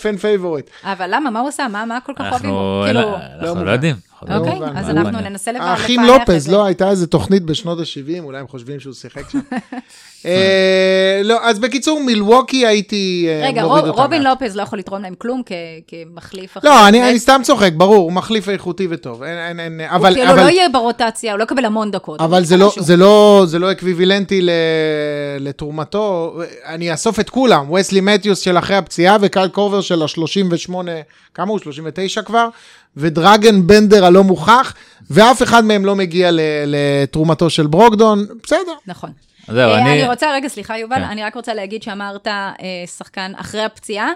[SPEAKER 2] fan favorite.
[SPEAKER 1] אבל למה? מה הוא עשה? מה, מה כל כך אוהבים?
[SPEAKER 3] אנחנו
[SPEAKER 1] בו?
[SPEAKER 3] אין-
[SPEAKER 1] כאילו...
[SPEAKER 3] אנחנו. לא יודעים. אנחנו לא
[SPEAKER 1] אוקיי.
[SPEAKER 2] מובן,
[SPEAKER 1] אז אנחנו. ננסה לפענח
[SPEAKER 2] האחים לופז. לא, הייתה איזה תוכנית בשנות ה-70, אולי הם חושבים שהוא שיחק שם. [laughs] אה, לא, אז בקיצור, מילווקי הייתי אה,
[SPEAKER 1] רגע. רובין. לופז לא יכול לתרום להם כלום כמחליף אחר.
[SPEAKER 2] לא, אני סתם צוחק, ברור, הוא מחליף איכותי וטוב. אין, אין, אין,
[SPEAKER 1] הוא
[SPEAKER 2] אבל...
[SPEAKER 1] כאילו
[SPEAKER 2] אבל-
[SPEAKER 1] לא יהיה ברוטציה, הוא לא יקבל המון דקות.
[SPEAKER 2] אבל זה לא, זה לא, זה לא אקוויבילנטי לתרומתו. אני אאסוף את כולם, וסלי מתיוס של אחרי הפציעה וקייל קורבר של ה-38, כמה הוא? 39 כבר? ודרגן בנדר הלא מוכח, ואף אחד מהם לא מגיע ל, לתרומתו של ברוקדון, בסדר.
[SPEAKER 1] נכון.
[SPEAKER 3] זהו,
[SPEAKER 1] אה,
[SPEAKER 3] אני...
[SPEAKER 1] אני רוצה, רגע, סליחה, יובל,
[SPEAKER 3] כן.
[SPEAKER 1] אני רק רוצה להגיד שאמרת אה, שחקן אחרי הפציעה,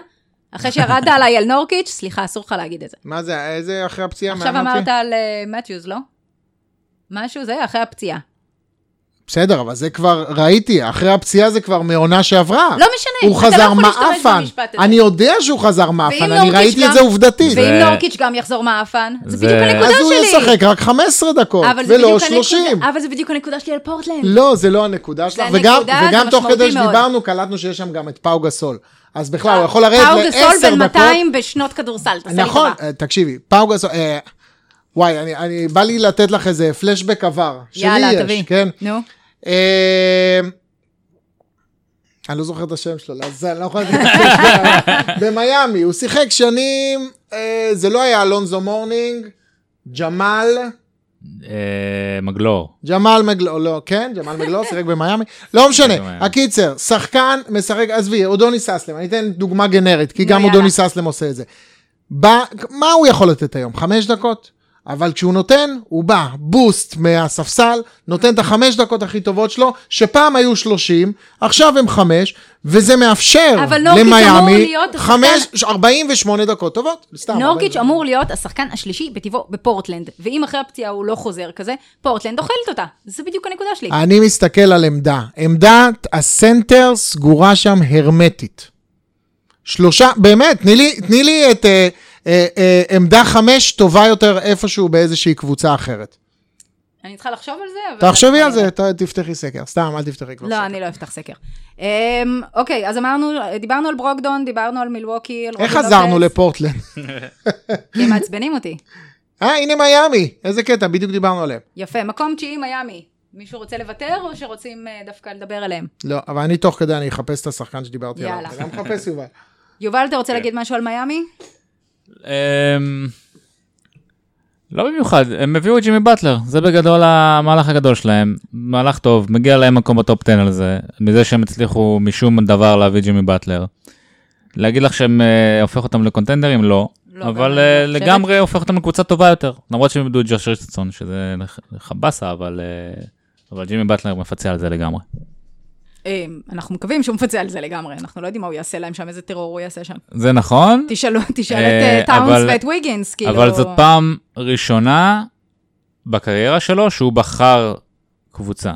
[SPEAKER 1] אחרי שירדת עליי על נורקיץ', סליחה, אסור לך להגיד את זה.
[SPEAKER 2] מה זה, איזה אחרי הפציעה?
[SPEAKER 1] עכשיו? אמרת על אה, מתיוז, לא? משהו זה אחרי הפציעה.
[SPEAKER 2] בסדר, אבל זה כבר, ראיתי, אחרי הפציעה זה כבר מעונה שעברה.
[SPEAKER 1] לא משנה,
[SPEAKER 2] הוא
[SPEAKER 1] אתה לא
[SPEAKER 2] חזר
[SPEAKER 1] יכול להשתמש
[SPEAKER 2] מעפן.
[SPEAKER 1] במשפט הזה.
[SPEAKER 2] אני יודע שהוא חזר מעפן, אני ראיתי
[SPEAKER 1] גם-
[SPEAKER 2] את זה עובדתית.
[SPEAKER 1] ואם נורקיץ' גם יחזור מעפן, זה
[SPEAKER 3] זה-
[SPEAKER 1] בדיוק הנקודה
[SPEAKER 2] אז
[SPEAKER 1] שלי.
[SPEAKER 2] הוא ישחק רק 15 דקות, ולא
[SPEAKER 1] בדיוק
[SPEAKER 2] 30.
[SPEAKER 1] הנקודה- אבל זה בדיוק הנקודה שלי על פורטלנד.
[SPEAKER 2] לא, זה לא הנקודה שלך. וגם, וגם תוך כדי. שדיברנו, קלטנו שיש שם גם את פאו גסול. אז בכלל, הוא יכול לרדת
[SPEAKER 1] פאו
[SPEAKER 2] לעשר
[SPEAKER 1] גסול
[SPEAKER 2] דקות.
[SPEAKER 1] בן 200 בשנות כדורסל, תעשה לי
[SPEAKER 2] נכון,
[SPEAKER 1] טובה.
[SPEAKER 2] אה, תקשיבי, פאו גסול, אה, וואי, אני, אני, בא לי לתת לך איזה פלשבק עבר.
[SPEAKER 1] יאללה,
[SPEAKER 2] שלי
[SPEAKER 1] תביא.
[SPEAKER 2] יש, כן?
[SPEAKER 1] נו.
[SPEAKER 2] אה, אני לא זוכר את השם שלו, אז אני לא יכול להגיד את השם שלו. [laughs] במיאמי, הוא שיחק שנים, אה, זה לא היה אלונזו מורנינג, ג'מאל,
[SPEAKER 3] אה, מגלור.
[SPEAKER 2] ג'מאל מגלור, לא, כן, ג'מאל מגלור [laughs] שיחק במיאמי, לא משנה. הקיצר, שחקן משחק, עזבי, אודוני ססלם, אני אתן דוגמה גנרית, כי גם. אודוני ססלם עושה את זה. בא, מה הוא יכול לתת היום? חמש דקות? אבל כשהוא נותן, הוא בא, בוסט מהספסל, נותן את החמש דקות הכי טובות שלו, שפעם היו 30, עכשיו הם חמש, וזה מאפשר למיאמי חמש, 48 דקות טובות, סתם.
[SPEAKER 1] נורקיץ'
[SPEAKER 2] 40.
[SPEAKER 1] אמור להיות השחקן השלישי בטבעו בפורטלנד, ואם אחרי הפציעה הוא לא חוזר כזה, פורטלנד אוכלת אותה. זה בדיוק הנקודה שלי.
[SPEAKER 2] אני מסתכל על עמדה. עמדת הסנטר סגורה שם הרמטית. שלושה, באמת, תני לי, תני לי את אה, עמדה חמש טובה יותר איפשהו באיזושהי קבוצה אחרת.
[SPEAKER 1] אני צריכה לחשוב על זה, אבל...
[SPEAKER 2] תחשבי על
[SPEAKER 1] אני-
[SPEAKER 2] זה, ת- תפתחי סקר. סתם, אל תפתחי כבר
[SPEAKER 1] לא,
[SPEAKER 2] סקר.
[SPEAKER 1] אני לא אפתח סקר. אמ, אוקיי, אז אמרנו, דיברנו על ברוקדון, דיברנו על מילווקי, על
[SPEAKER 2] איך
[SPEAKER 1] רובין
[SPEAKER 2] חזרנו
[SPEAKER 1] לופז,
[SPEAKER 2] לפורטלנד?
[SPEAKER 1] כי הם מעצבנים אותי. [laughs]
[SPEAKER 2] אה, הנה מיאמי, איזה קטע, בדיוק דיברנו עליהם.
[SPEAKER 1] יפה, מקום תשיעי מיאמי. מישהו רוצה לוותר, או שרוצים אה, דווקא לדבר עליהם?
[SPEAKER 2] לא, אבל אני תוך כדי, אני אחפש את השחקן שדיברתי עליו.
[SPEAKER 1] יאללה.
[SPEAKER 2] גם מחפש, יובל.
[SPEAKER 1] יובל, אתה
[SPEAKER 2] כן.
[SPEAKER 1] רוצה להגיד משהו על מיאמי?
[SPEAKER 3] אמ, לא במיוחד, הם הביאו את ג'ימי באטלר, זה בגדול המהלך הגדול שלהם, מהלך טוב, מגיע להם מקום בטופ 10 על זה, מזה שהם הצליחו משום דבר להביא ג'ימי באטלר. להגיד לך שהם אה, הופך אותם לקונטנדרים? לא,
[SPEAKER 1] לא,
[SPEAKER 3] אבל
[SPEAKER 1] אני לא חושבת.
[SPEAKER 3] לגמרי הופך אותם לקבוצה טובה יותר, למרות שהם איבדו את ג'וש ריצ'רדסון, שזה לך- לך באסה, אבל אה, אבל ג'ימי באטלר מפצה על זה לגמרי.
[SPEAKER 1] אה, אנחנו מקווים שהוא מפצה על זה לגמרי, אנחנו לא יודעים מה הוא יעשה להם שם, איזה טרור הוא יעשה שם.
[SPEAKER 3] זה נכון,
[SPEAKER 1] תשאלו, תשאל
[SPEAKER 3] אה,
[SPEAKER 1] את אה, טאונס ואת ויגינס, כאילו...
[SPEAKER 3] אבל זאת פעם ראשונה בקריירה שלו שהוא בחר קבוצה.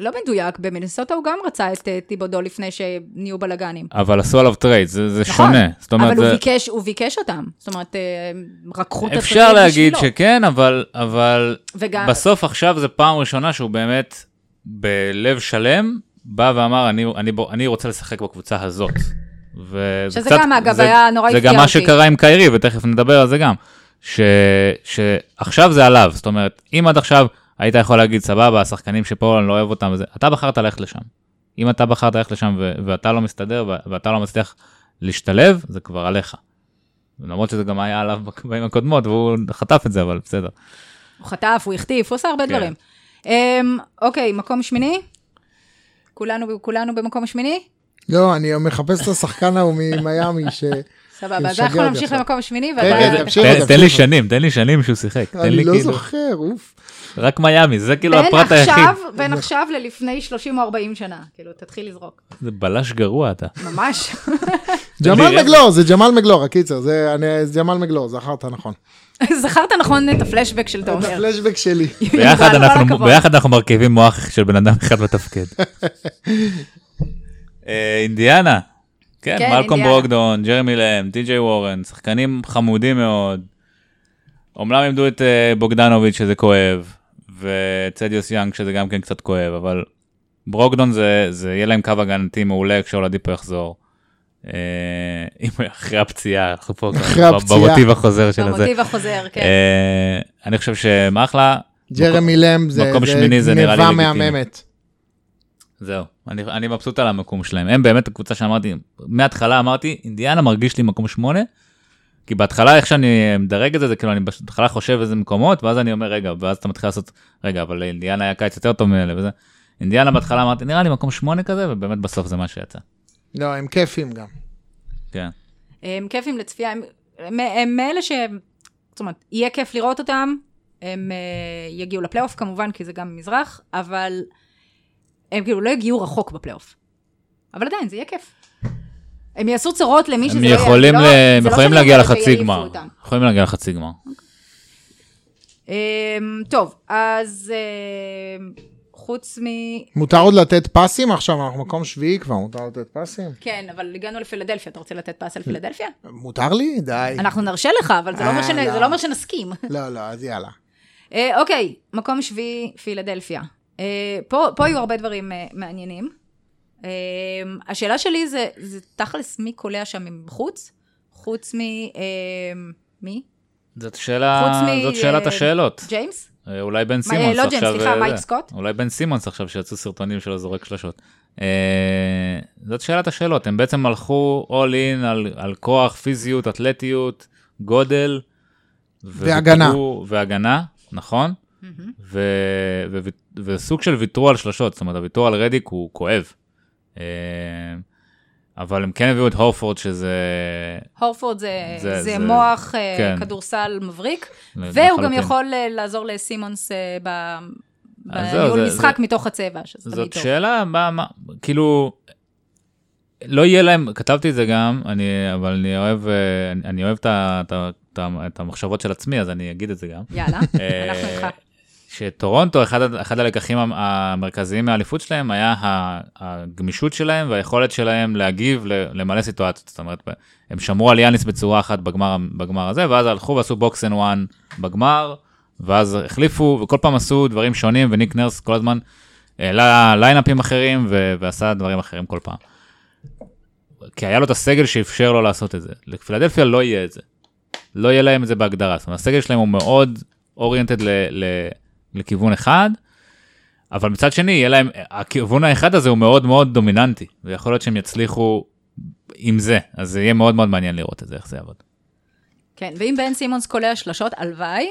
[SPEAKER 1] לא מדויק, במינסוטה הוא גם רצה את טיבודו לפני שנהיו בלאגנים.
[SPEAKER 3] אבל עשו עליו trade, זה, זה
[SPEAKER 1] נכון,
[SPEAKER 3] שונה. זאת אומרת,
[SPEAKER 1] אבל הוא
[SPEAKER 3] זה...
[SPEAKER 1] ביקש, הוא ביקש אותם. זאת אומרת, רקחו את
[SPEAKER 3] אפשר
[SPEAKER 1] ה trade
[SPEAKER 3] להגיד
[SPEAKER 1] בשבילו.
[SPEAKER 3] שכן, אבל, אבל
[SPEAKER 1] וגם,
[SPEAKER 3] בסוף עכשיו זו פעם ראשונה שהוא באמת בלב שלם בא ואמר, אני, אני, בוא- אני רוצה לשחק בקבוצה הזאת.
[SPEAKER 1] שזה גם, אגב,
[SPEAKER 3] זה,
[SPEAKER 1] היה נורא
[SPEAKER 3] זה
[SPEAKER 1] הפתיע
[SPEAKER 3] גם מה
[SPEAKER 1] אותי.
[SPEAKER 3] שקרה עם קיירי, ותכף נדבר על זה גם. ש, שעכשיו זה עליו, זאת אומרת, אם עד עכשיו היית יכול להגיד, סבבה, השחקנים שפה, אני לא אוהב אותם, וזה, אתה בחרת ללכת לשם. אם אתה בחרת ללכת לשם ו- ואתה לא מסתדר ו- ואתה לא מצליח להשתלב, זה כבר עליך. למרות שזה גם היה עליו בפעמים הקודמות, והוא חטף את זה, אבל בסדר.
[SPEAKER 1] הוא חטף, הוא החטיף, הוא עושה הרבה
[SPEAKER 3] כן.
[SPEAKER 1] דברים. אמ, אוקיי, מקום שמיני? כולנו, כולנו במקום השמיני?
[SPEAKER 2] לא, אני מחפש את השחקן ההוא ממיאמי, ש...
[SPEAKER 1] סבבה, אז אנחנו נמשיך. למקום השמיני, ואתה...
[SPEAKER 3] תן- לי. שנים, תן לי שנים שהוא שיחק.
[SPEAKER 2] אני לא
[SPEAKER 3] כאילו,
[SPEAKER 2] זוכר, אוף.
[SPEAKER 3] רק מיאמי, זה כאילו הפרט היחיד.
[SPEAKER 1] עכשיו, בין עכשיו ללפני 30 או 40 שנה, כאילו, תתחיל לזרוק.
[SPEAKER 3] זה בלש גרוע אתה.
[SPEAKER 1] ממש. [laughs]
[SPEAKER 2] ג'מאל. מגלור, זה ג'מאל מגלור, הקיצר, זה ג'מאל מגלור, זכרת נכון. [laughs]
[SPEAKER 1] זכרת נכון את הפלשבק של
[SPEAKER 2] את
[SPEAKER 1] תומר.
[SPEAKER 2] הפלשבק שלי. [laughs]
[SPEAKER 3] ביחד אנחנו-
[SPEAKER 1] הכבוד.
[SPEAKER 3] ביחד אנחנו מרכיבים מוח של בן אדם אחד מתפקד. אה, אינדיאנה. כן,
[SPEAKER 1] כן,
[SPEAKER 3] מלקום. ברוקדון, ג'רמי להם, טי.ג'יי וורן, שחקנים חמודים מאוד. אומנם איבדו את אה, בוגדנוביץ' שזה כואב, וצדיוס יאנג שזה גם כן קצת כואב, אבל ברוקדון זה, זה יהיה להם קו הגנתי מעולה כשאולדיפו יחזור. אה, אם הוא אחרי הפציעה, אנחנו פה
[SPEAKER 2] אחרי
[SPEAKER 3] כבר
[SPEAKER 2] הפציעה.
[SPEAKER 3] במוטיב החוזר של הזה.
[SPEAKER 1] במוטיב החוזר, כן.
[SPEAKER 3] אה, אני חושב שהם אחלה,
[SPEAKER 2] ג'רמי לם זה
[SPEAKER 3] מקום שמיני זה נראה לי
[SPEAKER 2] גניבה. מהממת.
[SPEAKER 3] זהו, אני, אני מבסוט על המקום שלהם. הם באמת הקבוצה שאמרתי, מההתחלה אמרתי, אינדיאנה מרגיש לי מקום שמונה, כי בהתחלה איך שאני מדרג את זה, זה כאילו אני בהתחלה חושב איזה מקומות, ואז אני אומר, רגע, ואז אתה מתחיל לעשות, רגע, אבל אינדיאנה היה קיץ יותר טוב מאלה וזה. אינדיאנה בהתחלה אמרתי, נראה לי מקום שמונה כזה, ובאמת בסוף זה מה שיצא.
[SPEAKER 2] לא, הם כיפים גם.
[SPEAKER 3] כן.
[SPEAKER 1] הם כיפים לצפייה, הם, הם, הם מאלה ש... זאת אומרת, יהיה כיף לראות אותם, הם uh, יגיעו לפלייאוף כמובן, כי זה גם מזרח, אבל הם כאילו לא יגיעו רחוק בפלייאוף. אבל עדיין, זה יהיה כיף. הם יעשו צרות למי שזה
[SPEAKER 3] הם
[SPEAKER 1] לא.
[SPEAKER 3] יכולים,
[SPEAKER 1] לא-
[SPEAKER 3] ל... הם
[SPEAKER 1] לא
[SPEAKER 3] יכולים להגיע לחצי גמר. יכולים להגיע לחצי גמר.
[SPEAKER 1] Um, טוב, אז uh, חוץ מ...
[SPEAKER 2] מותר עוד לתת פסים עכשיו? אנחנו מקום שביעי כבר, מותר לתת פסים?
[SPEAKER 1] כן, אבל הגענו לפילדלפיה, אתה רוצה לתת פס על פילדלפיה?
[SPEAKER 2] מותר לי? די.
[SPEAKER 1] אנחנו נרשה לך, אבל זה לא אומר
[SPEAKER 2] אה,
[SPEAKER 1] שנ-
[SPEAKER 2] לא.
[SPEAKER 1] זה לא אומר שנסכים. [laughs]
[SPEAKER 2] לא, לא, אז יאללה.
[SPEAKER 1] אה, אוקיי, מקום שביעי, פילדלפיה. אה, פה, פה היו הרבה דברים מעניינים. אה, השאלה שלי זה, זה תכלס מי קולע שם מבחוץ? חוץ מ... אה, מי?
[SPEAKER 3] זאת שאלה,
[SPEAKER 1] חוץ מ-
[SPEAKER 3] זאת שאלת
[SPEAKER 1] אה,
[SPEAKER 3] השאלות.
[SPEAKER 1] ג'יימס?
[SPEAKER 3] אה, אולי בן
[SPEAKER 1] מה,
[SPEAKER 3] סימונס
[SPEAKER 1] אה, לא
[SPEAKER 3] עכשיו...
[SPEAKER 1] ג'יימס, סליחה,
[SPEAKER 3] אה,
[SPEAKER 1] מייק. סקוט?
[SPEAKER 3] אולי בן סימונס עכשיו שיצאו סרטונים שלו זורק שלשות. אה, זאת שאלת השאלות, הם בעצם הלכו all in על, על כוח, פיזיות, אתלטיות, גודל,
[SPEAKER 2] והגנה.
[SPEAKER 3] והגנה, נכון. ו... ו... וסוג של ויתרו על שלושות, זאת אומרת, הוויתור על רדיק הוא כואב. אה, אבל הם כן הביאו את הורפורד שזה...
[SPEAKER 1] הורפורד זה,
[SPEAKER 3] זה-
[SPEAKER 1] זה,
[SPEAKER 3] זה-
[SPEAKER 1] מוח אה,
[SPEAKER 3] כן.
[SPEAKER 1] כדורסל מבריק. והוא גם יכול אה, לעזור לסימונס ב- בניהול משחק
[SPEAKER 3] זה-
[SPEAKER 1] מתוך הצבע, שזה תמיד
[SPEAKER 3] זאת
[SPEAKER 1] טוב.
[SPEAKER 3] שאלה, מה, מה, כאילו, לא יהיה להם, כתבתי את זה גם, אני, אבל אני אוהב, אני, אני אוהב את, את, את, את המחשבות של עצמי, אז אני אגיד את זה גם.
[SPEAKER 1] יאללה, אנחנו איתך.
[SPEAKER 3] שטורונטו, אחד, אחד הלקחים המ- המרכזיים מהאליפות שלהם היה הגמישות שלהם והיכולת שלהם להגיב למלא סיטואציות. זאת אומרת, הם שמרו על יאניס בצורה אחת בגמר, בגמר הזה, ואז הלכו ועשו box and one בגמר, ואז החליפו, וכל פעם עשו דברים שונים, וניק נרס כל הזמן העלה ליינאפים אחרים, ו- ועשה דברים אחרים כל פעם. כי היה לו את הסגל שאפשר לו לעשות את זה. לפילדלפיה לא יהיה את זה. לא יהיה להם את זה בהגדרה. זאת אומרת, הסגל שלהם הוא מאוד אוריינטד ל- ל- לכיוון אחד, אבל מצד שני, יהיה להם, הכיוון האחד הזה הוא מאוד מאוד דומיננטי, ויכול להיות שהם יצליחו עם זה, אז זה יהיה מאוד מאוד מעניין לראות את זה, איך זה יעבוד.
[SPEAKER 1] כן, ואם בן סימונס קולע שלשות, הלוואי,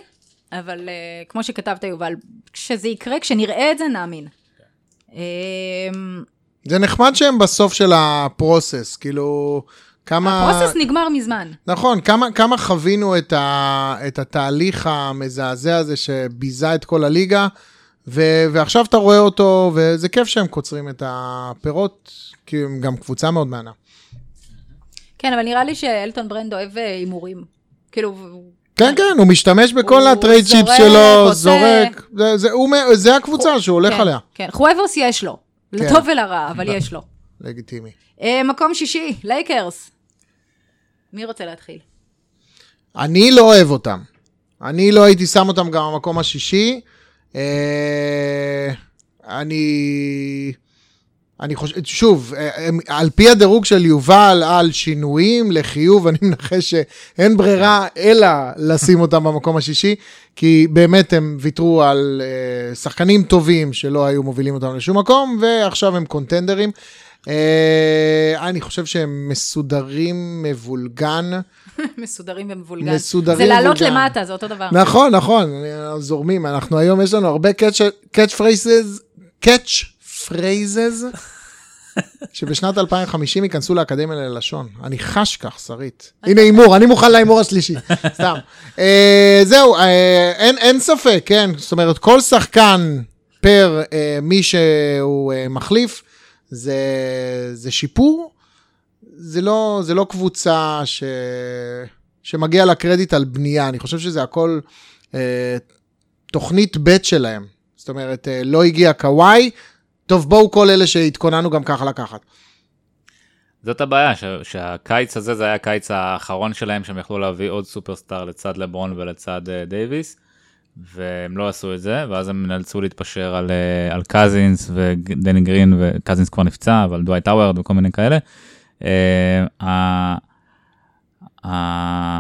[SPEAKER 1] אבל uh, כמו שכתבת, יובל, כשזה יקרה, כשנראה את זה, נאמין. Um,
[SPEAKER 2] זה נחמד שהם בסוף של ה process, כאילו, כמה...
[SPEAKER 1] ה process נגמר מזמן.
[SPEAKER 2] נכון, כמה, כמה חווינו את, ה, את התהליך המזעזע הזה שביזה את כל הליגה, ו, ועכשיו אתה רואה אותו, וזה כיף שהם קוצרים את הפירות, כי הם גם קבוצה מאוד מהנה.
[SPEAKER 1] כן, אבל נראה לי שאלטון ברנד אוהב אה, הימורים. כאילו,
[SPEAKER 2] כן, כן, הוא משתמש בכל ה trade
[SPEAKER 1] זורק,
[SPEAKER 2] שלו. זורק, זה, זה, הוא, זה הקבוצה שהוא הולך
[SPEAKER 1] כן,
[SPEAKER 2] עליה.
[SPEAKER 1] כן, huevos יש לו. לטוב ולרע, אבל יש לו.
[SPEAKER 2] לגיטימי.
[SPEAKER 1] אה, מקום שישי, לייקרס. מי רוצה להתחיל?
[SPEAKER 2] אני לא אוהב אותם. אני לא הייתי שם אותם גם במקום השישי. אה, אני... אני חושב, שוב, אה, הם- על פי הדירוג של יובל על שינויים לחיוב, אני מנחש שאין ברירה אלא לשים אותם במקום השישי, כי באמת הם ויתרו על אה, שחקנים טובים שלא היו מובילים אותם לשום מקום, ועכשיו הם קונטנדרים. אה, אני חושב שהם מסודרים מבולגן. [laughs]
[SPEAKER 1] מסודרים ומבולגן.
[SPEAKER 2] מסודרים
[SPEAKER 1] זה למעלה
[SPEAKER 2] ומבולגן.
[SPEAKER 1] למטה, זה אותו דבר.
[SPEAKER 2] נכון, נכון, זורמים. אנחנו היום, יש לנו הרבה catch phrases, catch phrases, שבשנת 2050 ייכנסו לאקדמיה ללשון. אני חש כך, שרית. [laughs] הנה הימור, אני מוכן להימור השלישי, [laughs] סתם. אה, זהו, אה, אין, אין ספק, כן. זאת אומרת, כל שחקן פר אה, מי שהוא אה, מחליף, זה, זה שיפור. זה לא, זה לא קבוצה ש... שמגיע לה קרדיט על בנייה, אני חושב שזה הכל אה, תוכנית ב' שלהם. זאת אומרת, אה, לא הגיע קוואי, טוב, בואו כל אלה שהתכוננו גם ככה לקחת.
[SPEAKER 3] זאת הבעיה, ש- שהקיץ הזה זה היה הקיץ האחרון שלהם, שהם יכלו להביא עוד סופרסטאר לצד לברון ולצד אה, דייוויס, והם לא עשו את זה, ואז הם נאלצו להתפשר על, אה, על קזינס ודני גרין, וקזינס כבר נפצע, אבל דווייט האוורד וכל מיני כאלה. אה, ה- ה-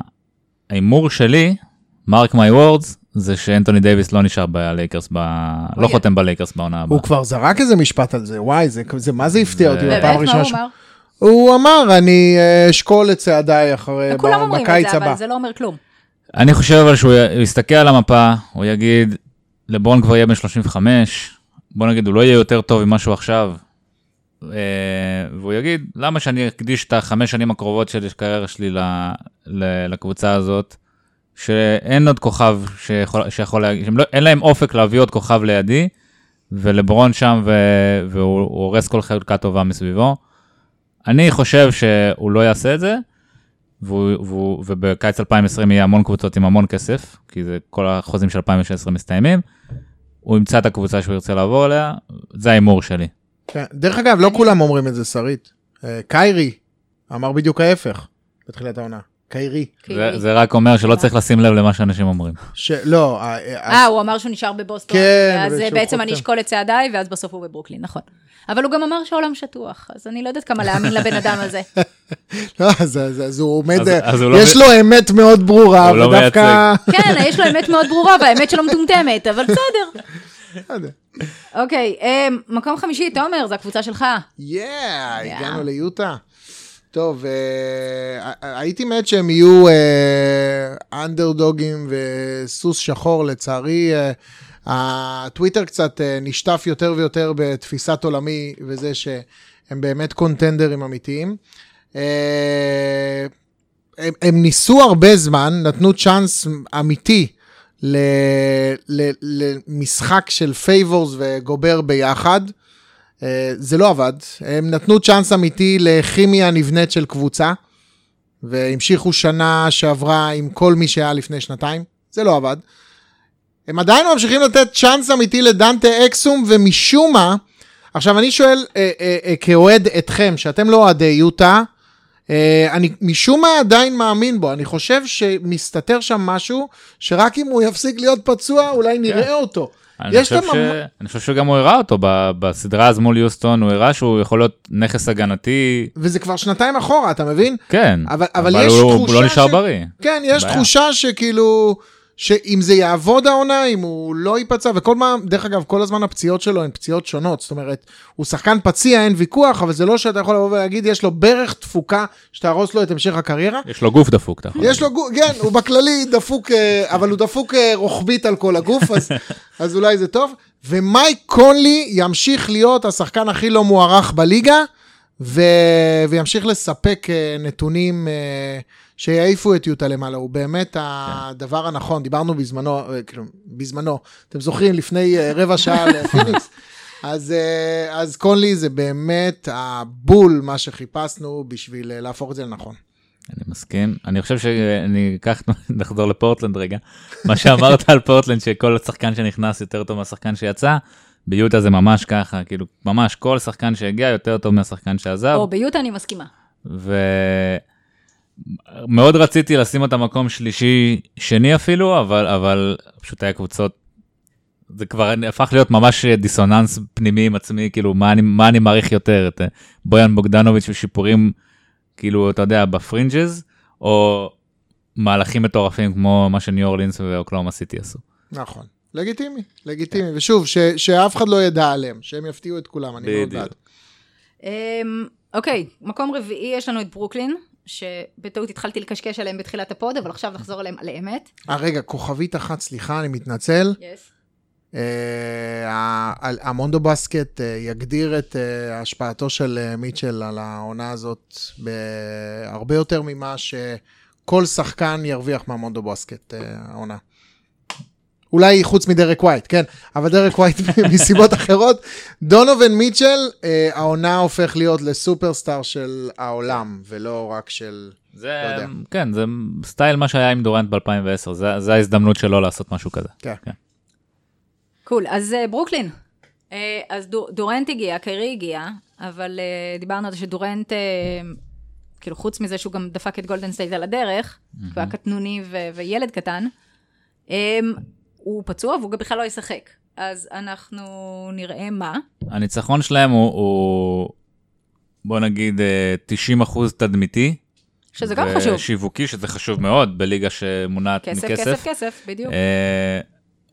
[SPEAKER 3] ההימור שלי, mark my words, זה שאנטוני דייוויס לא נשאר בלייקרס, ב... לא
[SPEAKER 1] אוי.
[SPEAKER 3] חותם בלייקרס בעונה הבאה.
[SPEAKER 2] הוא כבר זרק איזה משפט על זה, וואי, זה, זה מה זה הפתיע אותי? בפעם הראשונה.
[SPEAKER 1] הוא
[SPEAKER 2] ש-
[SPEAKER 1] אמר?
[SPEAKER 2] הוא אמר, אני אה, אשקול את צעדיי אחרי,
[SPEAKER 1] כולם
[SPEAKER 2] ב-
[SPEAKER 1] אומרים את
[SPEAKER 2] בקיץ
[SPEAKER 1] זה,
[SPEAKER 2] הבא.
[SPEAKER 1] אבל זה לא אומר כלום.
[SPEAKER 3] אני חושב אבל שהוא יסתכל על המפה, הוא יגיד, לברון כבר יהיה בן 35, בוא נגיד, הוא לא יהיה יותר טוב ממה שהוא עכשיו, אה, והוא יגיד, למה שאני אקדיש את החמש שנים הקרובות של הקריירה שלי לקבוצה הזאת, שאין עוד כוכב שיכול, שיכול להגיד, לא, אין להם אופק להביא עוד כוכב לידי, ולברון שם, ו, והוא הוא הורס כל חלקה טובה מסביבו. אני חושב שהוא לא יעשה את זה, ובקיץ 2020 יהיה המון קבוצות עם המון כסף, כי זה כל החוזים של 2016 מסתיימים. הוא ימצא את הקבוצה שהוא ירצה לעבור אליה, זה ההימור שלי.
[SPEAKER 2] כן. דרך אגב, לא כולם אומרים את זה, שרית. אה, קיירי אמר בדיוק ההפך בתחילת העונה. קיירי.
[SPEAKER 3] זה, זה רק אומר שלא צריך לשים לב למה שאנשים אומרים.
[SPEAKER 2] שלא, אה,
[SPEAKER 1] אה, הוא אמר שהוא נשאר בבוסטון,
[SPEAKER 2] כן,
[SPEAKER 1] אז בעצם אני. אשקול את צעדיי, ואז בסוף הוא בברוקלין, נכון. אבל הוא גם אמר שהעולם שטוח, אז אני לא יודעת כמה להאמין לבן אדם הזה. [laughs]
[SPEAKER 2] לא, אז, הוא עומד, אה,
[SPEAKER 3] לא
[SPEAKER 2] יש לו אמת מאוד ברורה,
[SPEAKER 3] לא
[SPEAKER 2] ודווקא... [laughs]
[SPEAKER 1] כן, יש לו אמת מאוד ברורה, והאמת שלו מטומטמת, אבל בסדר.
[SPEAKER 2] לא.
[SPEAKER 1] אוקיי, אה, מקום חמישי, תומר, זו הקבוצה שלך.
[SPEAKER 2] יאה, הגענו ליוטה. טוב, אה, הייתי מת שהם יהיו אה, אנדרדוגים וסוס שחור, לצערי. אה, הטוויטר קצת אה, נשטף יותר ויותר בתפיסת עולמי, וזה שהם באמת קונטנדרים אמיתיים. אה, הם, הם ניסו הרבה זמן, נתנו צ'אנס אמיתי ל, ל, למשחק של פייבורס וגובר ביחד. אה, זה לא עבד. הם נתנו צ'אנס אמיתי לכימיה נבנית של קבוצה, והמשיכו שנה שעברה עם כל מי שהיה לפני שנתיים. זה לא עבד. הם עדיין ממשיכים לתת צ'אנס אמיתי לדנטה אקסום, ומשום מה, עכשיו אני שואל אה, אה, אה, כאוהד אתכם, שאתם לא אוהדי יוטה, אה, אני משום מה עדיין מאמין בו, אני חושב שמסתתר שם משהו, שרק אם הוא יפסיק להיות פצוע, אולי נראה
[SPEAKER 3] כן.
[SPEAKER 2] אותו.
[SPEAKER 3] אני חושב,
[SPEAKER 2] להם
[SPEAKER 3] ש... אני חושב שגם הוא הראה אותו ב- בסדרה אז מול יוסטון, הוא הראה שהוא יכול להיות נכס הגנתי,
[SPEAKER 2] וזה כבר שנתיים אחורה, אתה מבין?
[SPEAKER 3] כן,
[SPEAKER 2] אבל- אבל יש
[SPEAKER 3] הוא,
[SPEAKER 2] תחושה
[SPEAKER 3] הוא לא נשאר
[SPEAKER 2] ש-
[SPEAKER 3] בריא.
[SPEAKER 2] כן, יש
[SPEAKER 3] בעיה.
[SPEAKER 2] תחושה שכאילו, שאם זה יעבוד העונה, אם הוא לא ייפצע, וכל מה, דרך אגב, כל הזמן הפציעות שלו הן פציעות שונות, זאת אומרת, הוא שחקן פציע, אין ויכוח, אבל זה לא שאתה יכול לבוא ולהגיד, יש לו ברך תפוקה שתהרוס לו את המשך הקריירה.
[SPEAKER 3] יש לו גוף דפוק, אתה יכול
[SPEAKER 2] יש לו גוף, כן, הוא בכללי דפוק, אה, אבל הוא דפוק אה, רוחבית על כל הגוף, אז, [laughs] אז אולי זה טוב. ומייק קונלי ימשיך להיות השחקן הכי לא מוערך בליגה, ו... וימשיך לספק אה, נתונים שיעיפו את יוטה למעלה. הוא באמת הדבר הנכון, דיברנו בזמנו, אה, כאילו, בזמנו, אתם זוכרים, לפני אה, רבע שעה על [laughs] פיניקס. אז, אה, אז קונלי זה באמת הבול, מה שחיפשנו בשביל אה, להפוך את זה לנכון.
[SPEAKER 3] אני מסכים. אני חושב שאני אקח, [laughs] נחזור לפורטלנד רגע. מה שאמרת על פורטלנד, שכל שחקן שנכנס יותר טוב מהשחקן שיצא, ביוטה זה ממש ככה, כאילו, ממש כל שחקן שהגיע יותר טוב מהשחקן שעזב.
[SPEAKER 1] או ביוטה אני מסכימה.
[SPEAKER 3] ומאוד רציתי לשים אותה מקום שלישי, שני אפילו, אבל, אבל פשוט היה קבוצות, זה כבר הפך להיות ממש דיסוננס פנימי עם עצמי, כאילו, מה אני, מה אני מעריך יותר, את אה, בויאן בוגדנוביץ' ושיפורים, כאילו, אתה יודע, בפרינג'ז, או מהלכים מטורפים כמו מה שניו אורלינס ואוקלאומה סיטי עשו.
[SPEAKER 2] נכון. לגיטימי, לגיטימי. ושוב, ש, שאף אחד לא ידע עליהם, שהם יפתיעו את כולם, אני מאוד
[SPEAKER 3] בדיוק.
[SPEAKER 2] בעד.
[SPEAKER 1] אמ, אוקיי, מקום רביעי יש לנו את ברוקלין, שבטעות התחלתי לקשקש עליהם בתחילת ה pod, אבל עכשיו נחזור עליהם על אמת.
[SPEAKER 2] אה, רגע, כוכבית אחת, סליחה, אני מתנצל.
[SPEAKER 1] Yes.
[SPEAKER 2] אה, המונדובאסקט אה, יגדיר את אה, השפעתו של מיטשל על העונה הזאת בהרבה יותר ממה שכל שחקן ירוויח מהמונדובאסקט העונה. אולי חוץ מדרק ווייט, כן, אבל דרק ווייט [laughs] מסיבות אחרות. דונובן מיטשל, אה, העונה הופך להיות לסופרסטאר של העולם, ולא רק של...
[SPEAKER 3] זה,
[SPEAKER 2] לא יודע.
[SPEAKER 3] כן, זה סטייל מה שהיה עם דורנט ב-2010, זה, זה ההזדמנות שלו לעשות משהו כזה.
[SPEAKER 2] כן.
[SPEAKER 1] cool, אז אה, ברוקלין. אה, אז דור- דורנט הגיע, קיירי הגיע, אבל אה, דיברנו על זה שדורנט, כאילו חוץ מזה שהוא גם דפק את גולדן סטייט על הדרך, הוא היה קטנוני ו- וילד קטן, הוא פצוע והוא גם בכלל לא ישחק. אז אנחנו נראה מה.
[SPEAKER 3] הניצחון שלהם הוא, הוא בוא נגיד, אה, 90 אחוז תדמיתי.
[SPEAKER 1] שזה גם חשוב.
[SPEAKER 3] שיווקי, שזה חשוב מאוד בליגה שמונעת
[SPEAKER 1] כסף,
[SPEAKER 3] מכסף.
[SPEAKER 1] כסף, כסף, בדיוק.
[SPEAKER 3] אה,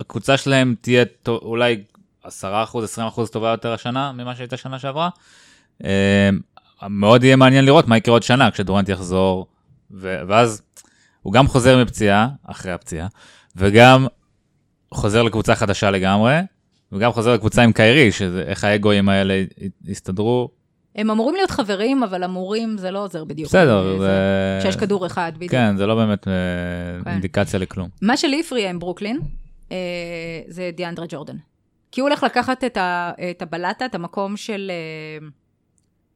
[SPEAKER 3] הקבוצה שלהם תהיה טו- אולי 10 אחוז, 20 אחוז טובה יותר השנה ממה שהייתה שנה שעברה. אה, מאוד יהיה מעניין לראות מה יקרה עוד שנה כשדורנט יחזור, ו- ואז הוא גם חוזר מפציעה, אחרי הפציעה, וגם חוזר לקבוצה חדשה לגמרי, וגם חוזר לקבוצה עם קיירי, שאיך האגואים האלה יסתדרו.
[SPEAKER 1] הם אמורים להיות חברים, אבל אמורים זה לא עוזר בדיוק.
[SPEAKER 3] בסדר,
[SPEAKER 1] זה...
[SPEAKER 3] זה...
[SPEAKER 1] שיש כדור אחד, בדיוק.
[SPEAKER 3] כן, זה לא באמת אה,
[SPEAKER 1] כן.
[SPEAKER 3] אינדיקציה לכלום.
[SPEAKER 1] מה שלי הפריע עם ברוקלין, אה, זה דיאנדרה ג'ורדן. כי הוא הולך לקחת את, ה, את הבלטה, את המקום של, אה,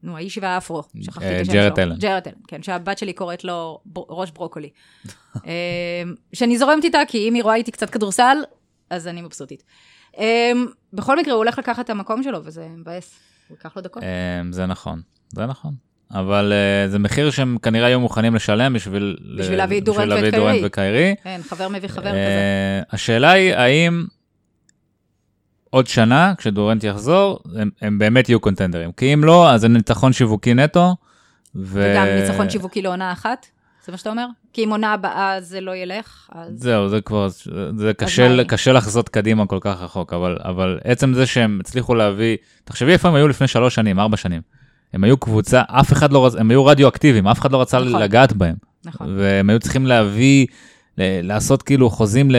[SPEAKER 1] נו, האיש והאפרו, שכחתי
[SPEAKER 3] אה,
[SPEAKER 1] את השם
[SPEAKER 3] ג'רד
[SPEAKER 1] שלו.
[SPEAKER 3] אלן.
[SPEAKER 1] ג'רד אלן, כן, שהבת שלי קוראת לו ראש ברוקולי. [laughs] אה, שאני זורמת איתה, כי אם היא רואה איתי קצת כדורסל, אז אני מבסוטית. אה, בכל מקרה, הוא הולך לקחת את המקום שלו, וזה מבאס. הוא ייקח לו דקות.
[SPEAKER 3] אה, זה נכון, זה נכון. אבל אה, זה מחיר שהם כנראה היו מוכנים לשלם בשביל...
[SPEAKER 1] בשביל להביא דורנט
[SPEAKER 3] בשביל להביא
[SPEAKER 1] ואת
[SPEAKER 3] דורנט
[SPEAKER 1] קיירי.
[SPEAKER 3] וקיירי.
[SPEAKER 1] כן, חבר מביא חבר כזה.
[SPEAKER 3] אה, השאלה היא, האם עוד שנה, כשדורנט יחזור, הם, הם באמת יהיו קונטנדרים. כי אם לא, אז זה ניצחון שיווקי נטו. ו...
[SPEAKER 1] וגם ניצחון שיווקי לעונה אחת, זה מה שאתה אומר? כי אם עונה הבאה זה לא ילך, אז...
[SPEAKER 3] זהו, זה כבר, זה קשה? קשה לחזות קדימה כל כך רחוק, אבל, אבל עצם זה שהם הצליחו להביא, תחשבי איפה הם היו לפני שלוש שנים, ארבע שנים. הם היו קבוצה, אף אחד לא רצה, הם היו רדיואקטיביים, אף אחד לא רצה
[SPEAKER 1] נכון.
[SPEAKER 3] לגעת בהם.
[SPEAKER 1] נכון.
[SPEAKER 3] והם היו צריכים להביא, ל- לעשות כאילו חוזים, ל-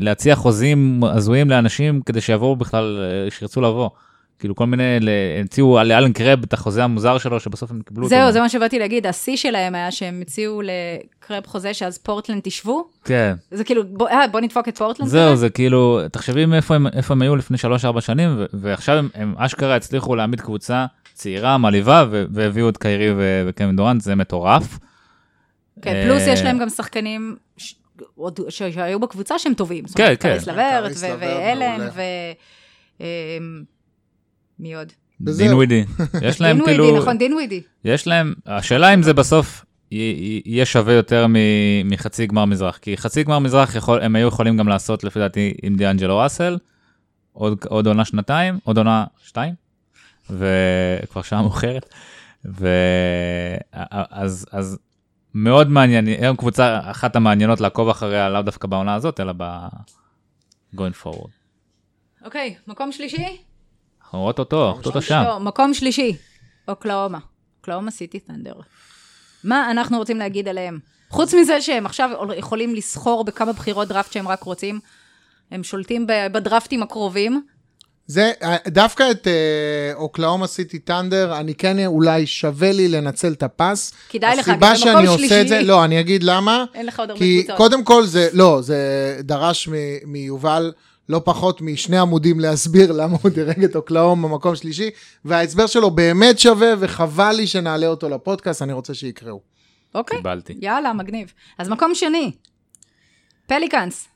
[SPEAKER 3] להציע חוזים הזויים לאנשים כדי שיבואו בכלל, אה, שירצו לבוא. כאילו כל מיני, ל- המציאו לאלן קרב את החוזה המוזר שלו, שבסוף הם קיבלו אותו.
[SPEAKER 1] זהו, זה מה שבאתי להגיד, השיא שלהם היה שהם הציעו לקרב חוזה שאז פורטלנד תשבו,
[SPEAKER 3] כן.
[SPEAKER 1] זה כאילו, בוא, אה, בוא נדפוק את פורטלנד.
[SPEAKER 3] זהו,
[SPEAKER 1] כזה.
[SPEAKER 3] זה כאילו, תחשבי מאיפה הם, איפה הם היו לפני 3-4 שנים, ו- ועכשיו הם, הם אשכרה הצליחו להעמיד קבוצה צעירה, מעליבה, ו- והביאו את קיירי ו- וקווין דורנט, זה מטורף.
[SPEAKER 1] כן, פלוס
[SPEAKER 3] אה,
[SPEAKER 1] יש להם גם שחקנים ש- עוד- שהיו בקבוצה שהם טובים. זאת
[SPEAKER 3] כן,
[SPEAKER 1] אומרת,
[SPEAKER 3] כן.
[SPEAKER 1] קריס לברט, ואלן. ו... מי עוד?
[SPEAKER 3] דין ווידי. [laughs] יש להם
[SPEAKER 1] דין
[SPEAKER 3] כאילו,
[SPEAKER 1] ווידי, נכון, דין ווידי.
[SPEAKER 3] יש להם, השאלה אם זה בסוף יהיה שווה יותר מ- מחצי גמר מזרח, כי חצי גמר מזרח יכול, הם היו יכולים גם לעשות לפי דעתי עם דיאנג'לו ראסל, עוד, עוד עונה שנתיים, עוד עונה שתיים, וכבר שעה מאוחרת, ואז אז מאוד מעניין, הם קבוצה אחת המעניינות לעקוב אחריה, לאו דווקא בעונה הזאת, אלא ב... going forward.
[SPEAKER 1] אוקיי, מקום שלישי?
[SPEAKER 3] אנחנו רואות אותו, אותו שם.
[SPEAKER 1] לא, מקום שלישי, אוקלאומה. אוקלאומה סיטי תנדר. מה אנחנו רוצים להגיד עליהם? חוץ מזה שהם עכשיו יכולים לסחור בכמה בחירות דראפט שהם רק רוצים, הם שולטים בדראפטים הקרובים.
[SPEAKER 2] זה, דווקא את אה, אוקלאומה סיטי טנדר, אני כן אולי שווה לי לנצל את הפס.
[SPEAKER 1] כדאי לך,
[SPEAKER 2] הסיבה
[SPEAKER 1] כי זה
[SPEAKER 2] שאני
[SPEAKER 1] מקום
[SPEAKER 2] עושה את זה,
[SPEAKER 1] שלישי.
[SPEAKER 2] לא, אני אגיד למה.
[SPEAKER 1] אין לך עוד הרבה
[SPEAKER 2] כי
[SPEAKER 1] קבוצות.
[SPEAKER 2] קודם כל זה, לא, זה דרש מיובל לא פחות משני עמודים להסביר למה הוא דירג את אוקלאומה במקום שלישי, וההסבר שלו באמת שווה, וחבל לי שנעלה אותו לפודקאסט, אני רוצה שיקראו.
[SPEAKER 1] אוקיי,
[SPEAKER 3] קיבלתי.
[SPEAKER 1] יאללה, מגניב. אז מקום שני, פליקאנס.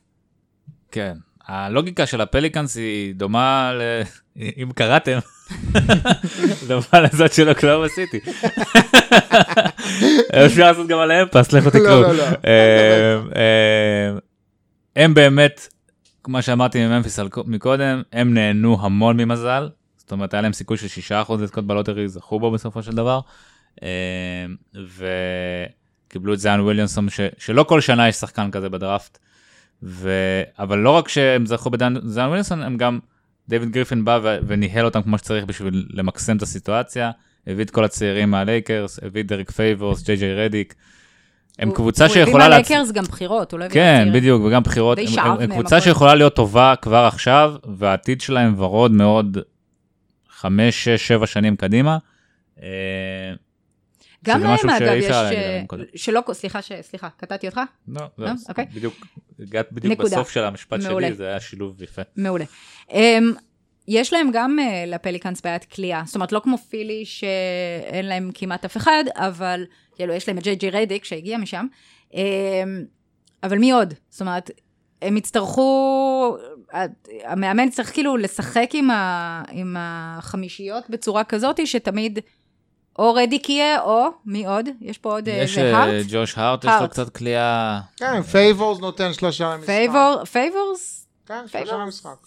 [SPEAKER 3] כן. הלוגיקה של הפליקאנס היא דומה ל... אם קראתם, [laughs] דומה לזאת של אוקלהומה סיטי. אפשר לעשות גם עליהם פס, לכו תקראו.
[SPEAKER 2] לא, לא, לא.
[SPEAKER 3] אה, אה, הם באמת, כמו שאמרתי מממפיס על- מקודם, הם נהנו המון ממזל. זאת אומרת, היה להם סיכוי של 6% לזכות ב lottery, זכו בו בסופו של דבר. אה, וקיבלו את זיאן וויליאמסון, ש- שלא כל שנה יש שחקן כזה בדראפט. ו... אבל לא רק שהם זכו בזיאן וויליאמסון, הם גם, דיוויד גריפין בא ו... וניהל אותם כמו שצריך בשביל למקסם את הסיטואציה, הביא את כל הצעירים מהלייקרס, הביא את דריק פייבורס, ג'יי ג'יי רדיק. הם
[SPEAKER 1] הוא-
[SPEAKER 3] קבוצה
[SPEAKER 1] הוא הביא
[SPEAKER 3] שיכולה... להצ-
[SPEAKER 1] מהלייקרס גם בחירות, הוא לא הביא
[SPEAKER 3] כן. בדיוק, וגם בחירות. הם- קבוצה. שיכולה להיות טובה כבר עכשיו, והעתיד שלהם ורוד מאוד חמש, שש, שבע שנים קדימה. אה,
[SPEAKER 1] גם להם, אגב, יש... אה. שלא, סליחה, ש- סליחה, קטעתי אותך?
[SPEAKER 3] לא,
[SPEAKER 1] לא?
[SPEAKER 3] לא,
[SPEAKER 1] אוקיי.
[SPEAKER 3] בדיוק, הגעת בדיוק. בסוף של המשפט. שלי, זה היה שילוב יפה.
[SPEAKER 1] מעולה. יש להם גם uh, לפליקאנס בעיית כליאה, זאת אומרת, לא כמו פילי שאין להם כמעט אף אחד, אבל כאילו, יש להם את ג'יי ג'י רדיק שהגיע משם, um, אבל מי עוד? זאת אומרת, הם יצטרכו, המאמן צריך כאילו לשחק עם, ה, עם החמישיות בצורה כזאת, שתמיד או רדיק יהיה, או מי עוד? יש פה עוד
[SPEAKER 3] יש
[SPEAKER 1] איזה
[SPEAKER 3] אה,
[SPEAKER 1] הארט?
[SPEAKER 3] ג'וש הארט, יש לו. קצת קליעה.
[SPEAKER 2] כן, פייבורס נותן שלושה למשחק.
[SPEAKER 1] פייבור, פייבורס?
[SPEAKER 2] כן, שלושה? למשחק.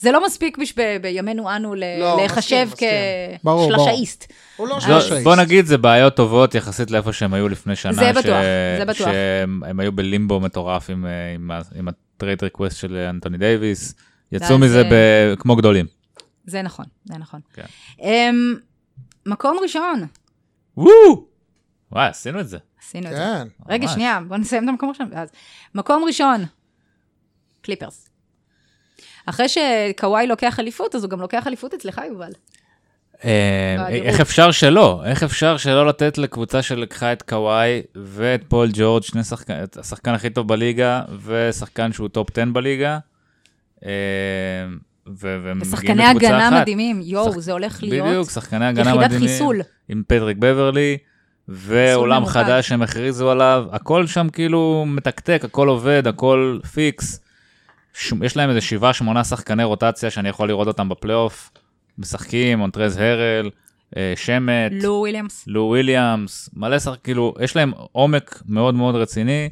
[SPEAKER 1] זה לא מספיק בימינו אנו
[SPEAKER 2] לא,
[SPEAKER 1] להיחשב כשלשאיסט.
[SPEAKER 2] הוא לא
[SPEAKER 3] לא. בוא נגיד, זה בעיות טובות יחסית לאיפה שהם היו לפני שנה.
[SPEAKER 1] זה בטוח, זה בטוח.
[SPEAKER 3] שהם הם היו בלימבו מטורף עם, אה, ה trade request של אנטוני דייוויס. יצאו מזה
[SPEAKER 1] אה,
[SPEAKER 3] ב- כמו גדולים.
[SPEAKER 1] זה נכון, זה נכון.
[SPEAKER 3] כן.
[SPEAKER 1] אמ, מקום ראשון,
[SPEAKER 3] וואו! וואי, עשינו את זה.
[SPEAKER 1] עשינו את זה.
[SPEAKER 2] כן.
[SPEAKER 1] רגע. שנייה, בוא נסיים את המקום הראשון. ואז. מקום ראשון, קליפרס. אחרי שקוואי לוקח אליפות, אז הוא גם לוקח אליפות אצלך, יובל.
[SPEAKER 3] אה. איך אפשר שלא? איך אפשר שלא לתת לקבוצה שלקחה את קוואי ואת פול ג'ורג', שני שחקן, את השחקן הכי טוב בליגה, ושחקן שהוא top 10 בליגה. אה,
[SPEAKER 1] ושחקני הגנה
[SPEAKER 3] אחת.
[SPEAKER 1] מדהימים, יואו,
[SPEAKER 3] שח-
[SPEAKER 1] זה הולך להיות
[SPEAKER 3] בדיוק, שחקני הגנה
[SPEAKER 1] יחידת
[SPEAKER 3] מדהימים.
[SPEAKER 1] חיסול.
[SPEAKER 3] עם פטריק בברלי, ועולם. חדש שהם הכריזו עליו, הכל שם כאילו מתקתק, הכל עובד, הכל פיקס. ש... יש להם איזה שבעה, שמונה שחקני רוטציה שאני יכול לראות אותם בפלייאוף, משחקים, אונטרז הרל, אה, שמט,
[SPEAKER 1] לו וויליאמס.
[SPEAKER 3] לו וויליאמס, מלא שחק, כאילו, יש להם עומק מאוד מאוד רציני.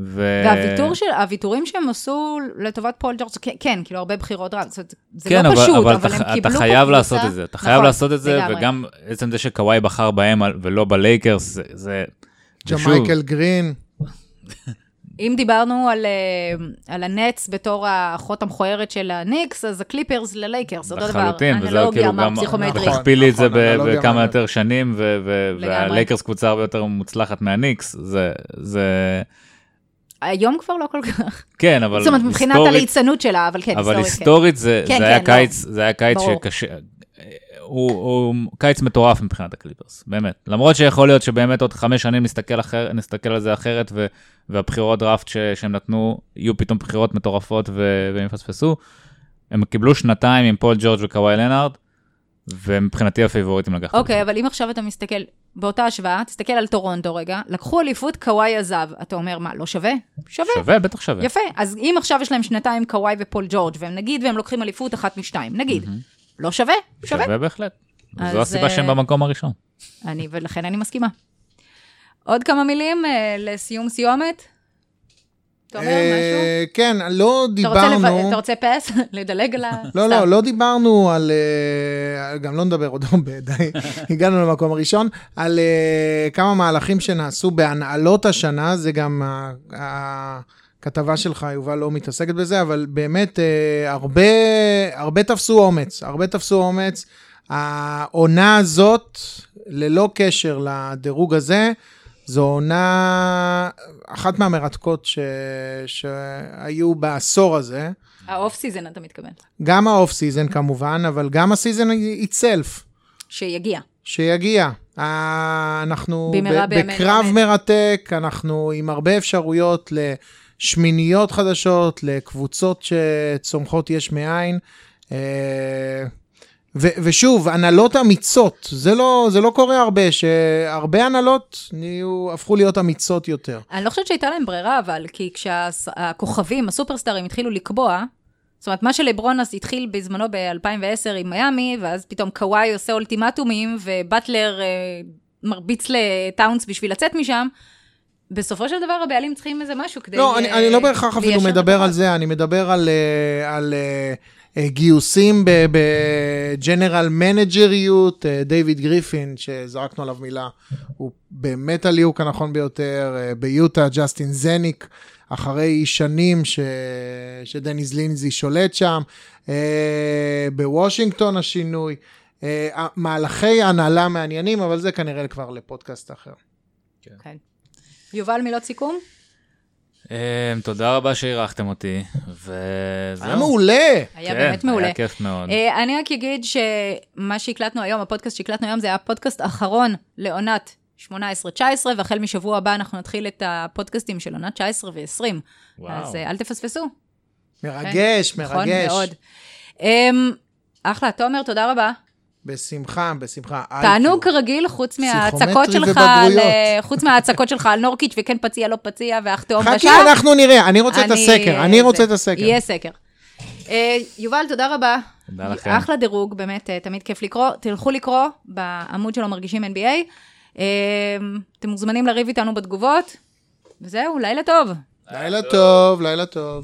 [SPEAKER 3] ו...
[SPEAKER 1] והוויתור של, הוויתורים שהם עשו לטובת פול ג'ורג', כן, כן, כאילו הרבה בחירות רב, זאת זה
[SPEAKER 3] כן,
[SPEAKER 1] לא
[SPEAKER 3] אבל,
[SPEAKER 1] פשוט,
[SPEAKER 3] אבל,
[SPEAKER 1] אבל
[SPEAKER 3] אתה,
[SPEAKER 1] הם קיבלו
[SPEAKER 3] אתה
[SPEAKER 1] פה
[SPEAKER 3] חייב
[SPEAKER 1] קבוצה-
[SPEAKER 3] לעשות את זה, אתה חייב
[SPEAKER 1] נכון,
[SPEAKER 3] לעשות את זה,
[SPEAKER 1] לגמרי.
[SPEAKER 3] וגם עצם זה שקוואי בחר בהם ולא בלייקרס, זה...
[SPEAKER 2] ג'מייקל גרין. [laughs]
[SPEAKER 1] אם דיברנו על, אה, על הנץ בתור האחות המכוערת של הניקס, אז הקליפרס ללייקרס, אותו דבר.
[SPEAKER 3] לחלוטין, וזה
[SPEAKER 1] אנלוגיה,
[SPEAKER 3] כאילו
[SPEAKER 1] אמר
[SPEAKER 3] גם.
[SPEAKER 2] נכון.
[SPEAKER 3] תכפילי את זה ב-
[SPEAKER 2] אנלוגיה
[SPEAKER 3] בכמה. יותר שנים, ו- ו-
[SPEAKER 1] לגמרי.
[SPEAKER 3] והלייקרס קבוצה הרבה יותר מוצלחת מהניקס, זה, זה,
[SPEAKER 1] היום כבר לא כל כך.
[SPEAKER 3] כן, אבל
[SPEAKER 1] זאת אומרת, מבחינת
[SPEAKER 3] היסטורית-
[SPEAKER 1] הליצנות שלה, אבל כן,
[SPEAKER 3] אבל
[SPEAKER 1] היסטורית, כן.
[SPEAKER 3] היסטורית זה,
[SPEAKER 1] כן,
[SPEAKER 3] זה היה
[SPEAKER 1] כן,
[SPEAKER 3] קיץ, זה היה קיץ
[SPEAKER 1] ברור.
[SPEAKER 3] שקשה, הוא, הוא קיץ מטורף מבחינת הקליפרס, באמת. למרות שיכול להיות שבאמת עוד חמש שנים נסתכל, אחר, נסתכל על זה אחרת, ו, והבחירות דראפט ש, שהם נתנו, יהיו פתאום בחירות מטורפות ו, והם יפספסו. הם קיבלו שנתיים עם פול ג'ורג' וקוואי לנארד, ומבחינתי הפייבוריטים לקחת. זה.
[SPEAKER 1] אוקיי, אבל אם עכשיו אתה מסתכל, באותה השוואה, תסתכל על טורונטו רגע, לקחו אליפות, קוואי עזב. אתה אומר, מה, לא שווה? שווה.
[SPEAKER 3] שווה, בטח שווה.
[SPEAKER 1] יפה. אז אם עכשיו יש להם שנתיים קוואי ופול ג'ורג', והם נגיד, והם לוקחים אליפות אחת משתיים, נגיד, לא שווה? שווה.
[SPEAKER 3] שווה בהחלט.
[SPEAKER 1] אז,
[SPEAKER 3] זו הסיבה שהם
[SPEAKER 1] אה,
[SPEAKER 3] במקום הראשון.
[SPEAKER 1] אני, ולכן אני מסכימה. עוד כמה מילים אה, לסיום סיומת? אתה אומר משהו?
[SPEAKER 2] אה, כן, לא. דיברנו...
[SPEAKER 1] אתה רוצה פס? [laughs] לדלג על ה...
[SPEAKER 2] לא. לא, לא דיברנו על, גם לא נדבר עוד הרבה, [laughs] די, הגענו למקום הראשון, על כמה מהלכים שנעשו בהנהלות השנה, זה גם ה- הכתבה שלך, יובל, לא מתעסקת בזה, אבל באמת אה, הרבה, הרבה תפסו אומץ, הרבה תפסו אומץ. העונה הזאת, ללא קשר לדירוג הזה, זו עונה, אחת מהמרתקות ש... שהיו בעשור הזה.
[SPEAKER 1] ה off season, אתה מתכוון.
[SPEAKER 2] גם ה off season כמובן, אבל גם ה season itself,
[SPEAKER 1] שיגיע.
[SPEAKER 2] שיגיע. אה, אנחנו
[SPEAKER 1] במהרה
[SPEAKER 2] ב-
[SPEAKER 1] בימינו,
[SPEAKER 2] בקרב
[SPEAKER 1] אמן.
[SPEAKER 2] מרתק, אנחנו עם הרבה אפשרויות לשמיניות חדשות, לקבוצות שצומחות יש מאין. אה, ו- ושוב, הנהלות אמיצות, זה לא, זה לא קורה הרבה, שהרבה הנהלות נהיו, הפכו להיות אמיצות יותר.
[SPEAKER 1] אני לא חושבת שהייתה להם ברירה, אבל, כי כשהכוכבים, הסופרסטארים, התחילו לקבוע, זאת אומרת, מה שלברון אז התחיל בזמנו ב-2010 עם מיאמי, ואז פתאום קוואי עושה אולטימטומים, ובטלר אה, מרביץ לטאונס בשביל לצאת משם, בסופו של דבר הבעלים צריכים איזה משהו כדי...
[SPEAKER 2] לא, אני,
[SPEAKER 1] אה,
[SPEAKER 2] אני לא בהכרח אפילו מדבר על זה, אני מדבר על, אה, על אה, אה, גיוסים בג'נרל מנג'ריות, דיוויד גריפין, שזרקנו עליו מילה, הוא באמת הליהוק הנכון ביותר, ביוטה, ג'סטין זניק, אחרי שנים ש... שדניס לינזי שולט שם, אה, בוושינגטון השינוי, אה, מהלכי הנהלה מעניינים, אבל זה כנראה כבר לפודקאסט אחר.
[SPEAKER 1] כן. יובל, מילות סיכום?
[SPEAKER 3] אמ, תודה רבה שאירחתם אותי, וזהו.
[SPEAKER 2] היה מעולה.
[SPEAKER 1] היה
[SPEAKER 3] כן,
[SPEAKER 1] באמת מעולה.
[SPEAKER 3] היה כיף מאוד.
[SPEAKER 1] אה, אני רק אגיד שמה שהקלטנו היום, הפודקאסט שהקלטנו היום, זה היה הפודקאסט האחרון לעונת 18-19, והחל משבוע הבא אנחנו נתחיל את הפודקאסטים של עונת 19 ו-20.
[SPEAKER 3] וואו.
[SPEAKER 1] אז אה, אל תפספסו.
[SPEAKER 2] מרגש,
[SPEAKER 1] כן, נכון
[SPEAKER 2] מרגש.
[SPEAKER 1] מאוד. אמ, אחלה, תומר, תודה רבה.
[SPEAKER 2] בשמחה, בשמחה.
[SPEAKER 1] תענוג כרגיל, חוץ מההצקות שלך. על- חוץ מההצקות שלך על נורקיץ' וכן פציע, לא פציע, ואח תאום
[SPEAKER 2] חכי,
[SPEAKER 1] בשער.
[SPEAKER 2] אנחנו נראה, אני רוצה את
[SPEAKER 1] אני-
[SPEAKER 2] הסקר, אני
[SPEAKER 1] זה-
[SPEAKER 2] רוצה את הסקר.
[SPEAKER 1] יהיה סקר. אה, יובל, תודה רבה.
[SPEAKER 3] תודה לכם.
[SPEAKER 1] אחלה דירוג, באמת, אה, תמיד כיף לקרוא. תלכו לקרוא בעמוד שלו מרגישים NBA. אה, אתם מוזמנים לריב איתנו בתגובות. וזהו, לילה טוב.
[SPEAKER 2] לילה טוב, לילה טוב.